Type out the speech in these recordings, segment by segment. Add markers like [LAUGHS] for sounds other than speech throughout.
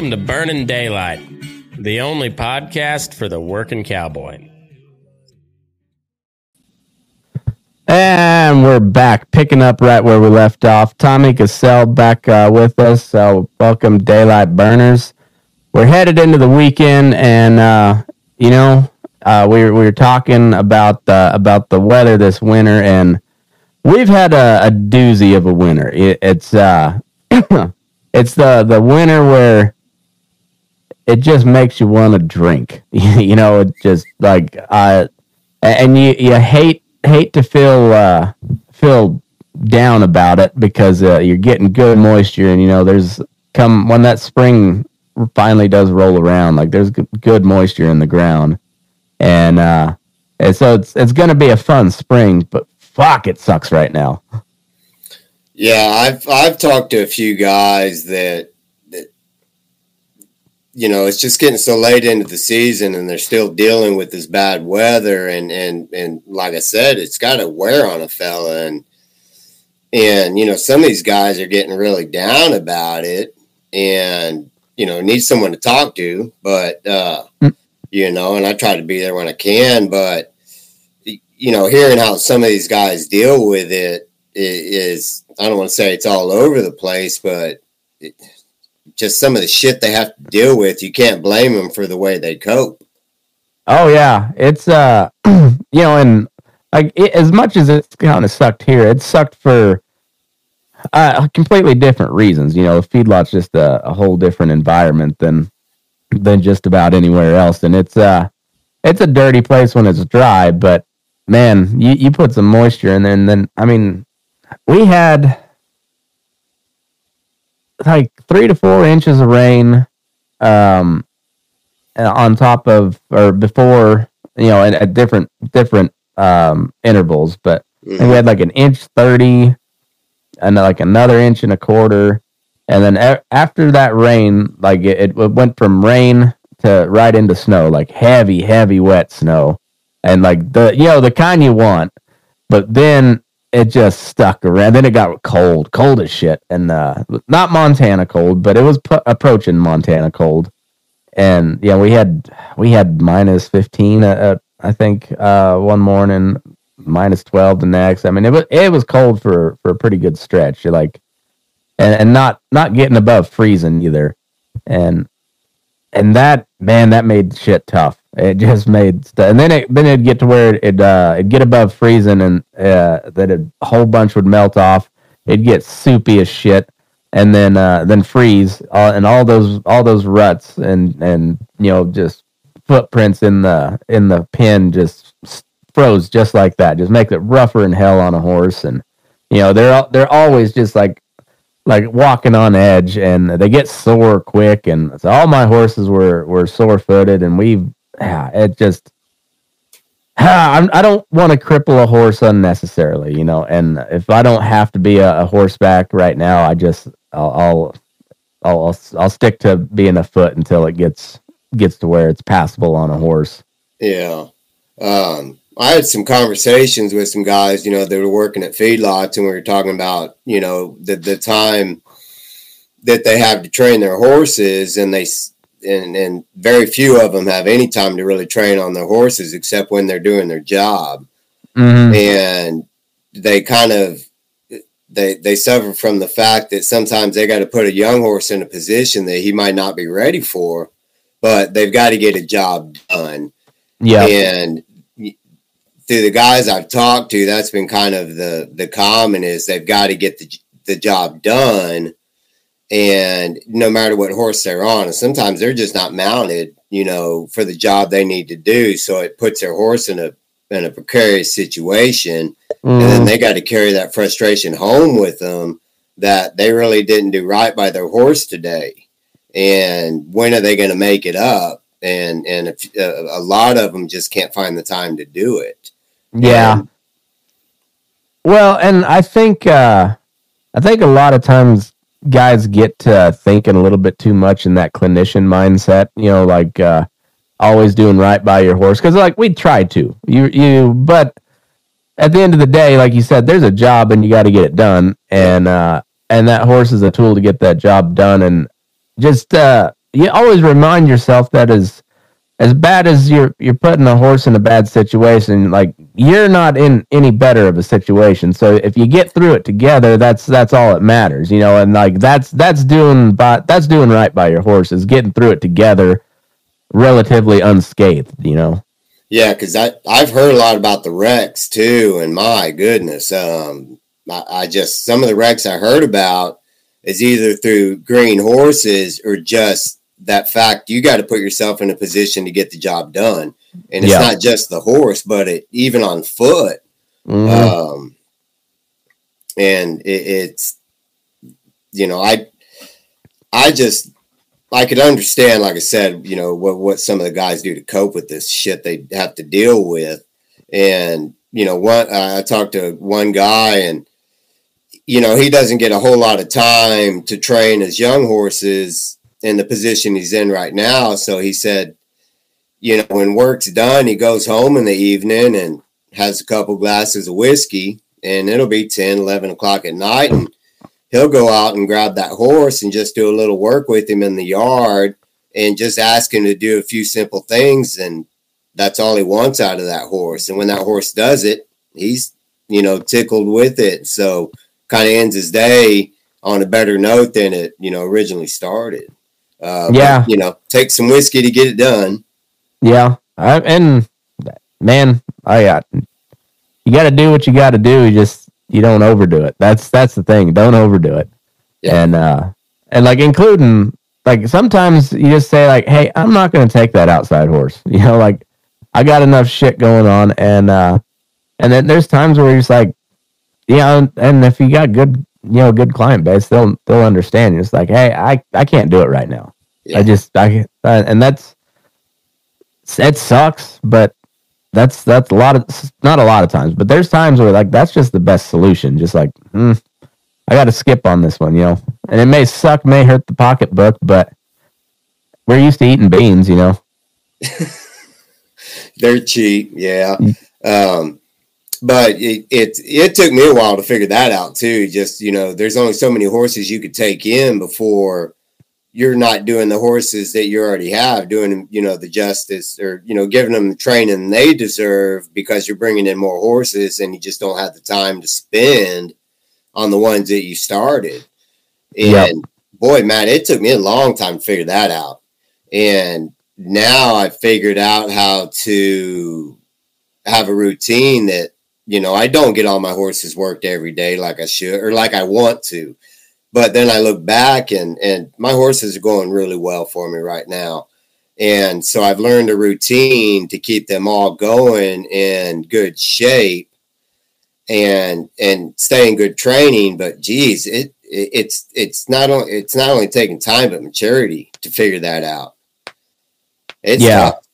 Welcome to Burning Daylight, the only podcast for the working cowboy. And we're back, picking up right where we left off. Tommy Gesell back uh, with us. So, welcome, Daylight Burners. We're headed into the weekend, and uh, you know, uh, we were, we were talking about the about the weather this winter, and we've had a, a doozy of a winter. It, it's uh, [COUGHS] it's the the winter where it just makes you want to drink. [LAUGHS] you know, it just like uh, and you you hate hate to feel uh, feel down about it because uh, you're getting good moisture, and you know there's come when that spring finally does roll around, like there's good moisture in the ground, and uh, and so it's it's gonna be a fun spring, but fuck, it sucks right now. Yeah, I've I've talked to a few guys that you know it's just getting so late into the season and they're still dealing with this bad weather and and and like I said, it's got to wear on a fella and and you know some of these guys are getting really down about it and you know need someone to talk to, but uh, Mm. you know, and I try to be there when I can, but you know, hearing how some of these guys deal with it is—I I don't want to say it's all over the place, but it, just some of the shit they have to deal with, you can't blame them for the way they cope. Oh yeah, it's uh, [CLEARS THROAT] you know, and like it, as much as it's kind of sucked here, it sucked for uh, completely different reasons. You know, the feedlot's just a, a whole different environment than than just about anywhere else, and it's uh, it's a dirty place when it's dry. But man, you you put some moisture in there, and then I mean, we had like three to four inches of rain. Um, on top of or before you know at, at different different um intervals but think we had like an inch 30 and like another inch and a quarter and then a- after that rain like it, it went from rain to right into snow like heavy heavy wet snow and like the you know the kind you want but then it just stuck around then it got cold cold as shit and uh not montana cold but it was approaching montana cold and yeah, we had we had minus fifteen I think uh, one morning, minus twelve the next. I mean, it was it was cold for for a pretty good stretch. You're like, and and not not getting above freezing either, and and that man that made shit tough. It just made st- and then it then it'd get to where it uh it'd get above freezing and uh that a whole bunch would melt off. It'd get soupy as shit and then uh, then freeze uh, and all those all those ruts and and you know just footprints in the in the pin just froze just like that just makes it rougher in hell on a horse and you know they're they're always just like like walking on edge and they get sore quick and so all my horses were were sore footed and we yeah, it just [SIGHS] I'm, I don't want to cripple a horse unnecessarily, you know. And if I don't have to be a, a horseback right now, I just I'll I'll, I'll I'll I'll stick to being a foot until it gets gets to where it's passable on a horse. Yeah. Um, I had some conversations with some guys, you know, that were working at feedlots and we were talking about, you know, the, the time that they have to train their horses and they, and, and very few of them have any time to really train on their horses except when they're doing their job. Mm-hmm. And they kind of, they, they suffer from the fact that sometimes they got to put a young horse in a position that he might not be ready for, but they've got to get a job done Yeah, and through the guys I've talked to, that's been kind of the the common is they've got to get the the job done, and no matter what horse they're on, and sometimes they're just not mounted, you know, for the job they need to do. So it puts their horse in a in a precarious situation, and then Mhm. they got to carry that frustration home with them that they really didn't do right by their horse today, and when are they going to make it up? And and if, uh, a lot of them just can't find the time to do it. Yeah. And- Well, and I think uh I think a lot of times guys get to thinking a little bit too much in that clinician mindset, you know, like uh always doing right by your horse cuz like we try to. You you but at the end of the day, like you said, there's a job and you got to get it done and uh and that horse is a tool to get that job done and just uh you always remind yourself that as as bad as you're you're putting a horse in a bad situation, like you're not in any better of a situation. So if you get through it together, that's that's all that matters, you know. And like that's that's doing by that's doing right by your horse is getting through it together, relatively unscathed, you know. Yeah, because I I've heard a lot about the wrecks too, and my goodness, um, I, I just some of the wrecks I heard about is either through green horses or just that fact you got to put yourself in a position to get the job done, and it's Yeah. not just the horse, but it even on foot. Mhm. Um, and it, it's you know I I just I could understand, like I said, you know what what some of the guys do to cope with this shit they have to deal with, and you know what I talked to one guy and you know he doesn't get a whole lot of time to train his young horses in the position he's in right now, so he said, you know when work's done, he goes home in the evening and has a couple glasses of whiskey and it'll be 10 11 o'clock at night and he'll go out and grab that horse and just do a little work with him in the yard and just ask him to do a few simple things and that's all he wants out of that horse. And when that horse does it he's you know tickled with it. So kind of ends his day on a better note than it you know originally started uh, but, Yeah. you know take some whiskey to get it done Yeah, I, and man, I got you got to do what you got to do. You just you don't overdo it. That's that's the thing. Don't overdo it. Yeah. And uh, and like including like sometimes you just say like, hey, I'm not going to take that outside horse. [LAUGHS] You know, like I got enough shit going on, and uh, and then there's times where you're just like, yeah, and if you got good, you know, good client base, they'll they'll understand. It's like, hey, I I can't do it right now. Yeah. I just I and that's it sucks, but that's that's a lot of not a lot of times, but there's times where like that's just the best solution. Just like, hmm, I got to skip on this one, you know. And it may suck, may hurt the pocketbook, but we're used to eating beans, you know. [LAUGHS] They're cheap, yeah. Um, but it, it it took me a while to figure that out too. Just you know, there's only so many horses you could take in before you're not doing the horses that you already have, doing you know the justice or you know giving them the training they deserve because you're bringing in more horses and you just don't have the time to spend on the ones that you started. And Yep. boy, man, it took me a long time to figure that out. And now I figured out how to have a routine that you know I don't get all my horses worked every day like I should or like I want to. But then I look back and and my horses are going really well for me right now. And so I've learned a routine to keep them all going in good shape and and stay in good training. But geez, it, it it's it's not only it's not only taking time but maturity to figure that out. It's Yeah. tough.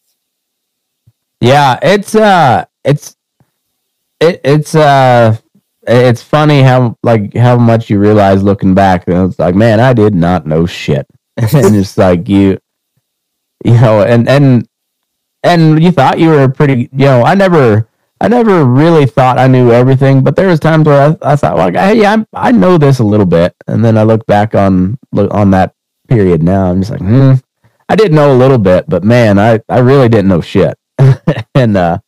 Yeah, it's uh it's it, it's uh it's funny how like how much you realize looking back and it's like man I did not know shit. [LAUGHS] And it's like you you know and and and you thought you were pretty you know I never I never really thought I knew everything but there was times where I, I thought like hey I I know this a little bit. And then I look back on look on that period now I'm just like hmm I did know a little bit but man I I really didn't know shit. [LAUGHS] And uh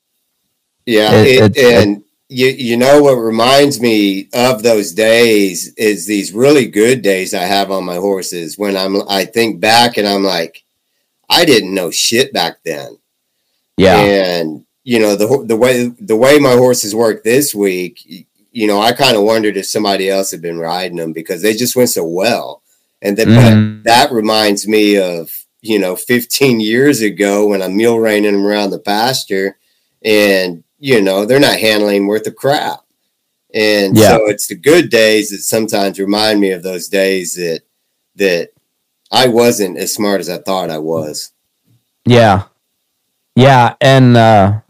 Yeah, It- it, it's- and you you know what reminds me of those days is these really good days I have on my horses when I'm I think back and I'm like I didn't know shit back then. yeah And you know the the way the way my horses work this week, you know, I kind of wondered if somebody else had been riding them because they just went so well. And then Mhm. that reminds me of you know 15 years ago when I'm mule reining them around the pasture, and you know they're not handling worth a crap. And Yeah. so it's the good days that sometimes remind me of those days that that I wasn't as smart as I thought I was. Yeah. Yeah. And uh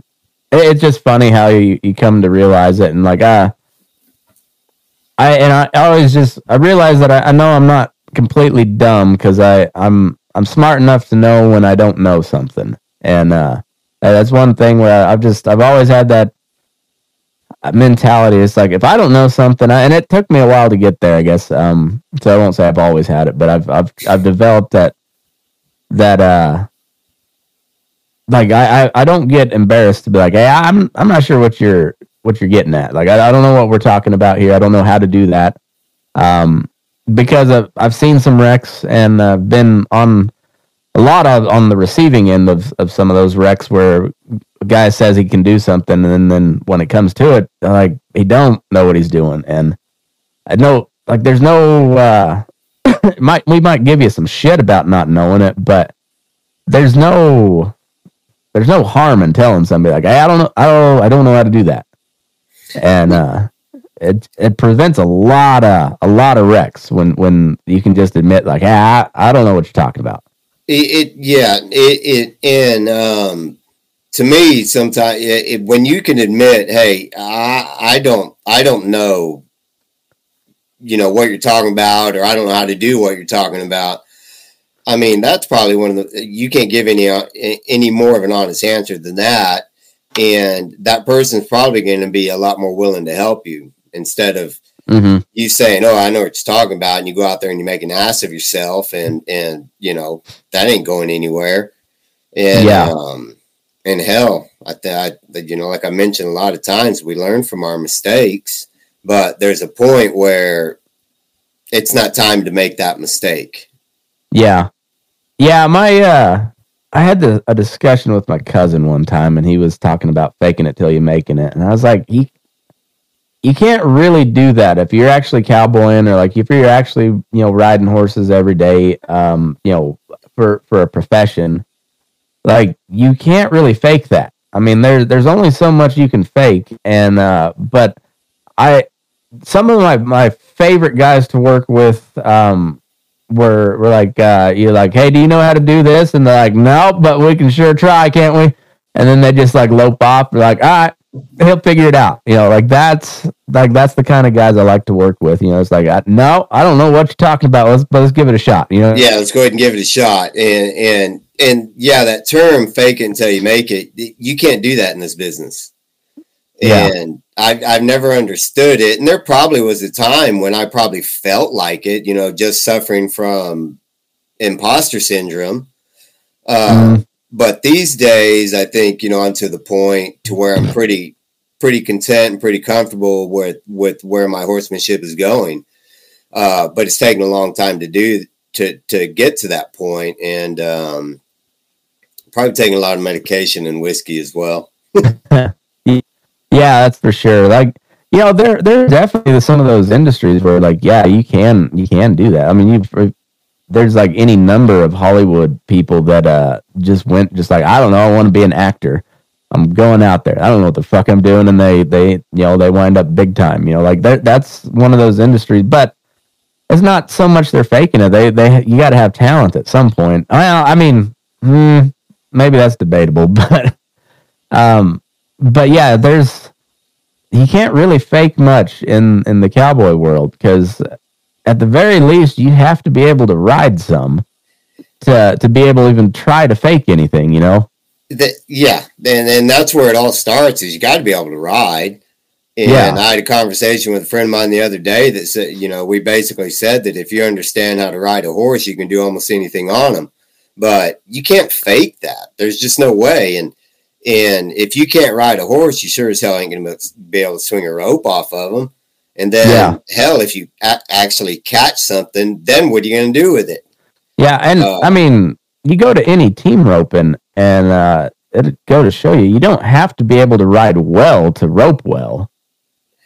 it's just funny how you, you come to realize it and like uh I and I always just I realize that I, I know I'm not completely dumb because I I'm I'm smart enough to know when I don't know something. And uh that's one thing where I've just I've always had that mentality. It's like if I don't know something, I, and it took me a while to get there, I guess. Um, so I won't say I've always had it, but I've I've I've developed that that uh like I, I I don't get embarrassed to be like, hey, I'm I'm not sure what you're what you're getting at. Like I, I don't know what we're talking about here. I don't know how to do that. Um, because I've I've seen some wrecks and uh, been on a lot of on the receiving end of of some of those wrecks where a guy says he can do something and then, when it comes to it, like he don't know what he's doing. And I know like there's no uh [COUGHS] might we might give you some shit about not knowing it, but there's no there's no harm in telling somebody like, hey, I don't know, I don't, I don't know how to do that, and uh, it it prevents a lot of a lot of wrecks when when you can just admit like, hey, I, I don't know what you're talking about. It, it yeah, it, it and um, to me, sometimes it, it, when you can admit, hey, I, I don't, I don't know, you know what you're talking about, or I don't know how to do what you're talking about. I mean, that's probably one of the you can't give any any more of an honest answer than that, and that person's probably going to be a lot more willing to help you instead of Mm-hmm. you saying, "Oh, I know what you're talking about," and you go out there and you make an ass of yourself, and and you know that ain't going anywhere. And Yeah. um, and hell, I thought you know, like I mentioned, a lot of times we learn from our mistakes, but there's a point where it's not time to make that mistake. Yeah, yeah. My uh, I had the, a discussion with my cousin one time, and he was talking about faking it till you making it, and I was like, he. You can't really do that if you're actually cowboying or like if you're actually you know riding horses every day, um, you know, for for a profession. Like you can't really fake that. I mean, there's there's only so much you can fake, and uh, but I some of my my favorite guys to work with um were were like uh you're like hey do you know how to do this and they're like no but we can sure try can't we and then they just like lope off they're like all right he'll figure it out you know like that's like that's the kind of guys i like to work with you know it's like I, no i don't know what you're talking about let's but let's give it a shot you know Yeah, let's go ahead and give it a shot. And and and yeah, that term "fake it until you make it," you can't do that in this business. Yeah. And I've I've never understood it. And there probably was a time when I probably felt like it, you know, just suffering from imposter syndrome. Uh, Mhm. But these days, I think you know I'm to the point to where I'm pretty pretty content and pretty comfortable with with where my horsemanship is going. Uh, but it's taken a long time to do to to get to that point, and um, probably taking a lot of medication and whiskey as well. [LAUGHS] Yeah, that's for sure. Like, you know, there there's definitely some of those industries where, like, yeah, you can you can do that. I mean, you there's like any number of Hollywood people that uh just went just like I don't know, I want to be an actor. I'm going out there. I don't know what the fuck I'm doing, and they they you know they wind up big time. You know, like that that's one of those industries, but. It's not so much they're faking it. They they you got to have talent at some point. Well, I mean, hmm, maybe that's debatable, [LAUGHS] but um, but yeah, there's you can't really fake much in in the cowboy world because at the very least you have to be able to ride some to to be able to even try to fake anything you know That, yeah, and and that's where it all starts. Is you got to be able to ride. And Yeah. I had a conversation with a friend of mine the other day that said, you know, we basically said that if you understand how to ride a horse, you can do almost anything on them. But you can't fake that. There's just no way. And and if you can't ride a horse, you sure as hell ain't going to be able to swing a rope off of them. And then, Yeah. hell, if you a- actually catch something, then what are you going to do with it? yeah and Uh, i mean you go to any team roping and uh it go to show you you don't have to be able to ride well to rope well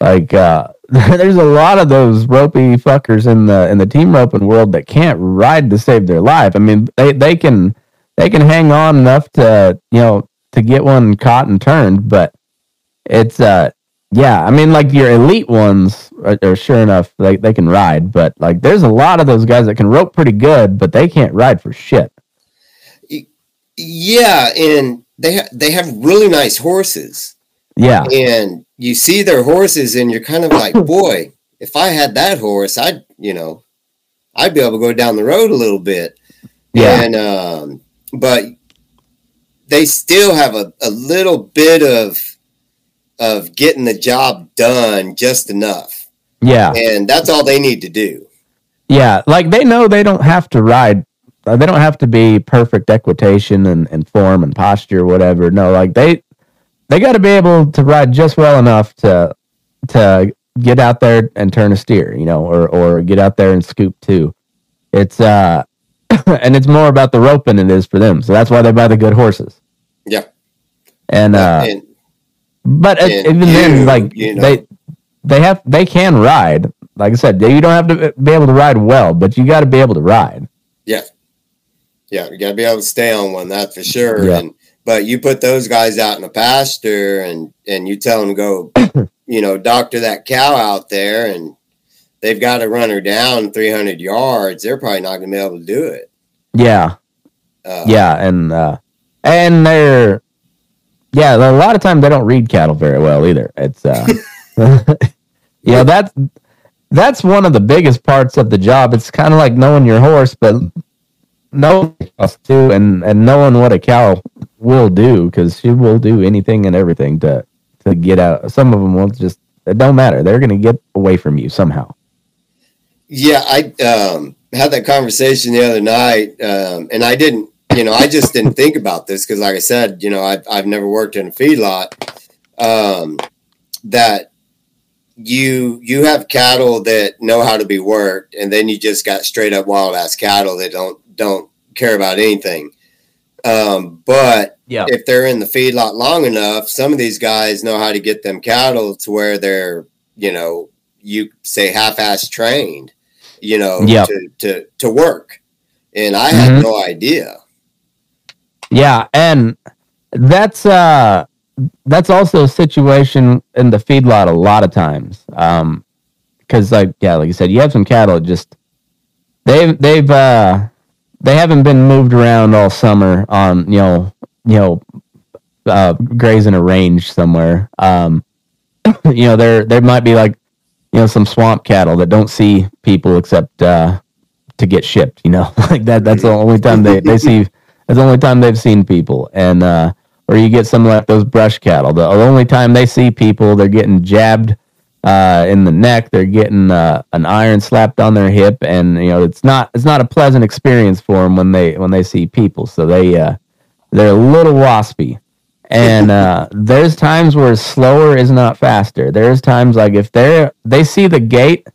like uh [LAUGHS] there's a lot of those ropey fuckers in the in the team roping world that can't ride to save their life i mean they they can they can hang on enough to you know to get one caught and turned but it's uh yeah, I mean, like your elite ones are, are sure enough they they can ride, but like there's a lot of those guys that can rope pretty good, but they can't ride for shit. Yeah, and they ha- they have really nice horses, Yeah, and you see their horses, and you're kind of like, [LAUGHS] boy, if I had that horse, I'd you know, I'd be able to go down the road a little bit. yeah, And um, but they still have a, a little bit of of getting the job done just enough. yeah, And that's all they need to do. yeah. Like they know they don't have to ride. uh, They don't have to be perfect equitation and, and form and posture, whatever. No, like they they got to be able to ride just well enough to to get out there and turn a steer, you know, or or get out there and scoop too. It's uh, [LAUGHS] and it's more about the rope than it is for them. So that's why they buy the good horses. Yeah. And uh, and but and even you, then, like you know. they they have they can ride. Like I said, you don't have to be able to ride well, but you got to be able to ride. yeah, yeah, you gotta be able to stay on one, that's for sure. Yeah. And but you put those guys out in a pasture and and you tell them to go, [COUGHS] you know, doctor that cow out there and they've got to run her down 300 yards. They're probably not gonna be able to do it. Yeah, Uh, yeah, and uh, and they're yeah. A lot of times they don't read cattle very well either. It's uh, [LAUGHS] yeah, that's that's one of the biggest parts of the job. It's kind of like knowing your horse, but knowing us too, and and knowing what a cow will do because she will do anything and everything to to get out. Some of them will just it don't matter. They're gonna get away from you somehow. Yeah, I um, had that conversation the other night, um, and I didn't, you know, I just didn't think about this because, like I said, you know, I've, I've never worked in a feedlot. Um, that you you have cattle that know how to be worked, and then you just got straight up wild ass cattle that don't don't care about anything. Um, but Yeah. if they're in the feedlot long enough, some of these guys know how to get them cattle to where they're, you know, you say half-ass trained, you know, Yep. to, to to work. And I had Mhm. no idea. Yeah, and that's uh that's also a situation in the feedlot a lot of times. Um because like yeah, like you said, you have some cattle just they've they've uh they haven't been moved around all summer on, you know, you know, uh grazing a range somewhere. Um [COUGHS] you know, there there might be like you know some swamp cattle that don't see people except uh to get shipped, you know. [LAUGHS] like that that's the only time they they see [LAUGHS] that's the only time they've seen people. And uh or you get some like those brush cattle. The only time they see people, they're getting jabbed uh, in the neck. They're getting uh, an iron slapped on their hip, and you know it's not it's not a pleasant experience for them when they when they see people. So they uh, they're a little waspy. And uh, [LAUGHS] there's times where slower is not faster. There's times like if they're they see the gate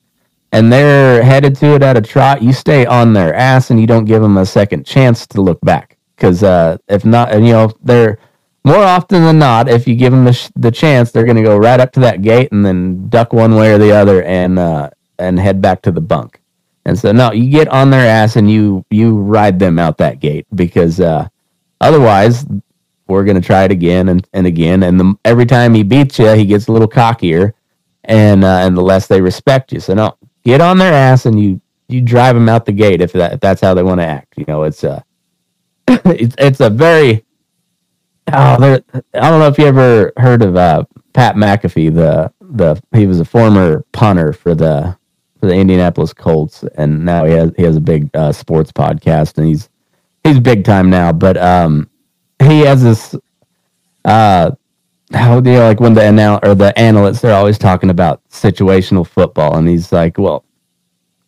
and they're headed to it at a trot, you stay on their ass and you don't give them a second chance to look back. Because uh, if not, and you know they're more often than not, if you give them the, sh- the chance, they're going to go right up to that gate and then duck one way or the other and uh, and head back to the bunk. And so no, you get on their ass and you you ride them out that gate because uh, otherwise we're going to try it again and, and again. And the, every time he beats you, he gets a little cockier and uh, and the less they respect you. So no, get on their ass and you you drive them out the gate if that if that's how they want to act. You know, it's uh [LAUGHS] it's it's a very oh there I don't know if you ever heard of uh Pat McAfee the the he was a former punter for the for the Indianapolis Colts and now he has he has a big uh, sports podcast and he's he's big time now but um he has this uh how do you like when the anal- or the analysts they're always talking about situational football and he's like well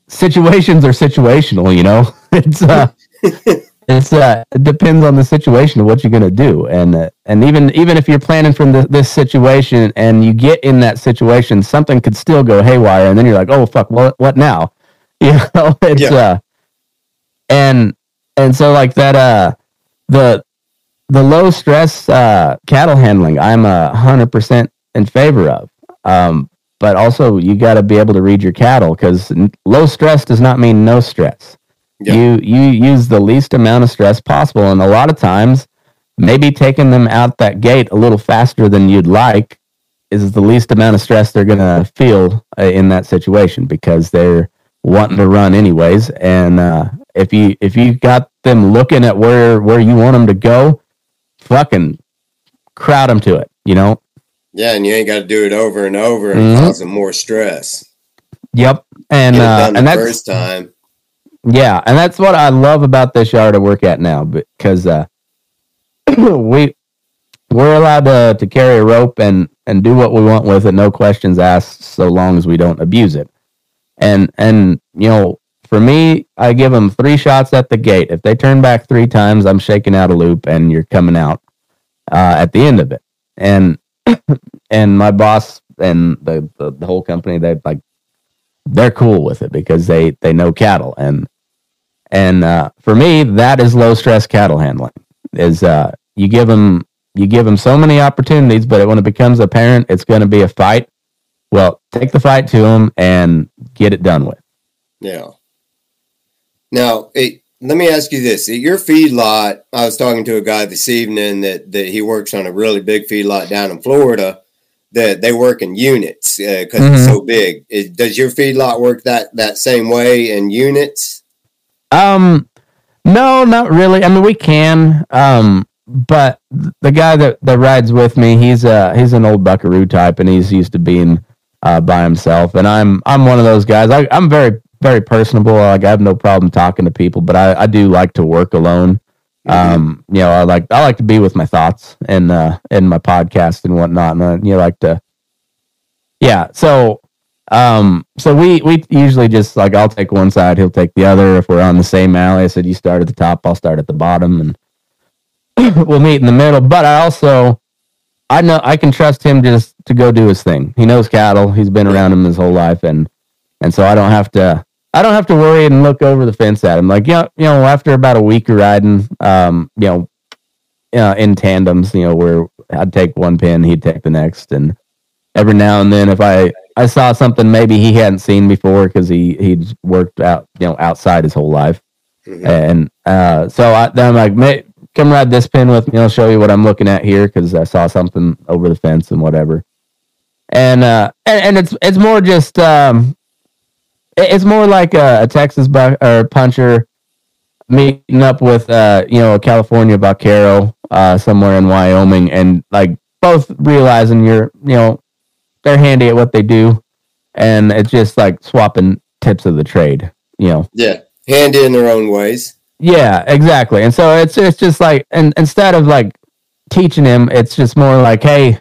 situations are situational you know? [LAUGHS] It's uh [LAUGHS] it's uh it depends on the situation of what you're gonna do. And uh, and even even if you're planning from the, this situation and you get in that situation something could still go haywire and then you're like oh fuck what what now? [LAUGHS] You know it's Yeah. uh and and so like that uh the the low stress uh cattle handling i'm a hundred percent in favor of. Um but also you got to be able to read your cattle because low stress does not mean no stress Yeah. you you use the least amount of stress possible and a lot of times maybe taking them out that gate a little faster than you'd like is the least amount of stress they're going to feel uh, in that situation because they're wanting to run anyways. And uh, if you if you got them looking at where where you want them to go, fucking crowd them to it. You know. Yeah, and you ain't got to do it over and over and Mhm. cause them more stress. Yep. And uh, and the that's first time. Yeah, and that's what I love about this yard I work at now because uh, [CLEARS THROAT] we we're allowed to to carry a rope and and do what we want with it, no questions asked, so long as we don't abuse it. And and you know, for me, I give them three shots at the gate. If they turn back three times, I'm shaking out a loop, and you're coming out uh, at the end of it. And [CLEARS THROAT] and my boss and the, the the whole company, they like they're cool with it because they they know cattle and and uh, for me that is low stress cattle handling is uh, you give them you give them so many opportunities but when it becomes apparent it's going to be a fight well take the fight to them and get it done with Yeah. Now, it, let me ask you this: At your feedlot, I was talking to a guy this evening that that he works on a really big feedlot down in Florida. That they work in units because it's Mhm. so big. Is, does your feedlot work that that same way in units? um no not really i mean we can um but the guy that that rides with me he's uh he's an old buckaroo type and he's used to being uh by himself and i'm i'm one of those guys I, i'm very very personable like i have no problem talking to people but i i do like to work alone um you know i like i like to be with my thoughts and uh in my podcast and whatnot and uh, you know like to yeah so um so we we usually just like i'll take one side he'll take the other. If we're on the same alley i said you start at the top i'll start at the bottom and [CLEARS THROAT] we'll meet in the middle. But i also i know i can trust him just to go do his thing. He knows cattle. He's been around him his whole life and and so i don't have to i don't have to worry and look over the fence at him. Like yeah you know after about a week of riding um you know uh, in tandems you know where i'd take one pin he'd take the next. And every now and then if i i saw something maybe he hadn't seen before because he he'd worked out you know outside his whole life. Mhm. and uh so I, then i'm like "Mate, come ride this pin with me. I'll show you what i'm looking at here because i saw something over the fence and whatever. And uh and, and it's it's more just um it's more like a, a texas bu- or puncher meeting up with uh you know a california vaquero uh somewhere in wyoming and like both realizing you're you know they're handy at what they do and it's just like swapping tips of the trade you know Yeah, handy in their own ways. yeah, exactly. And so it's it's just like and instead of like teaching him, it's just more like, hey,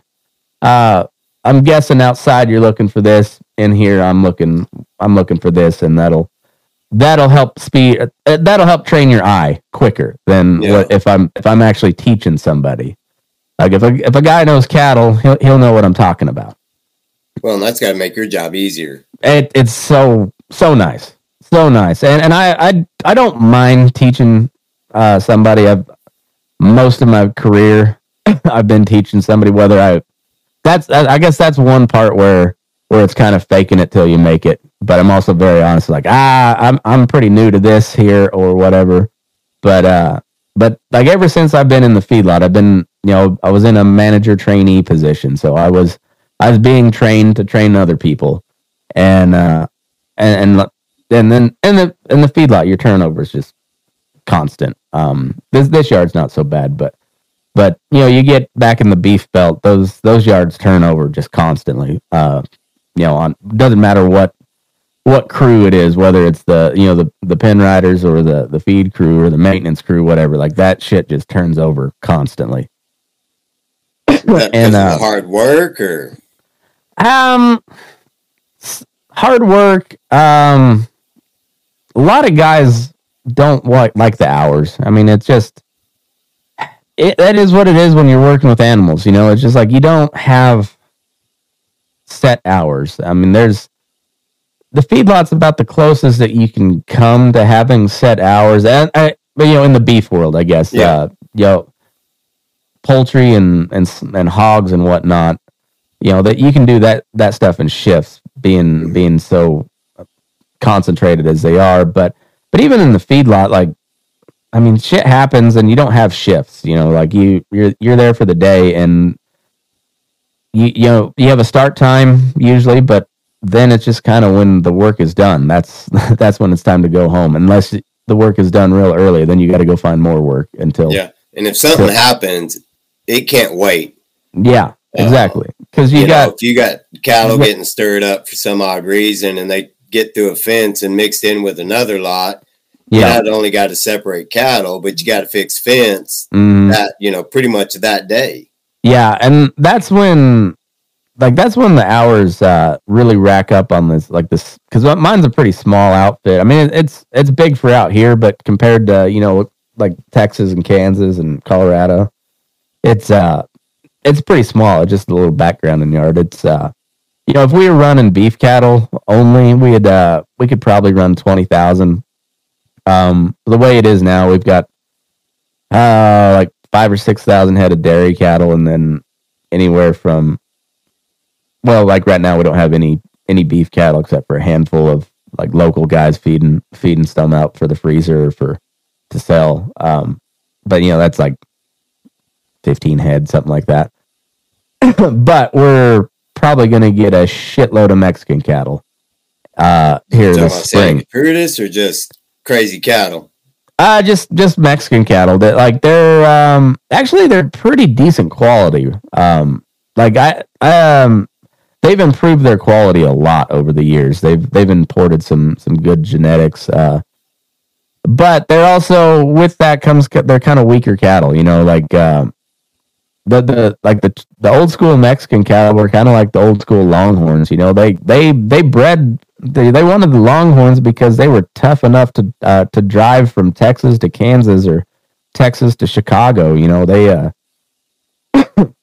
uh I'm guessing outside you're looking for this. In here I'm looking I'm looking for this and that'll that'll help speed uh, that'll help train your eye quicker than Yeah. what if I'm if I'm actually teaching somebody. Like if a if a guy knows cattle, he'll he'll know what I'm talking about. Well, and that's got to make your job easier. It, it's so so nice, so nice, and and I I I don't mind teaching uh, somebody. I've most of my career [LAUGHS] I've been teaching somebody. Whether I that's I guess that's one part where where it's kind of faking it till you make it. But I'm also very honest, like ah, I'm I'm pretty new to this here or whatever. But uh, but like ever since I've been in the feedlot, I've been you know I was in a manager trainee position, so I was I was being trained to train other people, and uh, and and and then in the in the feedlot, your turnover is just constant. Um, this this yard's not so bad, but but you know you get back in the beef belt, those those yards turn over just constantly. Uh, you know, on doesn't matter what what crew it is, whether it's the you know the the pen riders or the the feed crew or the maintenance crew, whatever. Like that shit just turns over constantly. And, uh, hard work, or Um, hard work. Um, a lot of guys don't like like the hours. I mean, it's just it. That is what it is when you're working with animals. You know, it's just like you don't have set hours. I mean, there's the feedlot's about the closest that you can come to having set hours, and I, but you know, in the beef world, I guess. Yeah. Uh, you know, poultry and and and hogs and whatnot you know that you can do that that stuff in shifts being being so concentrated as they are but but even in the feedlot like i mean shit happens and you don't have shifts you know like you you're you're there for the day and you you know you have a start time usually, but then it's just kind of when the work is done. That's [LAUGHS] that's when it's time to go home. Unless the work is done real early, then you got to go find more work until Yeah. And if something happens, it can't wait. yeah, Uh, exactly. Because you, You, got know, if you got cattle getting stirred up for some odd reason and they get through a fence and mixed in with another lot, yeah, not only got to separate cattle, but you got to fix fence mhm. that, you know, pretty much that day. yeah, and that's when like that's when the hours uh really rack up on this like this because mine's a pretty small outfit. I mean, it's it's big for out here, but compared to you know like Texas and Kansas and Colorado, it's uh it's pretty small. Just a little background in the yard. It's uh you know if we were running beef cattle only, we'd uh we could probably run twenty thousand. Um, the way it is now, we've got uh like five or six thousand head of dairy cattle, and then anywhere from well, like right now we don't have any any beef cattle except for a handful of like local guys feeding feeding some out for the freezer or for to sell. Um, but you know that's like fifteen head, something like that. [CLEARS THROAT] but we're probably going to get a shitload of Mexican cattle uh, here this spring. Curtis or just crazy cattle? Uh just just Mexican cattle that like they're um actually they're pretty decent quality. Um like I um they've improved their quality a lot over the years. They've they've imported some some good genetics uh but they're also with that comes they're kind of weaker cattle, you know, like um the the like the the old school Mexican cattle were kind of like the old school Longhorns. You know, they they they bred they they wanted the Longhorns because they were tough enough to uh, to drive from Texas to Kansas or Texas to Chicago. You know, they uh, [COUGHS] you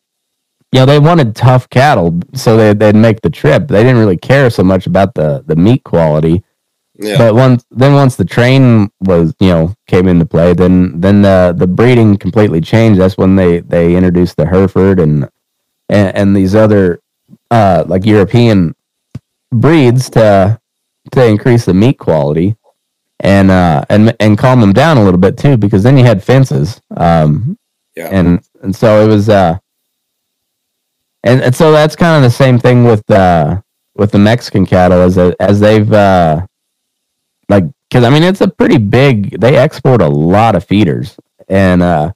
know they wanted tough cattle, so they they'd make the trip. They didn't really care so much about the the meat quality. Yeah. But once then once the train was you know came into play, then then the the breeding completely changed. That's when they they introduced the Hereford and and, and these other uh like European breeds to to increase the meat quality and uh and and calm them down a little bit too because then you had fences um yeah. and and so it was uh and, and so that's kind of the same thing with uh with the Mexican cattle as as they've uh like because I mean it's a pretty big they export a lot of feeders and uh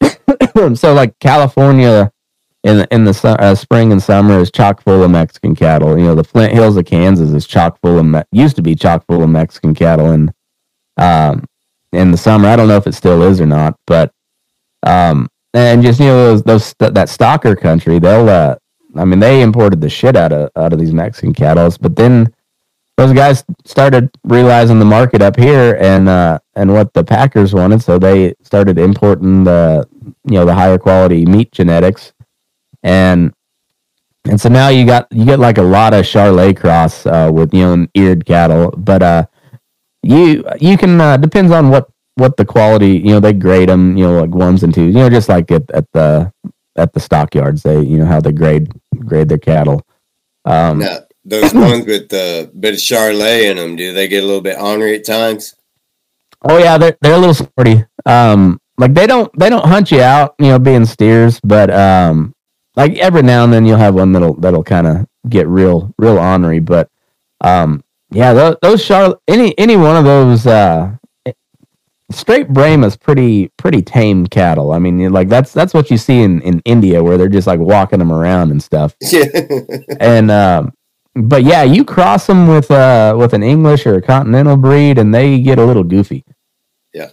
[COUGHS] so like California in the, in the uh, spring and summer is chock full of Mexican cattle. You know the Flint Hills of Kansas is chock full of Me- used to be chock full of Mexican cattle. And um in the summer I don't know if it still is or not but um and just you know those those that stocker country they'll uh I mean they imported the shit out of out of these Mexican cattle. But then those guys started realizing the market up here and uh and what the packers wanted. So they started importing the you know the higher quality meat genetics and and so now you got you get like a lot of Charolais cross uh with you know eared cattle but uh you you can uh depends on what what the quality you know they grade them you know like ones and twos you know just like at, at the at the stockyards they you know how they grade grade their cattle um Now, those [COUGHS] ones with the bit of Charolais in them, do they get a little bit ornery at times? Oh yeah, they're they're a little sporty. Um, like they don't they don't hunt you out, you know, being steers, but um, like every now and then you'll have one that'll that'll kind of get real real ornery. But um, yeah, those, those Charolais any any one of those uh, straight Brahma is pretty pretty tame cattle. I mean, like that's that's what you see in in India where they're just like walking them around and stuff [LAUGHS] Yeah. and um but yeah you cross them with uh with an english or a continental breed and they get a little goofy Yeah.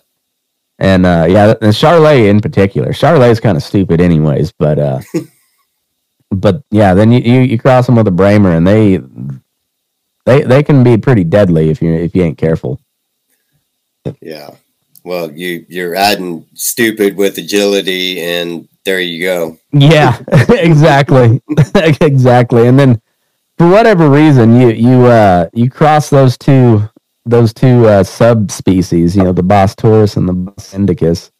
and uh yeah and Charolais in particular Charolais is kind of stupid anyways but uh [LAUGHS] but yeah then you, you you cross them with a Brahma and they they they can be pretty deadly if you if you ain't careful yeah. Well, you you're adding stupid with agility, and there you go. Yeah, [LAUGHS] exactly, [LAUGHS] exactly. And then, for whatever reason, you you uh you cross those two those two uh, subspecies. You know, the Bos taurus and the Bos indicus.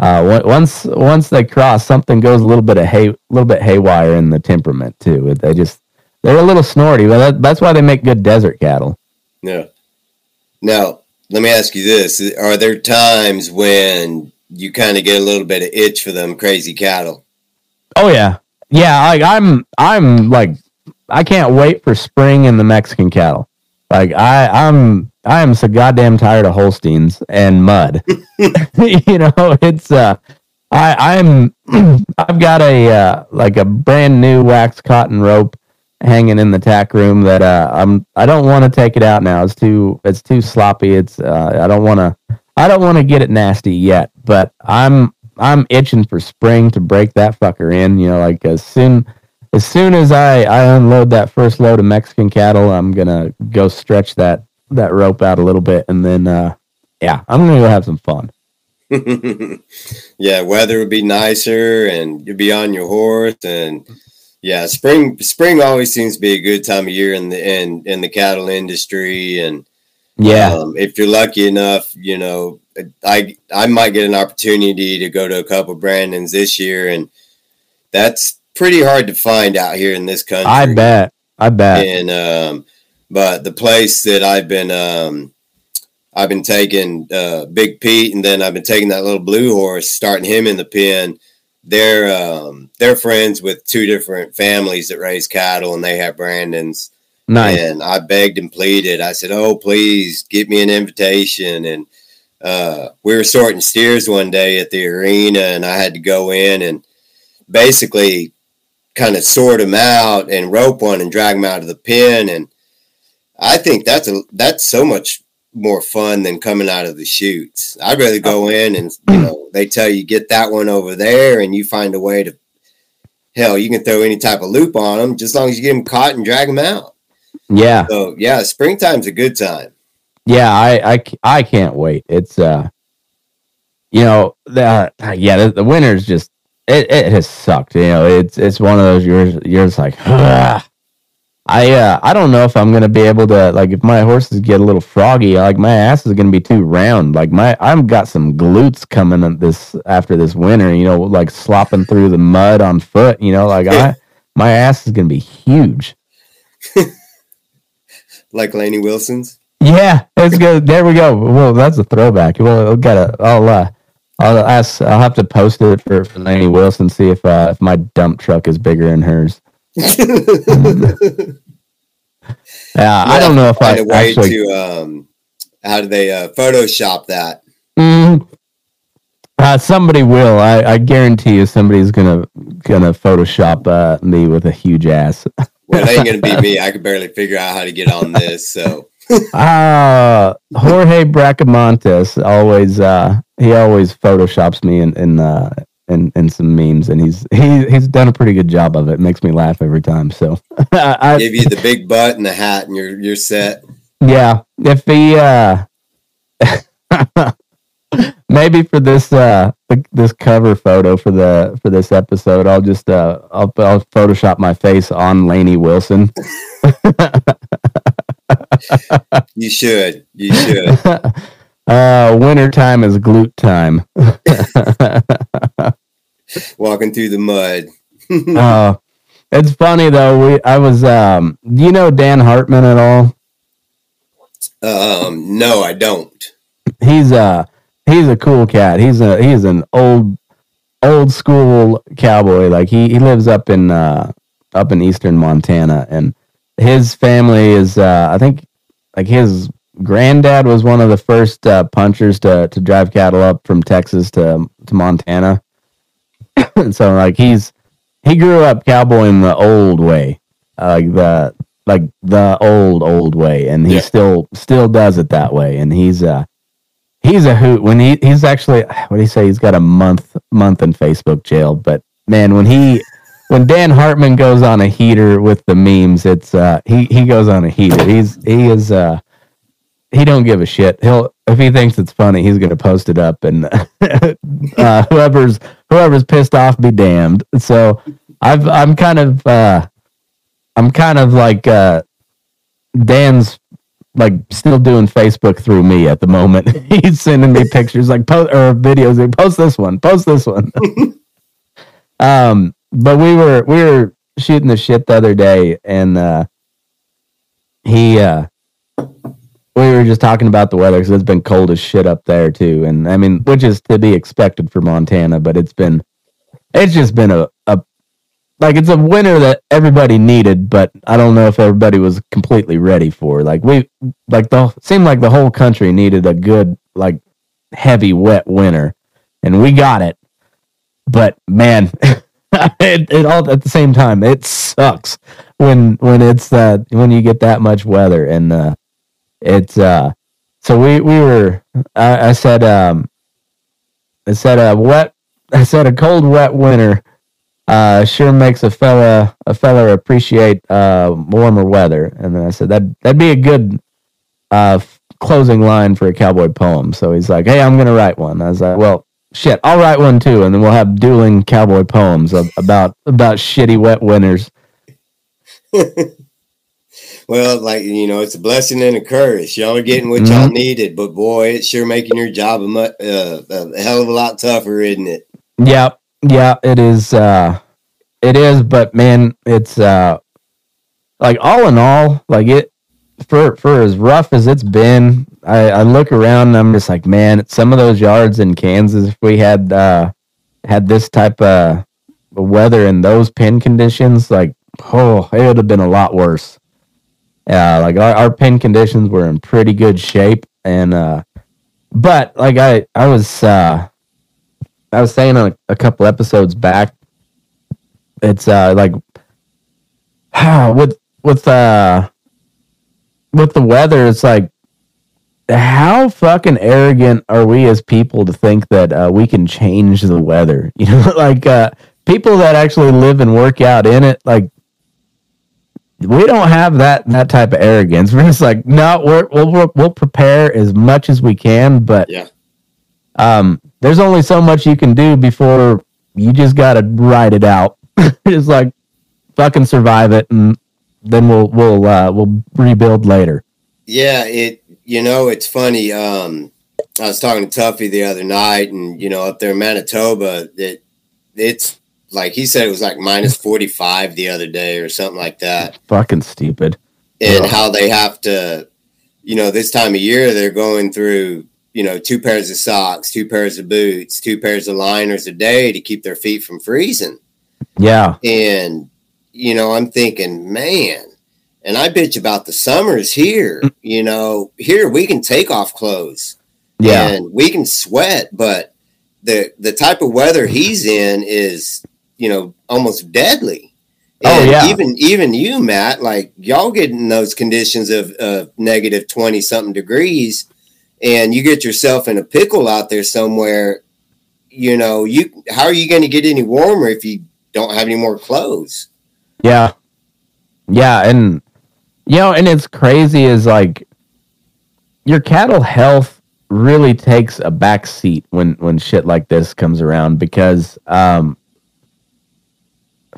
Uh, once once they cross, something goes a little bit of hay, a little bit haywire in the temperament too. They just they're a little snorty, but that, that's why they make good desert cattle. Yeah. Now, let me ask you this: Are there times when you kind of get a little bit of itch for them crazy cattle? Oh yeah, yeah, like I'm I'm like I can't wait for spring in the Mexican cattle. Like I I'm I am so goddamn tired of Holsteins and mud. [LAUGHS] [LAUGHS] you know, it's uh I I'm [CLEARS THROAT] I've got a uh, like a brand new wax cotton rope hanging in the tack room that uh I'm I don't want to take it out now. It's too it's too sloppy. It's uh I don't want to I don't want to get it nasty yet, but I'm I'm itching for spring to break that fucker in. You know, like as soon as soon as I I unload that first load of Mexican cattle, I'm gonna go stretch that that rope out a little bit, and then uh, yeah, I'm gonna go have some fun. [LAUGHS] yeah, weather would be nicer, and you'd be on your horse, and yeah, spring spring always seems to be a good time of year in the in in the cattle industry, and yeah, um, if you're lucky enough, you know, I I might get an opportunity to go to a couple brandings this year, and that's pretty hard to find out here in this country. I bet. I bet. And um, but the place that I've been um, I've been taking uh, Big Pete, and then I've been taking that little blue horse, starting him in the pen. They're um, they're friends with two different families that raise cattle, and they have brandings. Nice. And I begged and pleaded. I said, "Oh, please get me an invitation." And uh, we were sorting steers one day at the arena, and I had to go in and basically kind of sort them out and rope one and drag them out of the pen. And I think that's a that's so much more fun than coming out of the chutes. I'd rather go in and you know they tell you get that one over there, and you find a way to. Hell, you can throw any type of loop on them, just as long as you get them caught and drag them out. Yeah. So yeah, springtime's a good time. Yeah, I I, I can't wait. It's uh, you know, the yeah, the, the winter's just it, it has sucked. You know, it's it's one of those years. You're just like, Ugh. I uh, I don't know if I'm gonna be able to like if my horses get a little froggy. Like my ass is gonna be too round. Like my I've got some glutes coming up this after this winter. You know, like slopping through the mud on foot. You know, like I my ass is gonna be huge. [LAUGHS] like Lainey Wilson's. Yeah, it's good. There we go. Well, that's a throwback. Well, I've got to. I'll uh, I'll ask. I'll have to post it for for Lainey Wilson. See if uh, if my dump truck is bigger than hers. [LAUGHS] yeah, I don't know if I a way actually. To, um, how do they uh, Photoshop that? Mm, uh, somebody will. I, I guarantee you, somebody's gonna gonna Photoshop uh, me with a huge ass. well, it ain't gonna be [LAUGHS] me. I could barely figure out how to get on this. So uh [LAUGHS] Jorge Bracamontes always uh he always photoshops me in in uh in, in some memes and he's he he's done a pretty good job of it. makes me laugh every time. So [LAUGHS] I give you the big butt and the hat and you're you're set. Yeah. If he uh [LAUGHS] maybe for this uh this cover photo for the for this episode i'll just uh i'll, I'll photoshop my face on lainey wilson [LAUGHS] you should. You should. Uh, winter time is glute time. [LAUGHS] Walking through the mud. [LAUGHS] uh, it's funny though. We I was um. Do you know Dan Hartman at all? Um. No, I don't. He's uh he's a cool cat. He's a he's an old old school cowboy. Like he he lives up in uh up in eastern Montana and his family is uh I think like his granddad was one of the first uh, punchers to to drive cattle up from Texas to to Montana. [COUGHS] so like he's he grew up cowboying the old way, uh, like the like the old old way, and he yeah. still still does it that way. And he's uh he's a hoot when he he's actually [SIGHS] what do you say he's got a month month in Facebook jail, but man when he when Dan Hartman goes on a heater with the memes, it's uh he he goes on a heater. He's he is uh he don't give a shit. He'll if he thinks it's funny, he's gonna post it up, and [LAUGHS] uh, whoever's whoever's pissed off, be damned. So I've I'm kind of uh I'm kind of like uh Dan's like still doing Facebook through me at the moment. [LAUGHS] he's sending me pictures like post or videos. Like, post this one, post this one. [LAUGHS] um but we were we were shooting the shit the other day, and uh, he uh, we were just talking about the weather because it's been cold as shit up there too, and I mean, which is to be expected for Montana, but it's been it's just been a, a like it's a winter that everybody needed, but I don't know if everybody was completely ready for. Like we like the seemed like the whole country needed a good like heavy wet winter, and we got it. But man, [LAUGHS] it, it all at the same time it sucks when when it's uh when you get that much weather and uh it's uh so we we were I, I said um I said a wet [LAUGHS] I said a cold wet winter uh, sure makes a fella a fella appreciate uh, warmer weather. And then I said that that'd be a good uh, f- closing line for a cowboy poem. So he's like, "Hey, I'm gonna write one." I was like, "Well, shit, I'll write one too, and then we'll have dueling cowboy poems about about shitty wet winters." [LAUGHS] well, like you know, it's a blessing and a curse. Y'all are getting what mm-hmm. y'all needed, but boy, it's sure making your job a, mu- uh, a hell of a lot tougher, isn't it? Yep. Yeah, it is. Uh, it is, but man, it's uh, like all in all, like it for for as rough as it's been. I, I look around and I'm just like, man, some of those yards in Kansas, if we had uh, had this type of weather in those pen conditions, like oh, it would have been a lot worse. Yeah, like our, our pen conditions were in pretty good shape, and uh, but like I I was uh I was saying a, a couple episodes back, it's uh like [SIGHS] with with uh with the weather, it's like how fucking arrogant are we as people to think that uh, we can change the weather? [LAUGHS] You know, like uh, people that actually live and work out in it, like we don't have that that type of arrogance. [LAUGHS] We're just like, no, we're, we'll we'll prepare as much as we can, but yeah, um, there's only so much you can do before you just got to ride it out. [LAUGHS] it's like fucking survive it, and then we'll we'll uh, we'll rebuild later. Yeah, it you know it's funny. Um, I was talking to Tuffy the other night, and you know up there in Manitoba, that it's like he said it was like minus forty five the other day or something like that. Fucking stupid. And Ugh. how they have to, you know, this time of year they're going through you know, two pairs of socks, two pairs of boots, two pairs of liners a day to keep their feet from freezing. Yeah. And, you know, I'm thinking, man, and I bitch about the summers here. Mm. You know, here we can take off clothes. Yeah. And we can sweat, but the the type of weather he's in is, you know, almost deadly. Oh, and oh yeah. Even even you, Matt, like y'all get in those conditions of, of negative twenty something degrees and you get yourself in a pickle out there somewhere, you know, you how are you going to get any warmer if you don't have any more clothes? Yeah. Yeah, and you know, and it's crazy is like your cattle health really takes a back seat when when shit like this comes around because um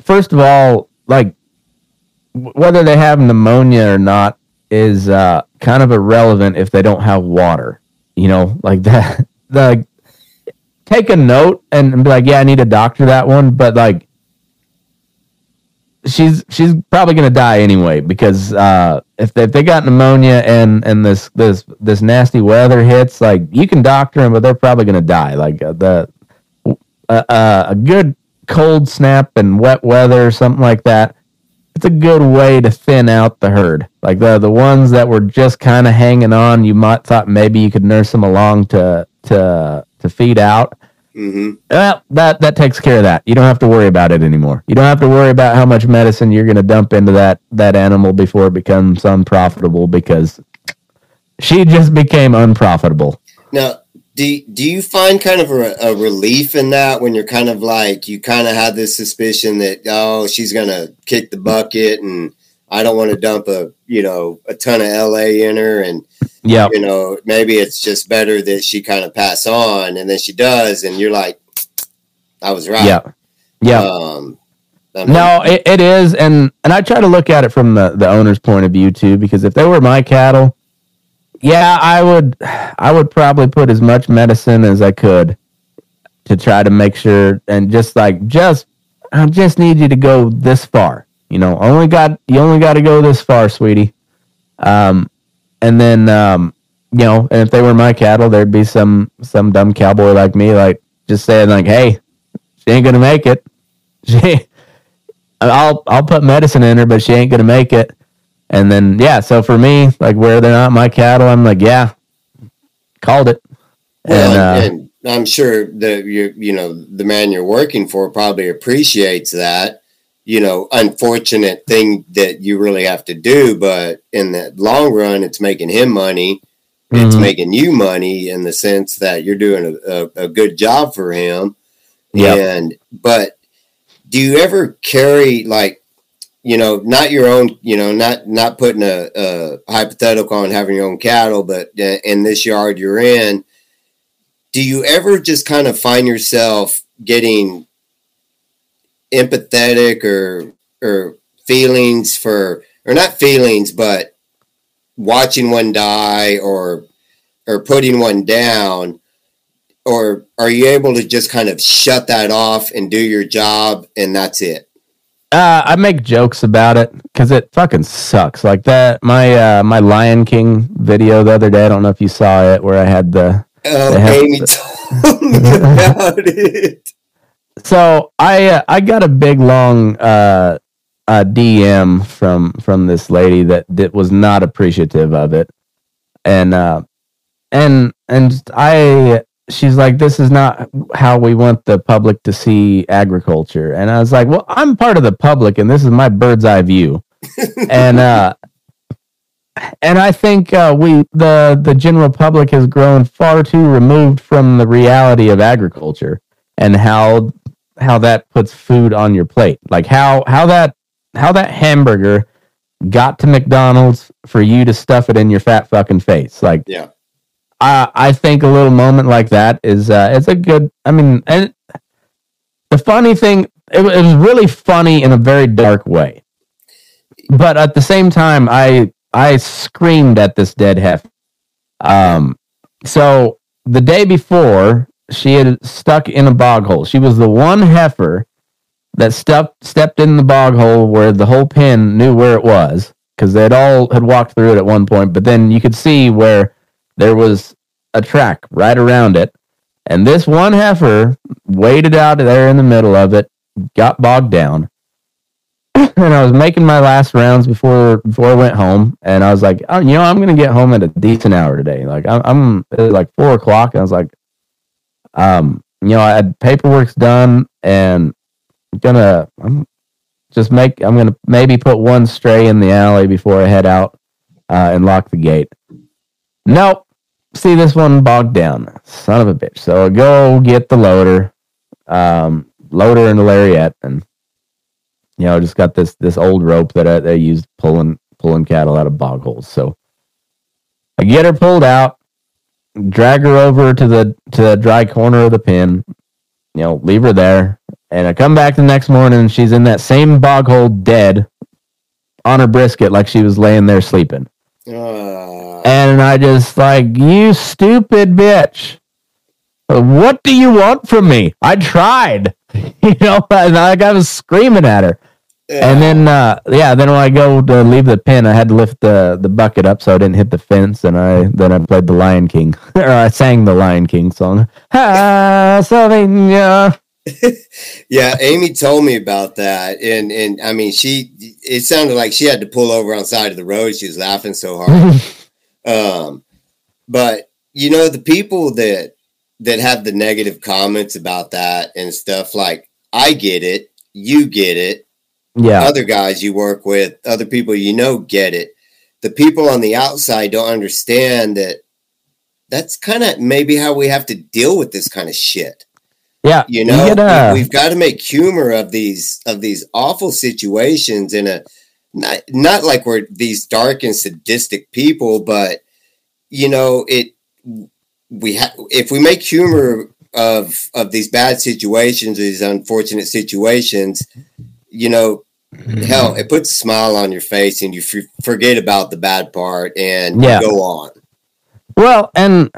first of all, like whether they have pneumonia or not is uh, kind of irrelevant if they don't have water. You know, like [LAUGHS] that. The take a note and be like, yeah, I need a doctor that one, but like she's she's probably gonna die anyway because uh, if they, if they got pneumonia and and this this this nasty weather hits, like you can doctor them, but they're probably gonna die. Like uh, the uh, uh, a good cold snap and wet weather, something like that it's a good way to thin out the herd. Like the the ones that were just kind of hanging on, you might thought maybe you could nurse them along to to to feed out. Mm-hmm. Well, that that takes care of that. You don't have to worry about it anymore. You don't have to worry about how much medicine you're going to dump into that that animal before it becomes unprofitable because she just became unprofitable. Now, do do you find kind of a, a, relief in that when you're kind of like you kind of had this suspicion that oh she's gonna kick the bucket and I don't want to dump a you know a ton of LA in her and yeah. you know maybe it's just better that she kind of pass on and then she does and you're like I was right. Yeah. Yeah. Um, I mean, no it, it is and and I try to look at it from the the owner's point of view too because if they were my cattle yeah, I would I would probably put as much medicine as I could to try to make sure and just like just I just need you to go this far. You know, only got you only got to go this far, sweetie. Um and then um you know, and if they were my cattle, there'd be some some dumb cowboy like me like just saying like, "Hey, she ain't to make it." [LAUGHS] She I'll I'll put medicine in her, but she ain't gonna make it. And then yeah, so for me, like where they're not my cattle, I'm like, yeah, called it. Well, and, uh, and I'm sure that you you know the man you're working for probably appreciates that. You know, unfortunate thing that you really have to do, but in the long run, it's making him money. It's Mhm. making you money in the sense that you're doing a, a, a good job for him. Yeah. And but do you ever carry like you know not your own you know not not putting a, a hypothetical on having your own cattle but in this yard you're in do you ever just kind of find yourself getting empathetic or or feelings for or not feelings but watching one die or or putting one down? Or are you able to just kind of shut that off and do your job and that's it Uh, I make jokes about it because it fucking sucks. Like that, my uh, my Lion King video the other day. I don't know if you saw it, where I had the. oh amy told [LAUGHS] me about it So I uh, I got a big long uh, uh, DM from from this lady that that was not appreciative of it, and uh, and and I she's like, this is not how we want the public to see agriculture, and I was like, well, I'm part of the public, and this is my bird's eye view, [LAUGHS] and uh, and I think uh, we the the general public has grown far too removed from the reality of agriculture and how how that puts food on your plate. Like how how that how that hamburger got to McDonald's for you to stuff it in your fat fucking face. Like yeah I think a little moment like that is uh it's a good I mean and the funny thing it, it was really funny in a very dark way. But at the same time I I screamed at this dead heifer um so the day before she had stuck in a bog hole she was the one heifer that stepped stepped in the bog hole where the whole pen knew where it was because they'd all had walked through it at one point but then you could see where there was a track right around it and this one heifer waded out of there in the middle of it got bogged down. [CLEARS THROAT] And i was making my last rounds before before i went home and i was like oh, you know i'm gonna get home at a decent hour today. Like i'm, I'm it was like four o'clock and i was like um you know i had paperwork's done and I'm gonna i'm just make i'm gonna maybe put one stray in the alley before i head out uh, and lock the gate Nope. See this one bogged down. Son of a bitch. So I go get the loader, um, loader and the lariat, and you know, just got this this old rope that I, I used pulling pulling cattle out of bog holes. So I get her pulled out, drag her over to the to the dry corner of the pen, you know, leave her there, and I come back the next morning and she's in that same bog hole dead on her brisket like she was laying there sleeping. Uh, And I just like, you stupid bitch. What do you want from me? I tried. [LAUGHS] You know, and like I was screaming at her. And then uh yeah, then when I go to leave the pen, I had to lift the the bucket up so I didn't hit the fence and I then I played the Lion King. [LAUGHS] or I sang the Lion King song. [LAUGHS] Ah, Slovenia. Yeah amy told me about that and and i mean she it sounded like she had to pull over on the side of the road. She was laughing so hard. [LAUGHS] Um but you know the people that that have the negative comments about that and stuff like i get it you get it Yeah. other guys you work with other people you know get it. The people on the outside don't understand that that's kind of maybe how we have to deal with this kind of shit Yeah. you know uh, we, have got to make humor of these of these awful situations in a not not like we're these dark and sadistic people but you know it we have if we make humor of of these bad situations these unfortunate situations you know hell it puts a smile on your face and you f- forget about the bad part and Yeah. go on Well, and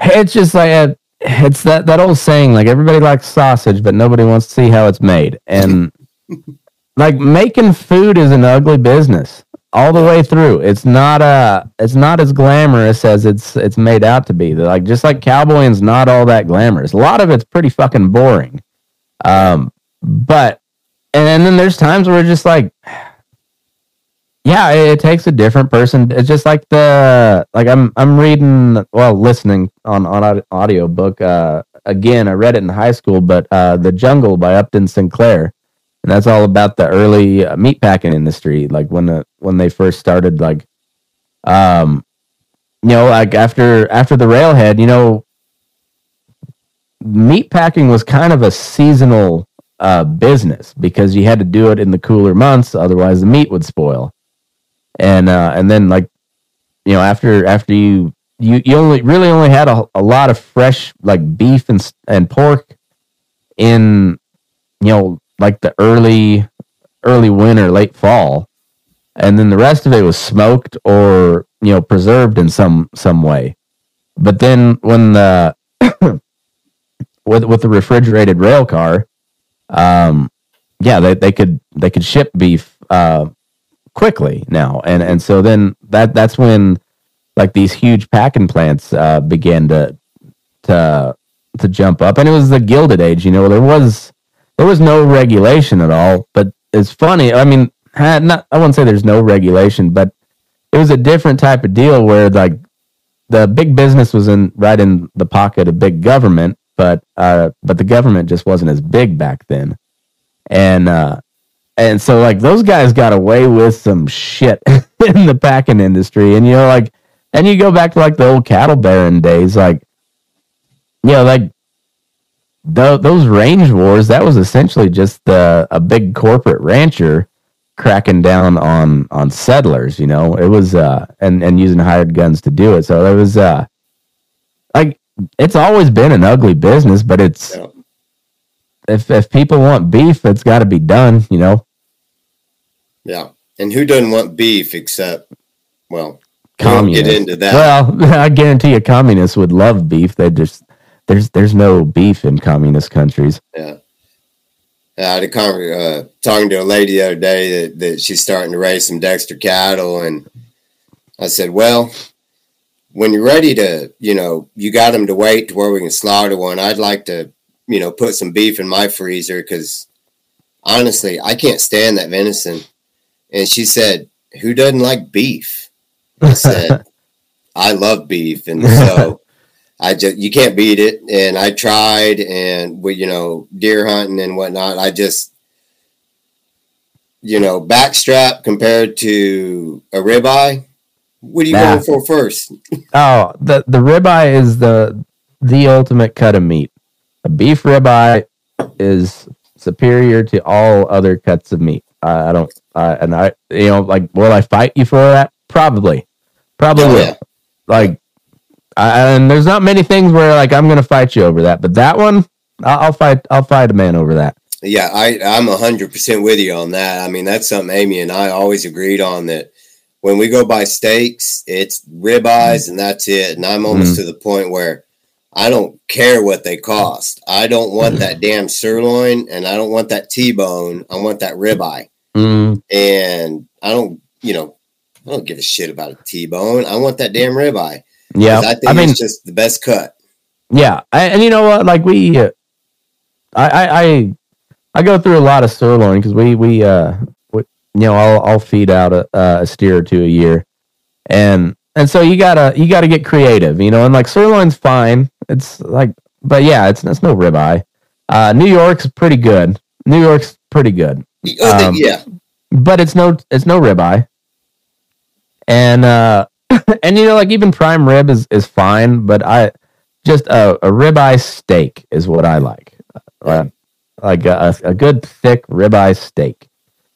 it's just like a, it's that that old saying like everybody likes sausage, but nobody wants to see how it's made. And [LAUGHS] like making food is an ugly business all the way through. It's not uh it's not as glamorous as it's it's made out to be. Like just like cowboying's not all that glamorous. A lot of it's pretty fucking boring. Um, but and then there's times where it's just like yeah it, takes a different person it's just like the like i'm i'm reading well listening on on audio book uh again i read it in high school but uh the jungle by upton sinclair and that's all about the early uh, meat packing industry like when the when they first started like um you know like after after the railhead you know meat packing was kind of a seasonal uh, business because you had to do it in the cooler months, otherwise the meat would spoil. And uh, and then like you know after after you you, you only really only had a, a lot of fresh like beef and and pork in you know like the early early winter late fall. And then the rest of it was smoked or you know preserved in some some way. But then when the [COUGHS] with with the refrigerated rail car um, yeah, they, they could they could ship beef uh, quickly now, and and so then that that's when like these huge packing plants uh, began to to to jump up, and it was the Gilded Age. You know, there was there was no regulation at all, but it's funny. I mean, not I wouldn't say there's no regulation, but it was a different type of deal where like the big business was in right in the pocket of big government, but uh, but the government just wasn't as big back then, and uh, and so like those guys got away with some shit [LAUGHS] in the packing industry, and you know like, and you go back to like the old cattle baron days, like, you know like. The, those range wars that was essentially just the, a big corporate rancher cracking down on on settlers you know it was uh and and using hired guns to do it so it was uh like it's always been an ugly business, but it's yeah. if if people want beef, it's got to be done. You know. Yeah, and who doesn't want beef except well, communists. Get into that. Well, [LAUGHS] I guarantee you, communists would love beef. They just there's there's no beef in communist countries. Yeah. I had a con- uh, talking to a lady the other day that, that she's starting to raise some Dexter cattle, and I said, "Well, when you're ready to, you know, you got them to wait to where we can slaughter one. I'd like to, you know, put some beef in my freezer because honestly, I can't stand that venison. And she said, Who doesn't like beef? I said, [LAUGHS] I love beef. And so [LAUGHS] I just, you can't beat it. And I tried and we, you know, deer hunting and whatnot. I just, you know, backstrap compared to a ribeye what are you going for first? [LAUGHS] oh, the the ribeye is the the ultimate cut of meat. A beef ribeye is superior to all other cuts of meat. Uh, I don't, uh, and I, you know, like, will I fight you for that? Probably, probably oh, will. Yeah. Like, I, and there's not many things where like I'm gonna fight you over that, but that one, I'll, I'll fight. I'll fight a man over that. Yeah, I I'm hundred percent with you on that. I mean, that's something Amy and I always agreed on that when we go buy steaks, it's ribeyes and that's it. And I'm almost mm-hmm. to the point where I don't care what they cost. I don't want mm-hmm. that damn sirloin and I don't want that T-bone. I want that ribeye. Mm-hmm. And I don't, you know, I don't give a shit about a T-bone. I want that damn ribeye. Yeah, I think I mean, it's just the best cut. Yeah, I, and you know what? Like we, uh, I, I, I, I go through a lot of sirloin because we, we, uh, you know, I'll I'll feed out a, a steer or two a year, and and so you gotta you gotta get creative, you know, and like sirloin's fine. It's like, but yeah, it's it's no ribeye. Uh, New York's pretty good. New York's pretty good. Um, yeah, but it's no it's no ribeye. And uh, [LAUGHS] and you know, like even prime rib is is fine, but I just a, a ribeye steak is what I like. Uh, like a, a good thick ribeye steak.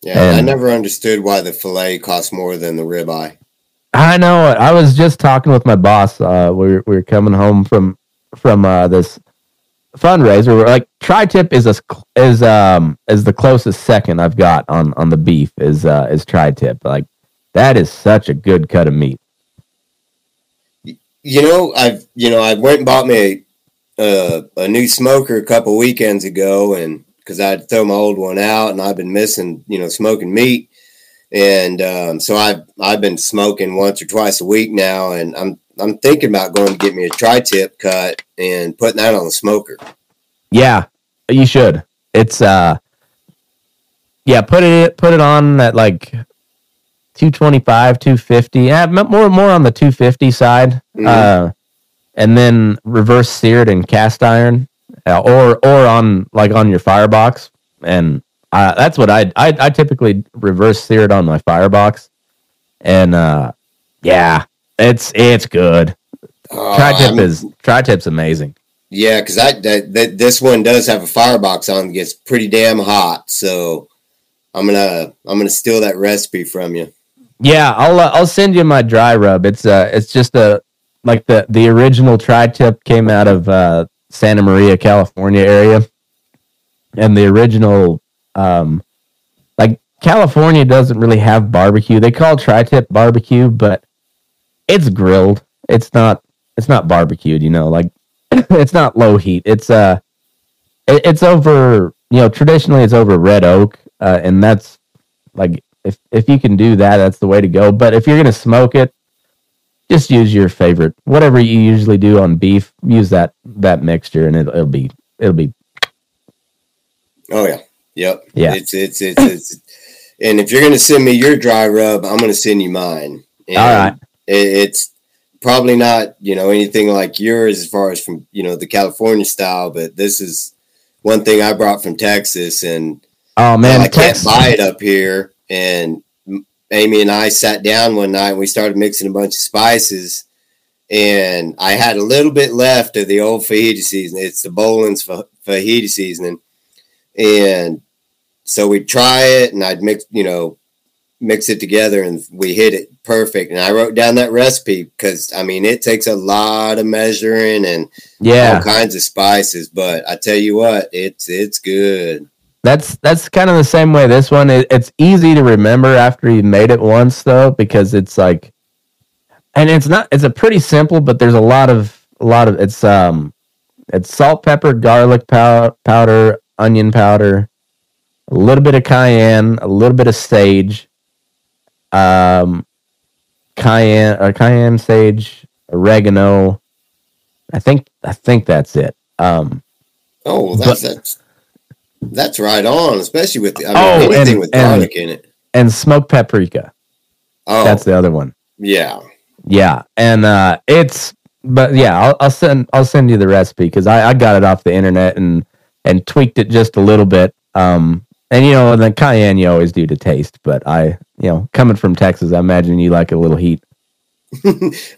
Yeah, and I never understood why the fillet costs more than the ribeye. I know. I was just talking with my boss. Uh, we were, we were coming home from from uh, this fundraiser. Like tri-tip is a, is um is the closest second I've got on on the beef is uh is tri-tip. Like that is such a good cut of meat. You know, I've you know I went and bought me a, uh, a new smoker a couple weekends ago, and because I'd throw my old one out and I've been missing, you know, smoking meat. And um, so I've I've been smoking once or twice a week now, and I'm I'm thinking about going to get me a tri-tip cut and putting that on the smoker. Yeah, you should. It's uh, yeah, put it put it on at like 225, 250. Yeah, more more on the 250 side. Mhm. Uh, and then reverse seared in cast iron, uh, or or on like on your firebox. And uh, that's what I, I I typically reverse sear it on my firebox. And uh, yeah, it's it's good. Oh, Tri tip is tri tip's amazing. Yeah, because I that, that this one does have a firebox on. It gets pretty damn hot, so I'm gonna I'm gonna steal that recipe from you. Yeah, I'll uh, I'll send you my dry rub. It's uh it's just a like the the original tri tip came out of uh Santa Maria, California area. And the original um like California doesn't really have barbecue. They call tri tip barbecue, but it's grilled. It's not it's not barbecued, you know, like [LAUGHS] it's not low heat. It's uh it, it's over, you know, traditionally it's over red oak, uh, and that's like if if you can do that, that's the way to go. But if you're gonna smoke it, just use your favorite, whatever you usually do on beef. Use that that mixture, and it'll, it'll be it'll be Oh yeah, yep. Yeah. It's it's it's it's. and if you're gonna send me your dry rub, I'm gonna send you mine. And all right. It, it's probably not you know anything like yours as far as from you know the California style, but this is one thing I brought from Texas, and Oh man, I can't buy it up here. And Amy and I sat down one night and we started mixing a bunch of spices. And I had a little bit left of the old fajita seasoning. It's the Bolner's fa- fajita seasoning. And so we'd try it and I'd mix, you know, mix it together and we hit it perfect. And I wrote down that recipe because, I mean, it takes a lot of measuring and yeah, all kinds of spices. But I tell you what, it's it's good. that's that's kind of the same way. This one, it, it's easy to remember after you made it once, though, because it's like, and it's not. It's a pretty simple, but there's a lot of a lot of it's um, it's salt, pepper, garlic pow- powder, onion powder, a little bit of cayenne, a little bit of sage, um, cayenne or cayenne sage, oregano. I think I think that's it. Um, Oh, well, that's that's that's right on, especially with the, I mean, Oh, anything and- with and- garlic in it. and smoked paprika. Oh, That's the other one. yeah. Yeah, and uh, it's but yeah, I'll, I'll send I'll send you the recipe because I, I got it off the internet and and tweaked it just a little bit. Um, and you know, and the cayenne you always do to taste, but I you know coming from Texas, I imagine you like a little heat. [LAUGHS]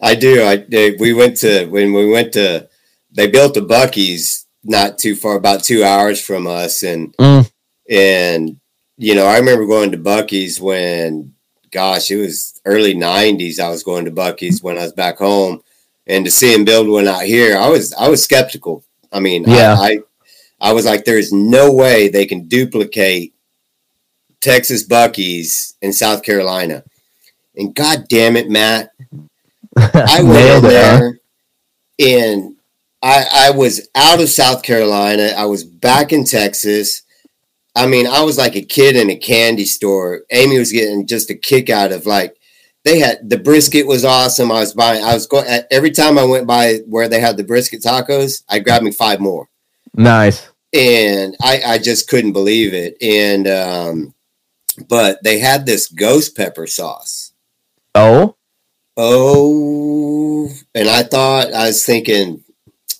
I do. I they, we went to when we went to they built a Buc-ee's not too far, about two hours from us, and Mm. and you know I remember going to Buc-ee's when, gosh, it was early '90s. I was going to Buc-ee's when I was back home, and to see him build one out here, I was I was skeptical. I mean, Yeah. I, I I was like, there's no way they can duplicate Texas Buc-ee's in South Carolina. And god damn it, Matt, I [LAUGHS] went in there and I I was out of South Carolina. I was back in Texas. I mean, I was like a kid in a candy store. Amy was getting just a kick out of like they had the brisket was awesome. I was buying. I was going every time I went by where they had the brisket tacos. I grabbed me five more, Nice. And I I just couldn't believe it. And um, but they had this ghost pepper sauce. Oh, Oh, and I thought I was thinking,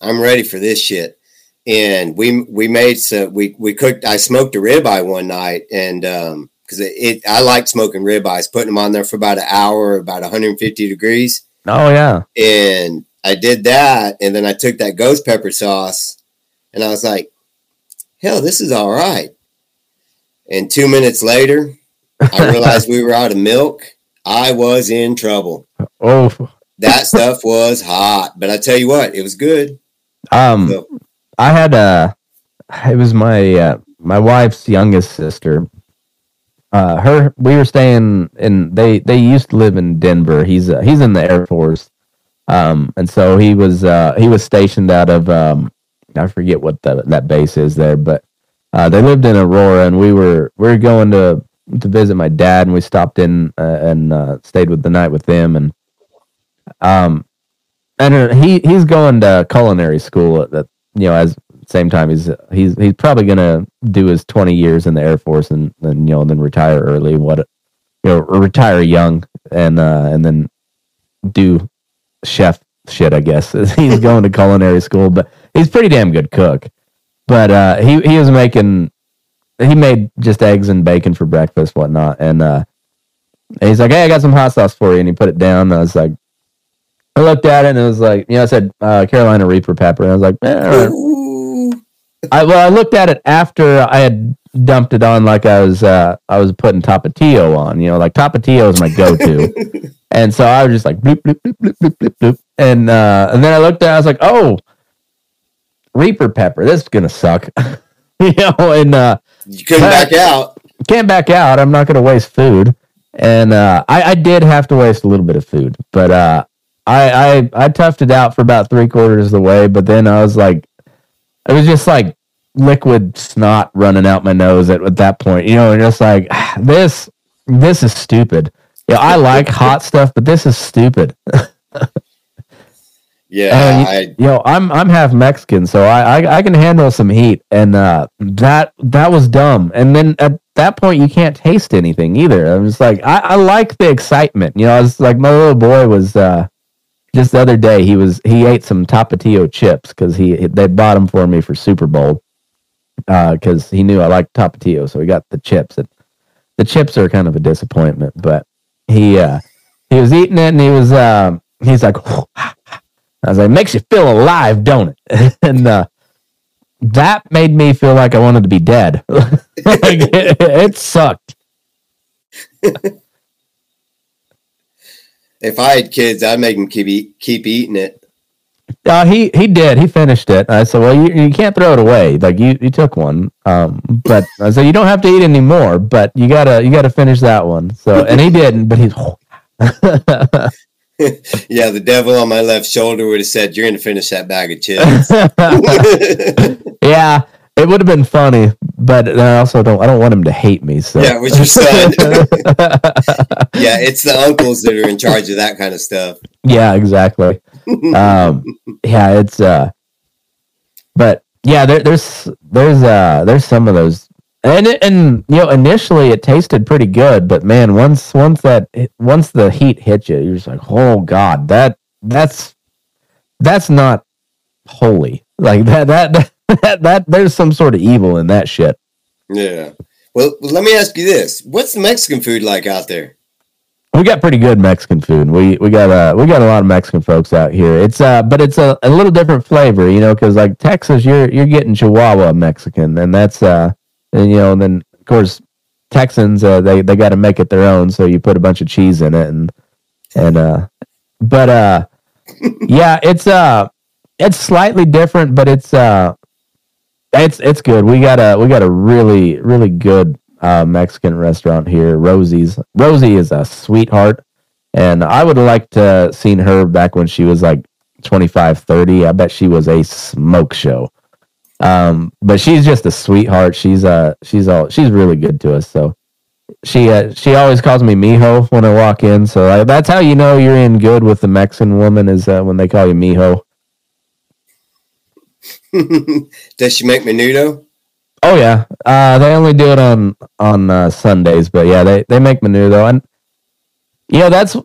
I'm ready for this shit. And we we made some we we cooked. I smoked a ribeye one night, and um, because it, it I like smoking ribeyes, putting them on there for about an hour, about 150 degrees, oh yeah. and I did that, and then I took that ghost pepper sauce, and I was like, hell, this is all right. And two minutes later, I realized we were out of milk. I was in trouble [LAUGHS] Oh, that stuff was hot. But I tell you what, it was good. um, So, I had a. It was my uh, my wife's youngest sister. Uh, her we were staying in. They they used to live in Denver. He's uh, he's in the Air Force, um, and so he was uh, he was stationed out of um, I forget what that base is there, but uh, they lived in Aurora, and we were we were going to to visit my dad, and we stopped in uh, and uh, stayed with the night with them, and um, and uh, he he's going to culinary school at the you know as same time, he's he's he's probably gonna do his twenty years in the Air Force and then you know then retire early. What you know, retire young and uh, and then do chef shit. I guess [LAUGHS] he's going to culinary school, but he's pretty damn good cook. But uh, he he was making he made just eggs and bacon for breakfast, whatnot, and uh, he's like, "Hey, I got some hot sauce for you," and he put it down. I was like, I looked at it and it was like, you know, I said uh, Carolina Reaper pepper, and I was like, eh, right. I well, I looked at it after I had dumped it on, like I was uh, I was putting Tapatio on, you know, like Tapatio is my go-to, [LAUGHS] and so I was just like bloop bloop bloop bloop bloop bloop, bloop. and uh, and then I looked at, it, I was like, oh, Reaper pepper, this is gonna suck, [LAUGHS] you know, and uh, You couldn't back out. can't back out. I'm not going to waste food, and uh, I, I did have to waste a little bit of food, but uh, I, I I toughed it out for about three quarters of the way. But then I was like, it was just like liquid snot running out my nose at, at that point, you know, and just like [SIGHS] this this is stupid. Yeah, I like [LAUGHS] hot stuff, but this is stupid. [LAUGHS] Yeah, And I, know, I'm I'm half Mexican, so I, I I can handle some heat, and uh, that that was dumb. And then at that point, you can't taste anything either. I'm just like, I, I like the excitement. You know, I was like, my little boy was uh, just the other day. He was he ate some Tapatio chips because he they bought them for me for Super Bowl because he knew I liked Tapatio, so he got the chips. And the chips are kind of a disappointment, but he uh, he was eating it, and he was um, he's like. I was like, makes you feel alive, don't it? [LAUGHS] and uh, that made me feel like I wanted to be dead. [LAUGHS] like, it, it sucked. [LAUGHS] if I had kids, I'd make them keep eat, keep eating it. Uh, he he did. He finished it. I said, well, you, you can't throw it away. Like you, you took one. Um, but I said you don't have to eat anymore. But you gotta you gotta finish that one. So and he didn't. But he's. [LAUGHS] yeah, the devil on my left shoulder would have said, "You're going to finish that bag of chips." [LAUGHS] yeah, it would have been funny, but I also don't. I don't want him to hate me. So yeah, it was your son. [LAUGHS] yeah, it's the uncles that are in charge of that kind of stuff. yeah, exactly. um yeah it's uh but yeah there, there's there's uh there's some of those and and you know initially it tasted pretty good but man once once that once the heat hit you you're just like oh god that that's that's not holy like that that [LAUGHS] that, that there's some sort of evil in that shit Yeah. Well, let me ask you this: What's the Mexican food like out there? we got pretty good Mexican food. We we got uh we got a lot of Mexican folks out here. It's uh but it's a, a little different flavor, you know, because like Texas, you're you're getting Chihuahua Mexican, and that's uh and you know and then of course Texans uh, they they got to make it their own, so you put a bunch of cheese in it and and uh but uh [LAUGHS] yeah it's uh it's slightly different, but it's uh it's it's good. We got a we got a really really good uh, Mexican restaurant here, Rosie's. Rosie is a sweetheart, and I would have liked to seen her back when she was like 25, 30. I bet she was a smoke show. Um, but she's just a sweetheart. She's uh she's all she's really good to us. So she uh, she always calls me Mijo when I walk in. So uh, that's how you know you're in good with the Mexican woman is uh, when they call you Mijo. [LAUGHS] Does she make menudo? Oh yeah, uh, they only do it on on uh, Sundays, but yeah, they they make menudo, and you know that's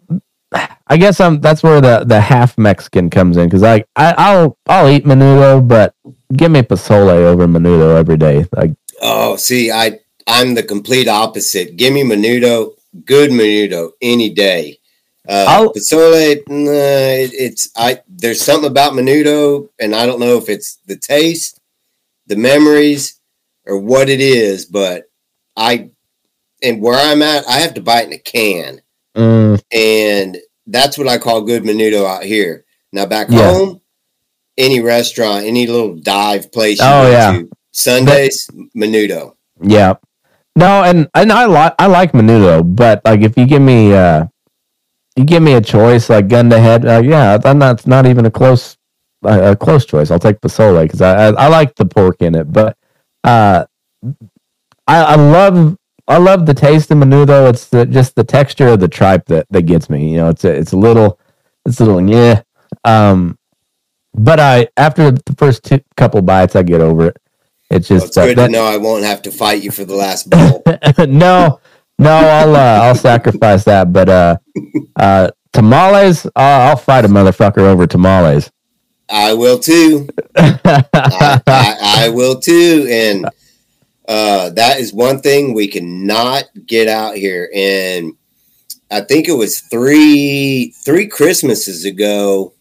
I guess I'm that's where the the half Mexican comes in because I, I I'll I'll eat menudo, but give me pozole over menudo every day. Like Oh, see, I I'm the complete opposite. Give me menudo, good menudo any day. Uh, I'll- pozole, nah, it, it's I. There's something about menudo, and I don't know if it's the taste, the memories, or what it is. But I, and where I'm at, I have to buy it in a can, mm, and that's what I call good menudo out here. Now back Yeah. home, any restaurant, any little dive place, you Oh, go yeah. to, Sundays menudo. yeah, no, and and I like I like menudo, but like if you give me uh you give me a choice like gun to head, uh, yeah, I'm not not even a close a, a close choice. I'll take pozole because I, I I like the pork in it, but uh I, I love I love the taste of menudo. It's the, just the texture of the tripe that, that gets me. You know, it's a, it's a little it's a little yeah. Um, but I after the first two couple bites, I get over it. It's Well, just it's uh, good that- to know I won't have to fight you for the last bowl. [LAUGHS] no, no, I'll uh, I'll sacrifice that. But uh, uh, tamales, uh, I'll fight a motherfucker over tamales. I will too. [LAUGHS] I, I, I will too. And uh, that is one thing we cannot get out here. And I think it was three three Christmases ago,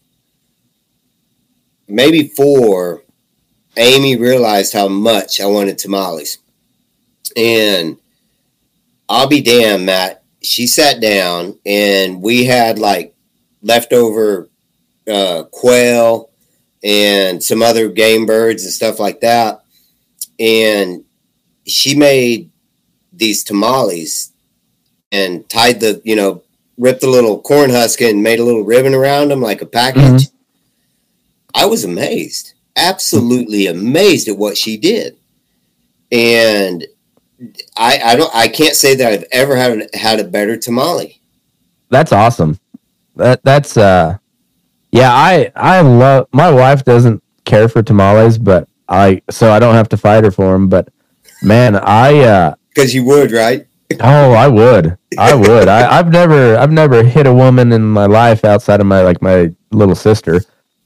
maybe four. Amy realized how much I wanted tamales, and I'll be damned, Matt. She sat down and we had like leftover uh, quail and some other game birds and stuff like that. And she made these tamales and tied the, you know, ripped the little corn husk and made a little ribbon around them like a package. I was amazed, absolutely amazed at what she did. And I, I don't, I can't say that I've ever had had a better tamale. That's awesome. That that's uh, yeah. I I love. My wife doesn't care for tamales, but I so I don't have to fight her for them. But man, I uh, Because you would, right? Oh, I would. I would. I, [LAUGHS] I've never I've never hit a woman in my life outside of my like my little sister.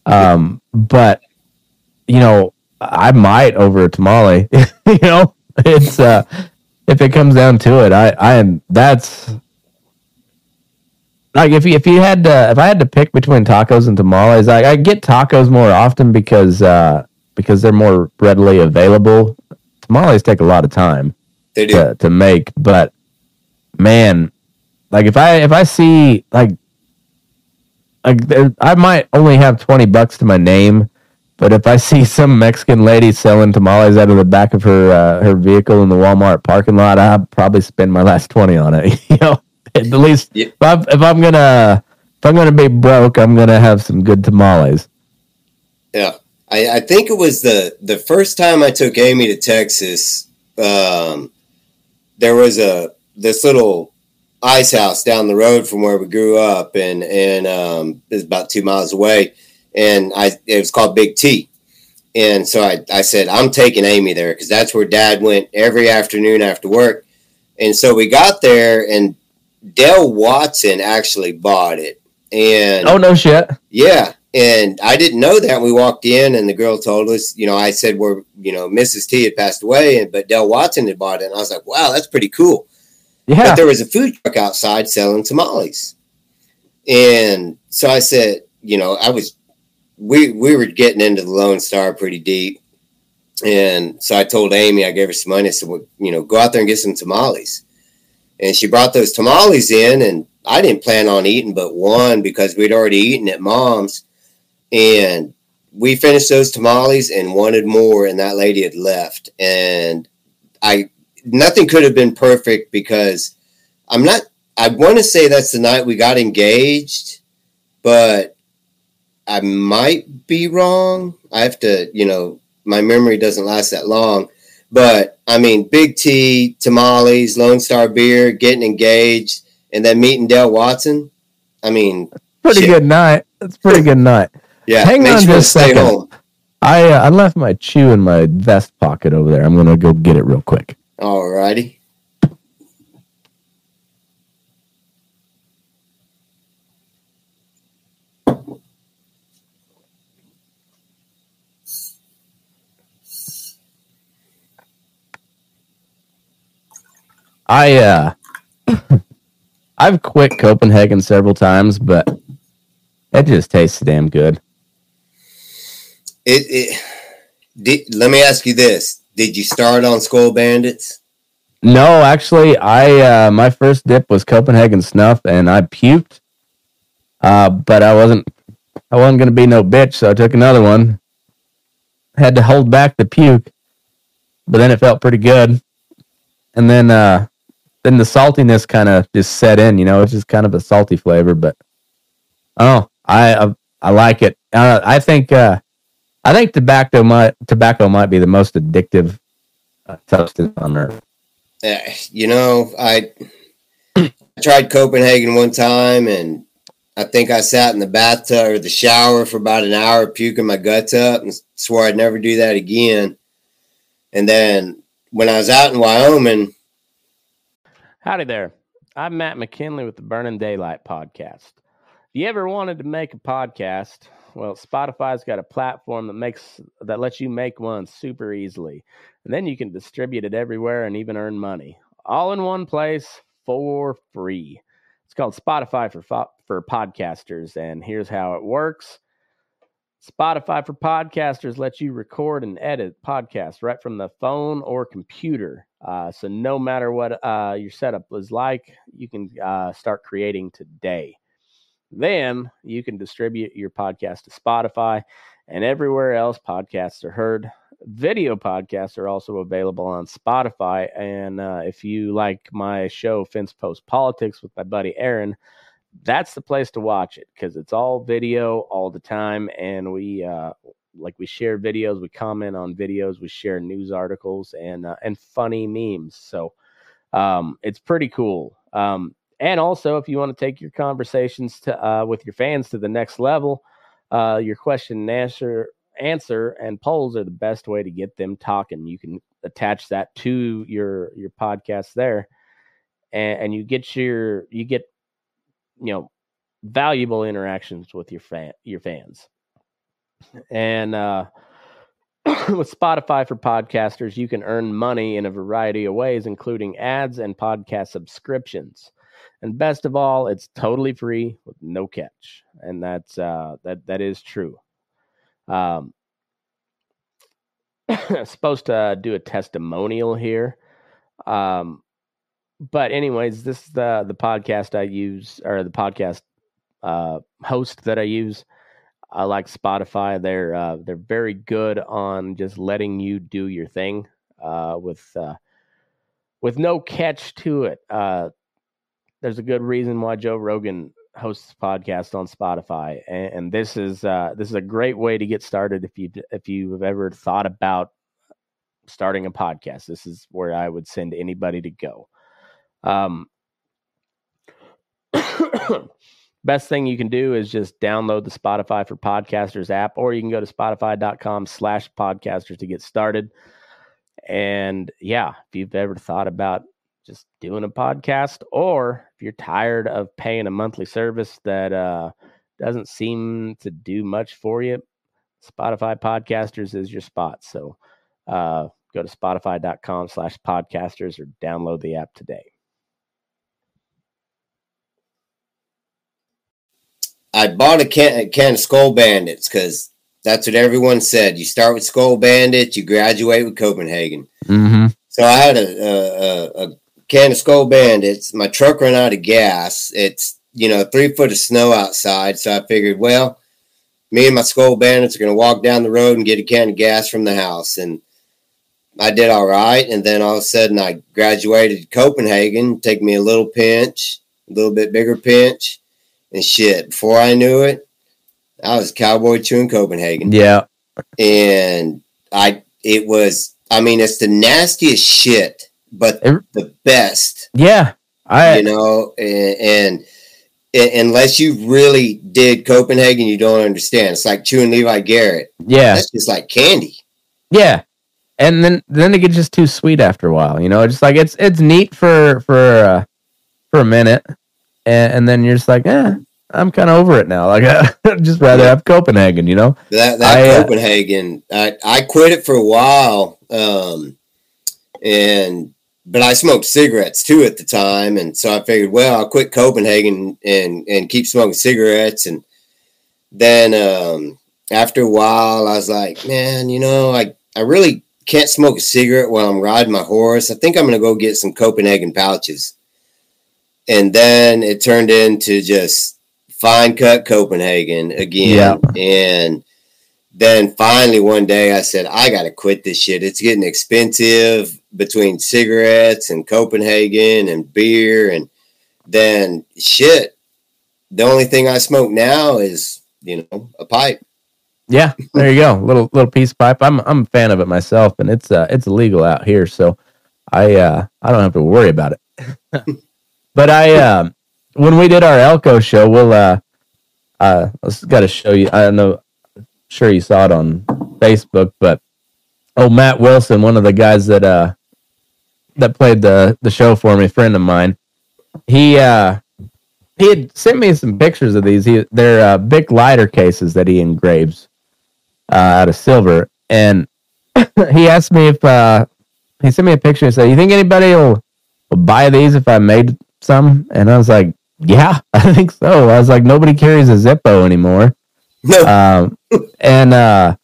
Um, but you know, I might over a [LAUGHS] tamale. you know, it's uh if it comes down to it, I I am that's like if you if you had to if I had to pick between tacos and tamales, I, I get tacos more often because uh because they're more readily available. Tamales take a lot of time They do. to, to make but man like if i if i see like like there, i might only have 20 bucks to my name but if i [LAUGHS] see some mexican lady selling tamales out of the back of her uh, her vehicle in the walmart parking lot i'll probably spend my [LAUGHS] last 20 on it [LAUGHS] you know at least Yeah. if, I'm, if i'm gonna if i'm gonna be broke i'm gonna have some good tamales Yeah, I, I think it was the the first time I took Amy to Texas. Um, there was a this little ice house down the road from where we grew up, and and um, it was about two miles away, and I it was called Big T. And so I, I said, I'm taking Amy there because that's where dad went every afternoon after work. And so we got there, and Dale Watson actually bought it. And oh no shit yeah, and I didn't know that. We walked in, and the girl told us. You know, I said we're you know Mrs. T had passed away, and but Dale Watson had bought it, and I was like, wow, that's pretty cool. yeah But there was a food truck outside selling tamales, and so I said, you know, I was we we were getting into the Lone Star pretty deep, and so I told Amy, I gave her some money. I said, well, you know, go out there and get some tamales, and she brought those tamales in, and I didn't plan on eating but one because we'd already eaten at mom's, and we finished those tamales and wanted more, and that lady had left, and I nothing could have been perfect because I'm not. I want to say that's the night we got engaged, but I might be wrong. I have to, you know, my memory doesn't last that long. But I mean, Big T, tamales, Lone Star beer, getting engaged, and then meeting Dale Watson. I mean, pretty shit. good night it's a pretty good night yeah, Hang on just a second. home. I uh, I left my chew in my vest pocket over there. I'm gonna go get it real quick. Alrighty. I uh [LAUGHS] I've quit Copenhagen several times, but it just tastes damn good. It, it did, let me ask you this: Did you start on Skoal Bandits? No, actually, I uh my first dip was Copenhagen snuff, and I puked. Uh, but I wasn't I wasn't gonna be no bitch, so I took another one. Had to hold back the puke, but then it felt pretty good. And then uh then the saltiness kind of just set in. You know, it's just kind of a salty flavor, but oh, I I, I like it. Uh, I think uh I think tobacco might tobacco might be the most addictive uh, substance on earth. Uh, you know, I, I tried Copenhagen one time, and I think I sat in the bathtub or the shower for about an hour, puking my guts up, and swore I'd never do that again. And then when I was out in Wyoming, Howdy there. I'm Matt McKinley with the Burning Daylight podcast. If you ever wanted to make a podcast, well, Spotify's got a platform that makes that lets you make one super easily. And then you can distribute it everywhere and even earn money. All in one place for free. It's called Spotify for fo- for podcasters and here's how it works. Spotify for podcasters lets you record and edit podcasts right from the phone or computer. Uh, so no matter what uh, your setup is like, you can uh, start creating today. Then you can distribute your podcast to Spotify and everywhere else podcasts are heard. Video podcasts are also available on Spotify. And uh, if you like my show, Fence Post Politics, with my buddy Aaron, that's the place to watch it because it's all video all the time. And we, uh, like we share videos, we comment on videos, we share news articles and uh, and funny memes. So um, it's pretty cool. Um, and also, if you want to take your conversations to uh, with your fans to the next level, uh, your question and answer answer and polls are the best way to get them talking. You can attach that to your your podcast there, and, and you get your you get you know valuable interactions with your fan your fans. And uh, [CLEARS THROAT] with Spotify for podcasters, you can earn money in a variety of ways, including ads and podcast subscriptions. And best of all, it's totally free with no catch, and that's uh, that that is true. Um, [COUGHS] I'm supposed to uh, do a testimonial here, um, but anyways, this is the the podcast I use or the podcast uh, host that I use. I like Spotify. They're uh, they're very good on just letting you do your thing uh, with uh, with no catch to it. There's a good reason why Joe Rogan hosts podcast on Spotify, and, and this is uh, this is a great way to get started if you if you've ever thought about starting a podcast. This is where I would send anybody to go. Um, [COUGHS] best thing you can do is just download the Spotify for Podcasters app, or you can go to spotify.com slash podcasters to get started. And yeah, if you've ever thought about just doing a podcast, or you're tired of paying a monthly service that uh, doesn't seem to do much for you, Spotify Podcasters is your spot. So uh, go to spotify.com slash podcasters or download the app today. I bought a can, a can of Skoal Bandits because that's what everyone said. You start with Skoal Bandits, you graduate with Copenhagen. Mm-hmm. So I had a, a, a, can of Skoal Bandits. My truck ran out of gas. It's you know three foot of snow outside, so I figured, well, me and my Skoal Bandits are going to walk down the road and get a can of gas from the house, and I did all right. And then all of a sudden, I graduated Copenhagen. Take me a little pinch, a little bit bigger pinch, and shit. Before I knew it, I was cowboy chewing Copenhagen. Yeah. And I, it was, I mean, it's the nastiest shit, but It- the best, Yeah. I you know, and, and, and unless you really did Copenhagen, you don't understand. It's like chewing Levi Garrett. yeah. That's just like candy. Yeah. And then then it gets just too sweet after a while, you know. It's like it's it's neat for for uh, for a minute, and, and then you're just like, eh, I'm kind of over it now. [LAUGHS] Like I'd just rather have Copenhagen, you know. That that I, uh, Copenhagen, I, I quit it for a while, um, and but I smoked cigarettes too at the time, and so I figured, well, I'll quit Copenhagen and and keep smoking cigarettes, and then um, after a while, I was like, man, you know, I I really can't smoke a cigarette while I'm riding my horse. I think I'm gonna go get some Copenhagen pouches, and then it turned into just fine cut Copenhagen again, and then finally one day I said, I got to quit this shit. It's getting expensive between cigarettes and Copenhagen and beer. And then shit, the only thing I smoke now is, you know, a pipe. Yeah, there you go. [LAUGHS] Little little peace pipe. I'm I'm a fan of it myself, and it's uh it's illegal out here, so I uh I don't have to worry about it. [LAUGHS] but I um when we did our Elko show, we'll uh uh, I got to show you. I don't know, sure you saw it on Facebook, but oh, Matt Wilson, one of the guys that uh that played the the show for me, a friend of mine, he uh he had sent me some pictures of these. He, they're uh, big lighter cases that he engraves uh, out of silver, and [COUGHS] he asked me if uh, he sent me a picture and said, "You think anybody will, will buy these if I made some?" And I was like, "Yeah, [LAUGHS] I think so." I was like, "Nobody carries a Zippo anymore." No. um, and uh,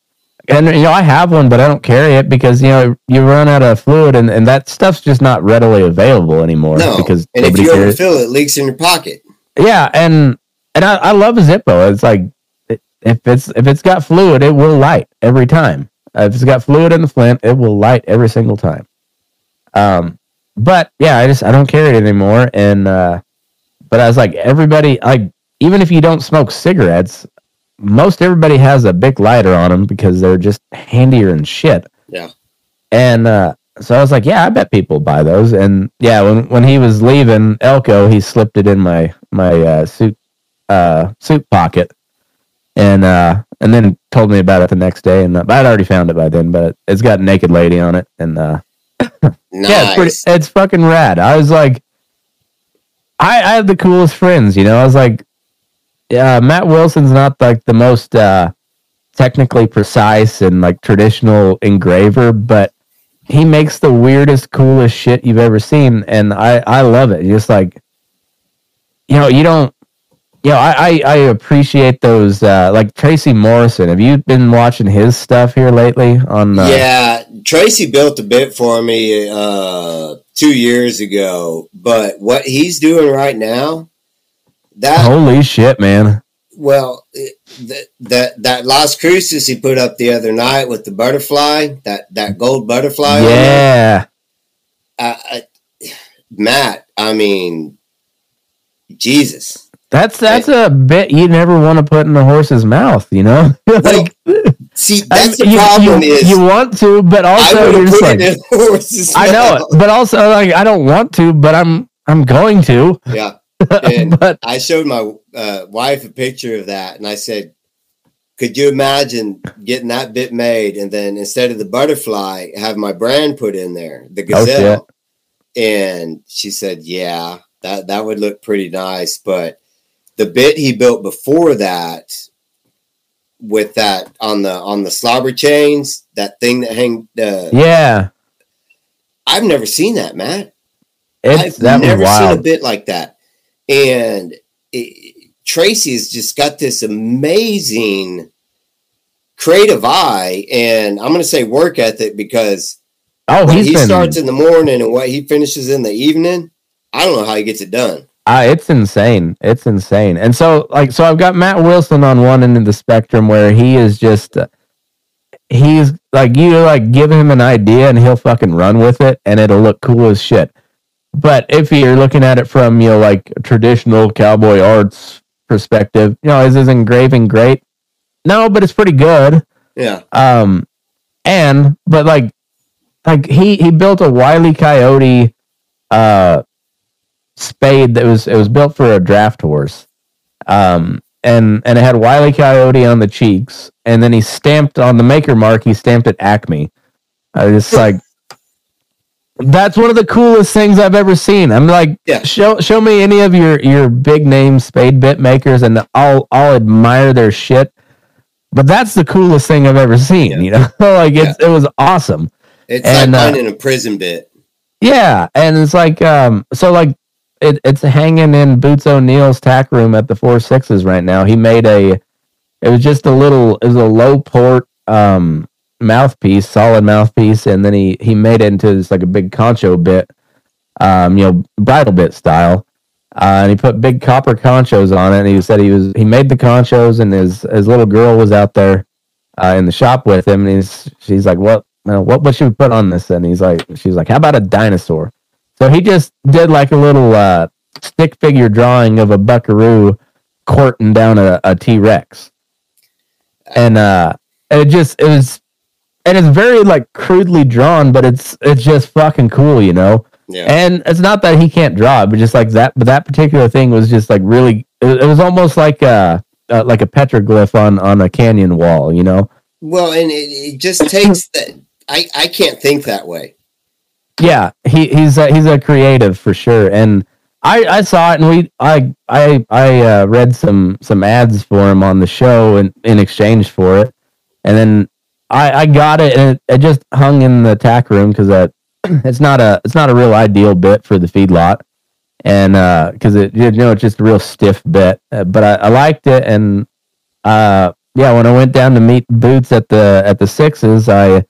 and you know I have one, but I don't carry it because you know you run out of fluid, and, and that stuff's just not readily available anymore. no. because and if you overfill it, it leaks in your pocket. Yeah, and and I, I love a Zippo. It's like if it's if it's got fluid, it will light every time. Uh, if it's got fluid in the flint, it will light every single time. Um, but yeah, I just I don't carry it anymore, and uh, but I was like everybody like even if you don't smoke cigarettes, most everybody has a big lighter on them because they're just handier and shit. Yeah. And uh, so I was like, yeah, I bet people buy those. And yeah, when when he was leaving Elko, he slipped it in my my uh, suit uh, suit pocket, and uh, and then told me about it the next day. And uh, I'd already found it by then, but it's got naked lady on it, and uh, Nice. [LAUGHS] yeah, it's pretty. It's fucking rad. I was like, I I have the coolest friends. You know, I was like, yeah, Matt Wilson's not like the most uh, technically precise and like traditional engraver, but he makes the weirdest, coolest shit you've ever seen, and I I love it. Just like, you know, you don't. You know, I, I, I appreciate those uh, like Tracy Morrison. Have you been watching his stuff here lately? On uh, yeah, Tracy built a bit for me uh, two years ago, but what he's doing right now, that holy shit, man! well, it- that that that Las Cruces he put up the other night with the butterfly, that that gold butterfly. Yeah, I, I, Matt, I mean, Jesus. That's that's a bit you never want to put in a horse's mouth, you know. [LAUGHS] like See, that's mean, the you- problem you, is you want to, but also you're just like, it in a horse's I know it, but also like I don't want to, but I'm I'm going to. Yeah. [LAUGHS] And- but I showed my uh, wife a picture of that, and I said, "Could you imagine getting that bit made, and then instead of the butterfly, have my brand put in there, the Oh, gazelle?" and she said, "Yeah, that that would look pretty nice." But the bit he built before that, with that on the on the slobber chains, that thing that hang, uh, yeah, I've never seen that, Matt. it's I've never seen a bit like that. And it, Tracy's just got this amazing creative eye, and I'm going to say work ethic because Oh, he's he been. starts in the morning and what he finishes in the evening, I don't know how he gets it done. Uh, it's insane. It's insane. And so, like, so I've got Matt Wilson on one end of the spectrum where he is just, uh, he's like, you like give him an idea and he'll fucking run with it and it'll look cool as shit. But if you're looking at it from, you know, like traditional cowboy arts perspective, you know, is his engraving great? No, but it's pretty good. Yeah. Um, and but like, like he he built a wily coyote, uh, spade that was it was built for a draft horse, um, and and it had wily coyote on the cheeks, and then he stamped on the maker mark. He stamped it Acme. I was just [LAUGHS] like. That's one of the coolest things I've ever seen. I'm like, Yeah. show show me any of your your big name spade bit makers, and I'll I'll admire their shit. But that's the coolest thing I've ever seen. Yeah. You know, [LAUGHS] like it's it was awesome. It's And, like uh, finding a prison bit. Yeah, and it's like um, so like it, it's hanging in Boots O'Neill's tack room at the Four Sixes right now. He made a, it was just a little, it was a low port um mouthpiece, solid mouthpiece, and then he he made it into this like a big concho bit, um, you know, bridle bit style. Uh, and he put big copper conchos on it. And he said he was he made the conchos, and his his little girl was out there uh, in the shop with him. And he's she's like, "What? uh, What? What should we put on this?" And he's like, "She's like, how about a dinosaur?" So he just did like a little uh, stick figure drawing of a buckaroo courting down a, a T Rex, and uh, it just it was, and it's very like crudely drawn, but it's it's just fucking cool, you know. Yeah. And it's not that he can't draw, but just like that, but that particular thing was just like really, it, it was almost like uh, uh, like a petroglyph on on a canyon wall. You know. Well, and it, it just takes that. I I can't think that way. Yeah, he he's a, he's a creative for sure, and I I saw it, and we I I I uh, read some some ads for him on the show, and in exchange for it, and then I I got it, and it, it just hung in the tack room because that [CLEARS THROAT] it's not a it's not a real ideal bit for the feedlot, and because uh, it you know it's just a real stiff bit, uh, but I, I liked it, and uh yeah, when I went down to meet Boots at the at the sixes, I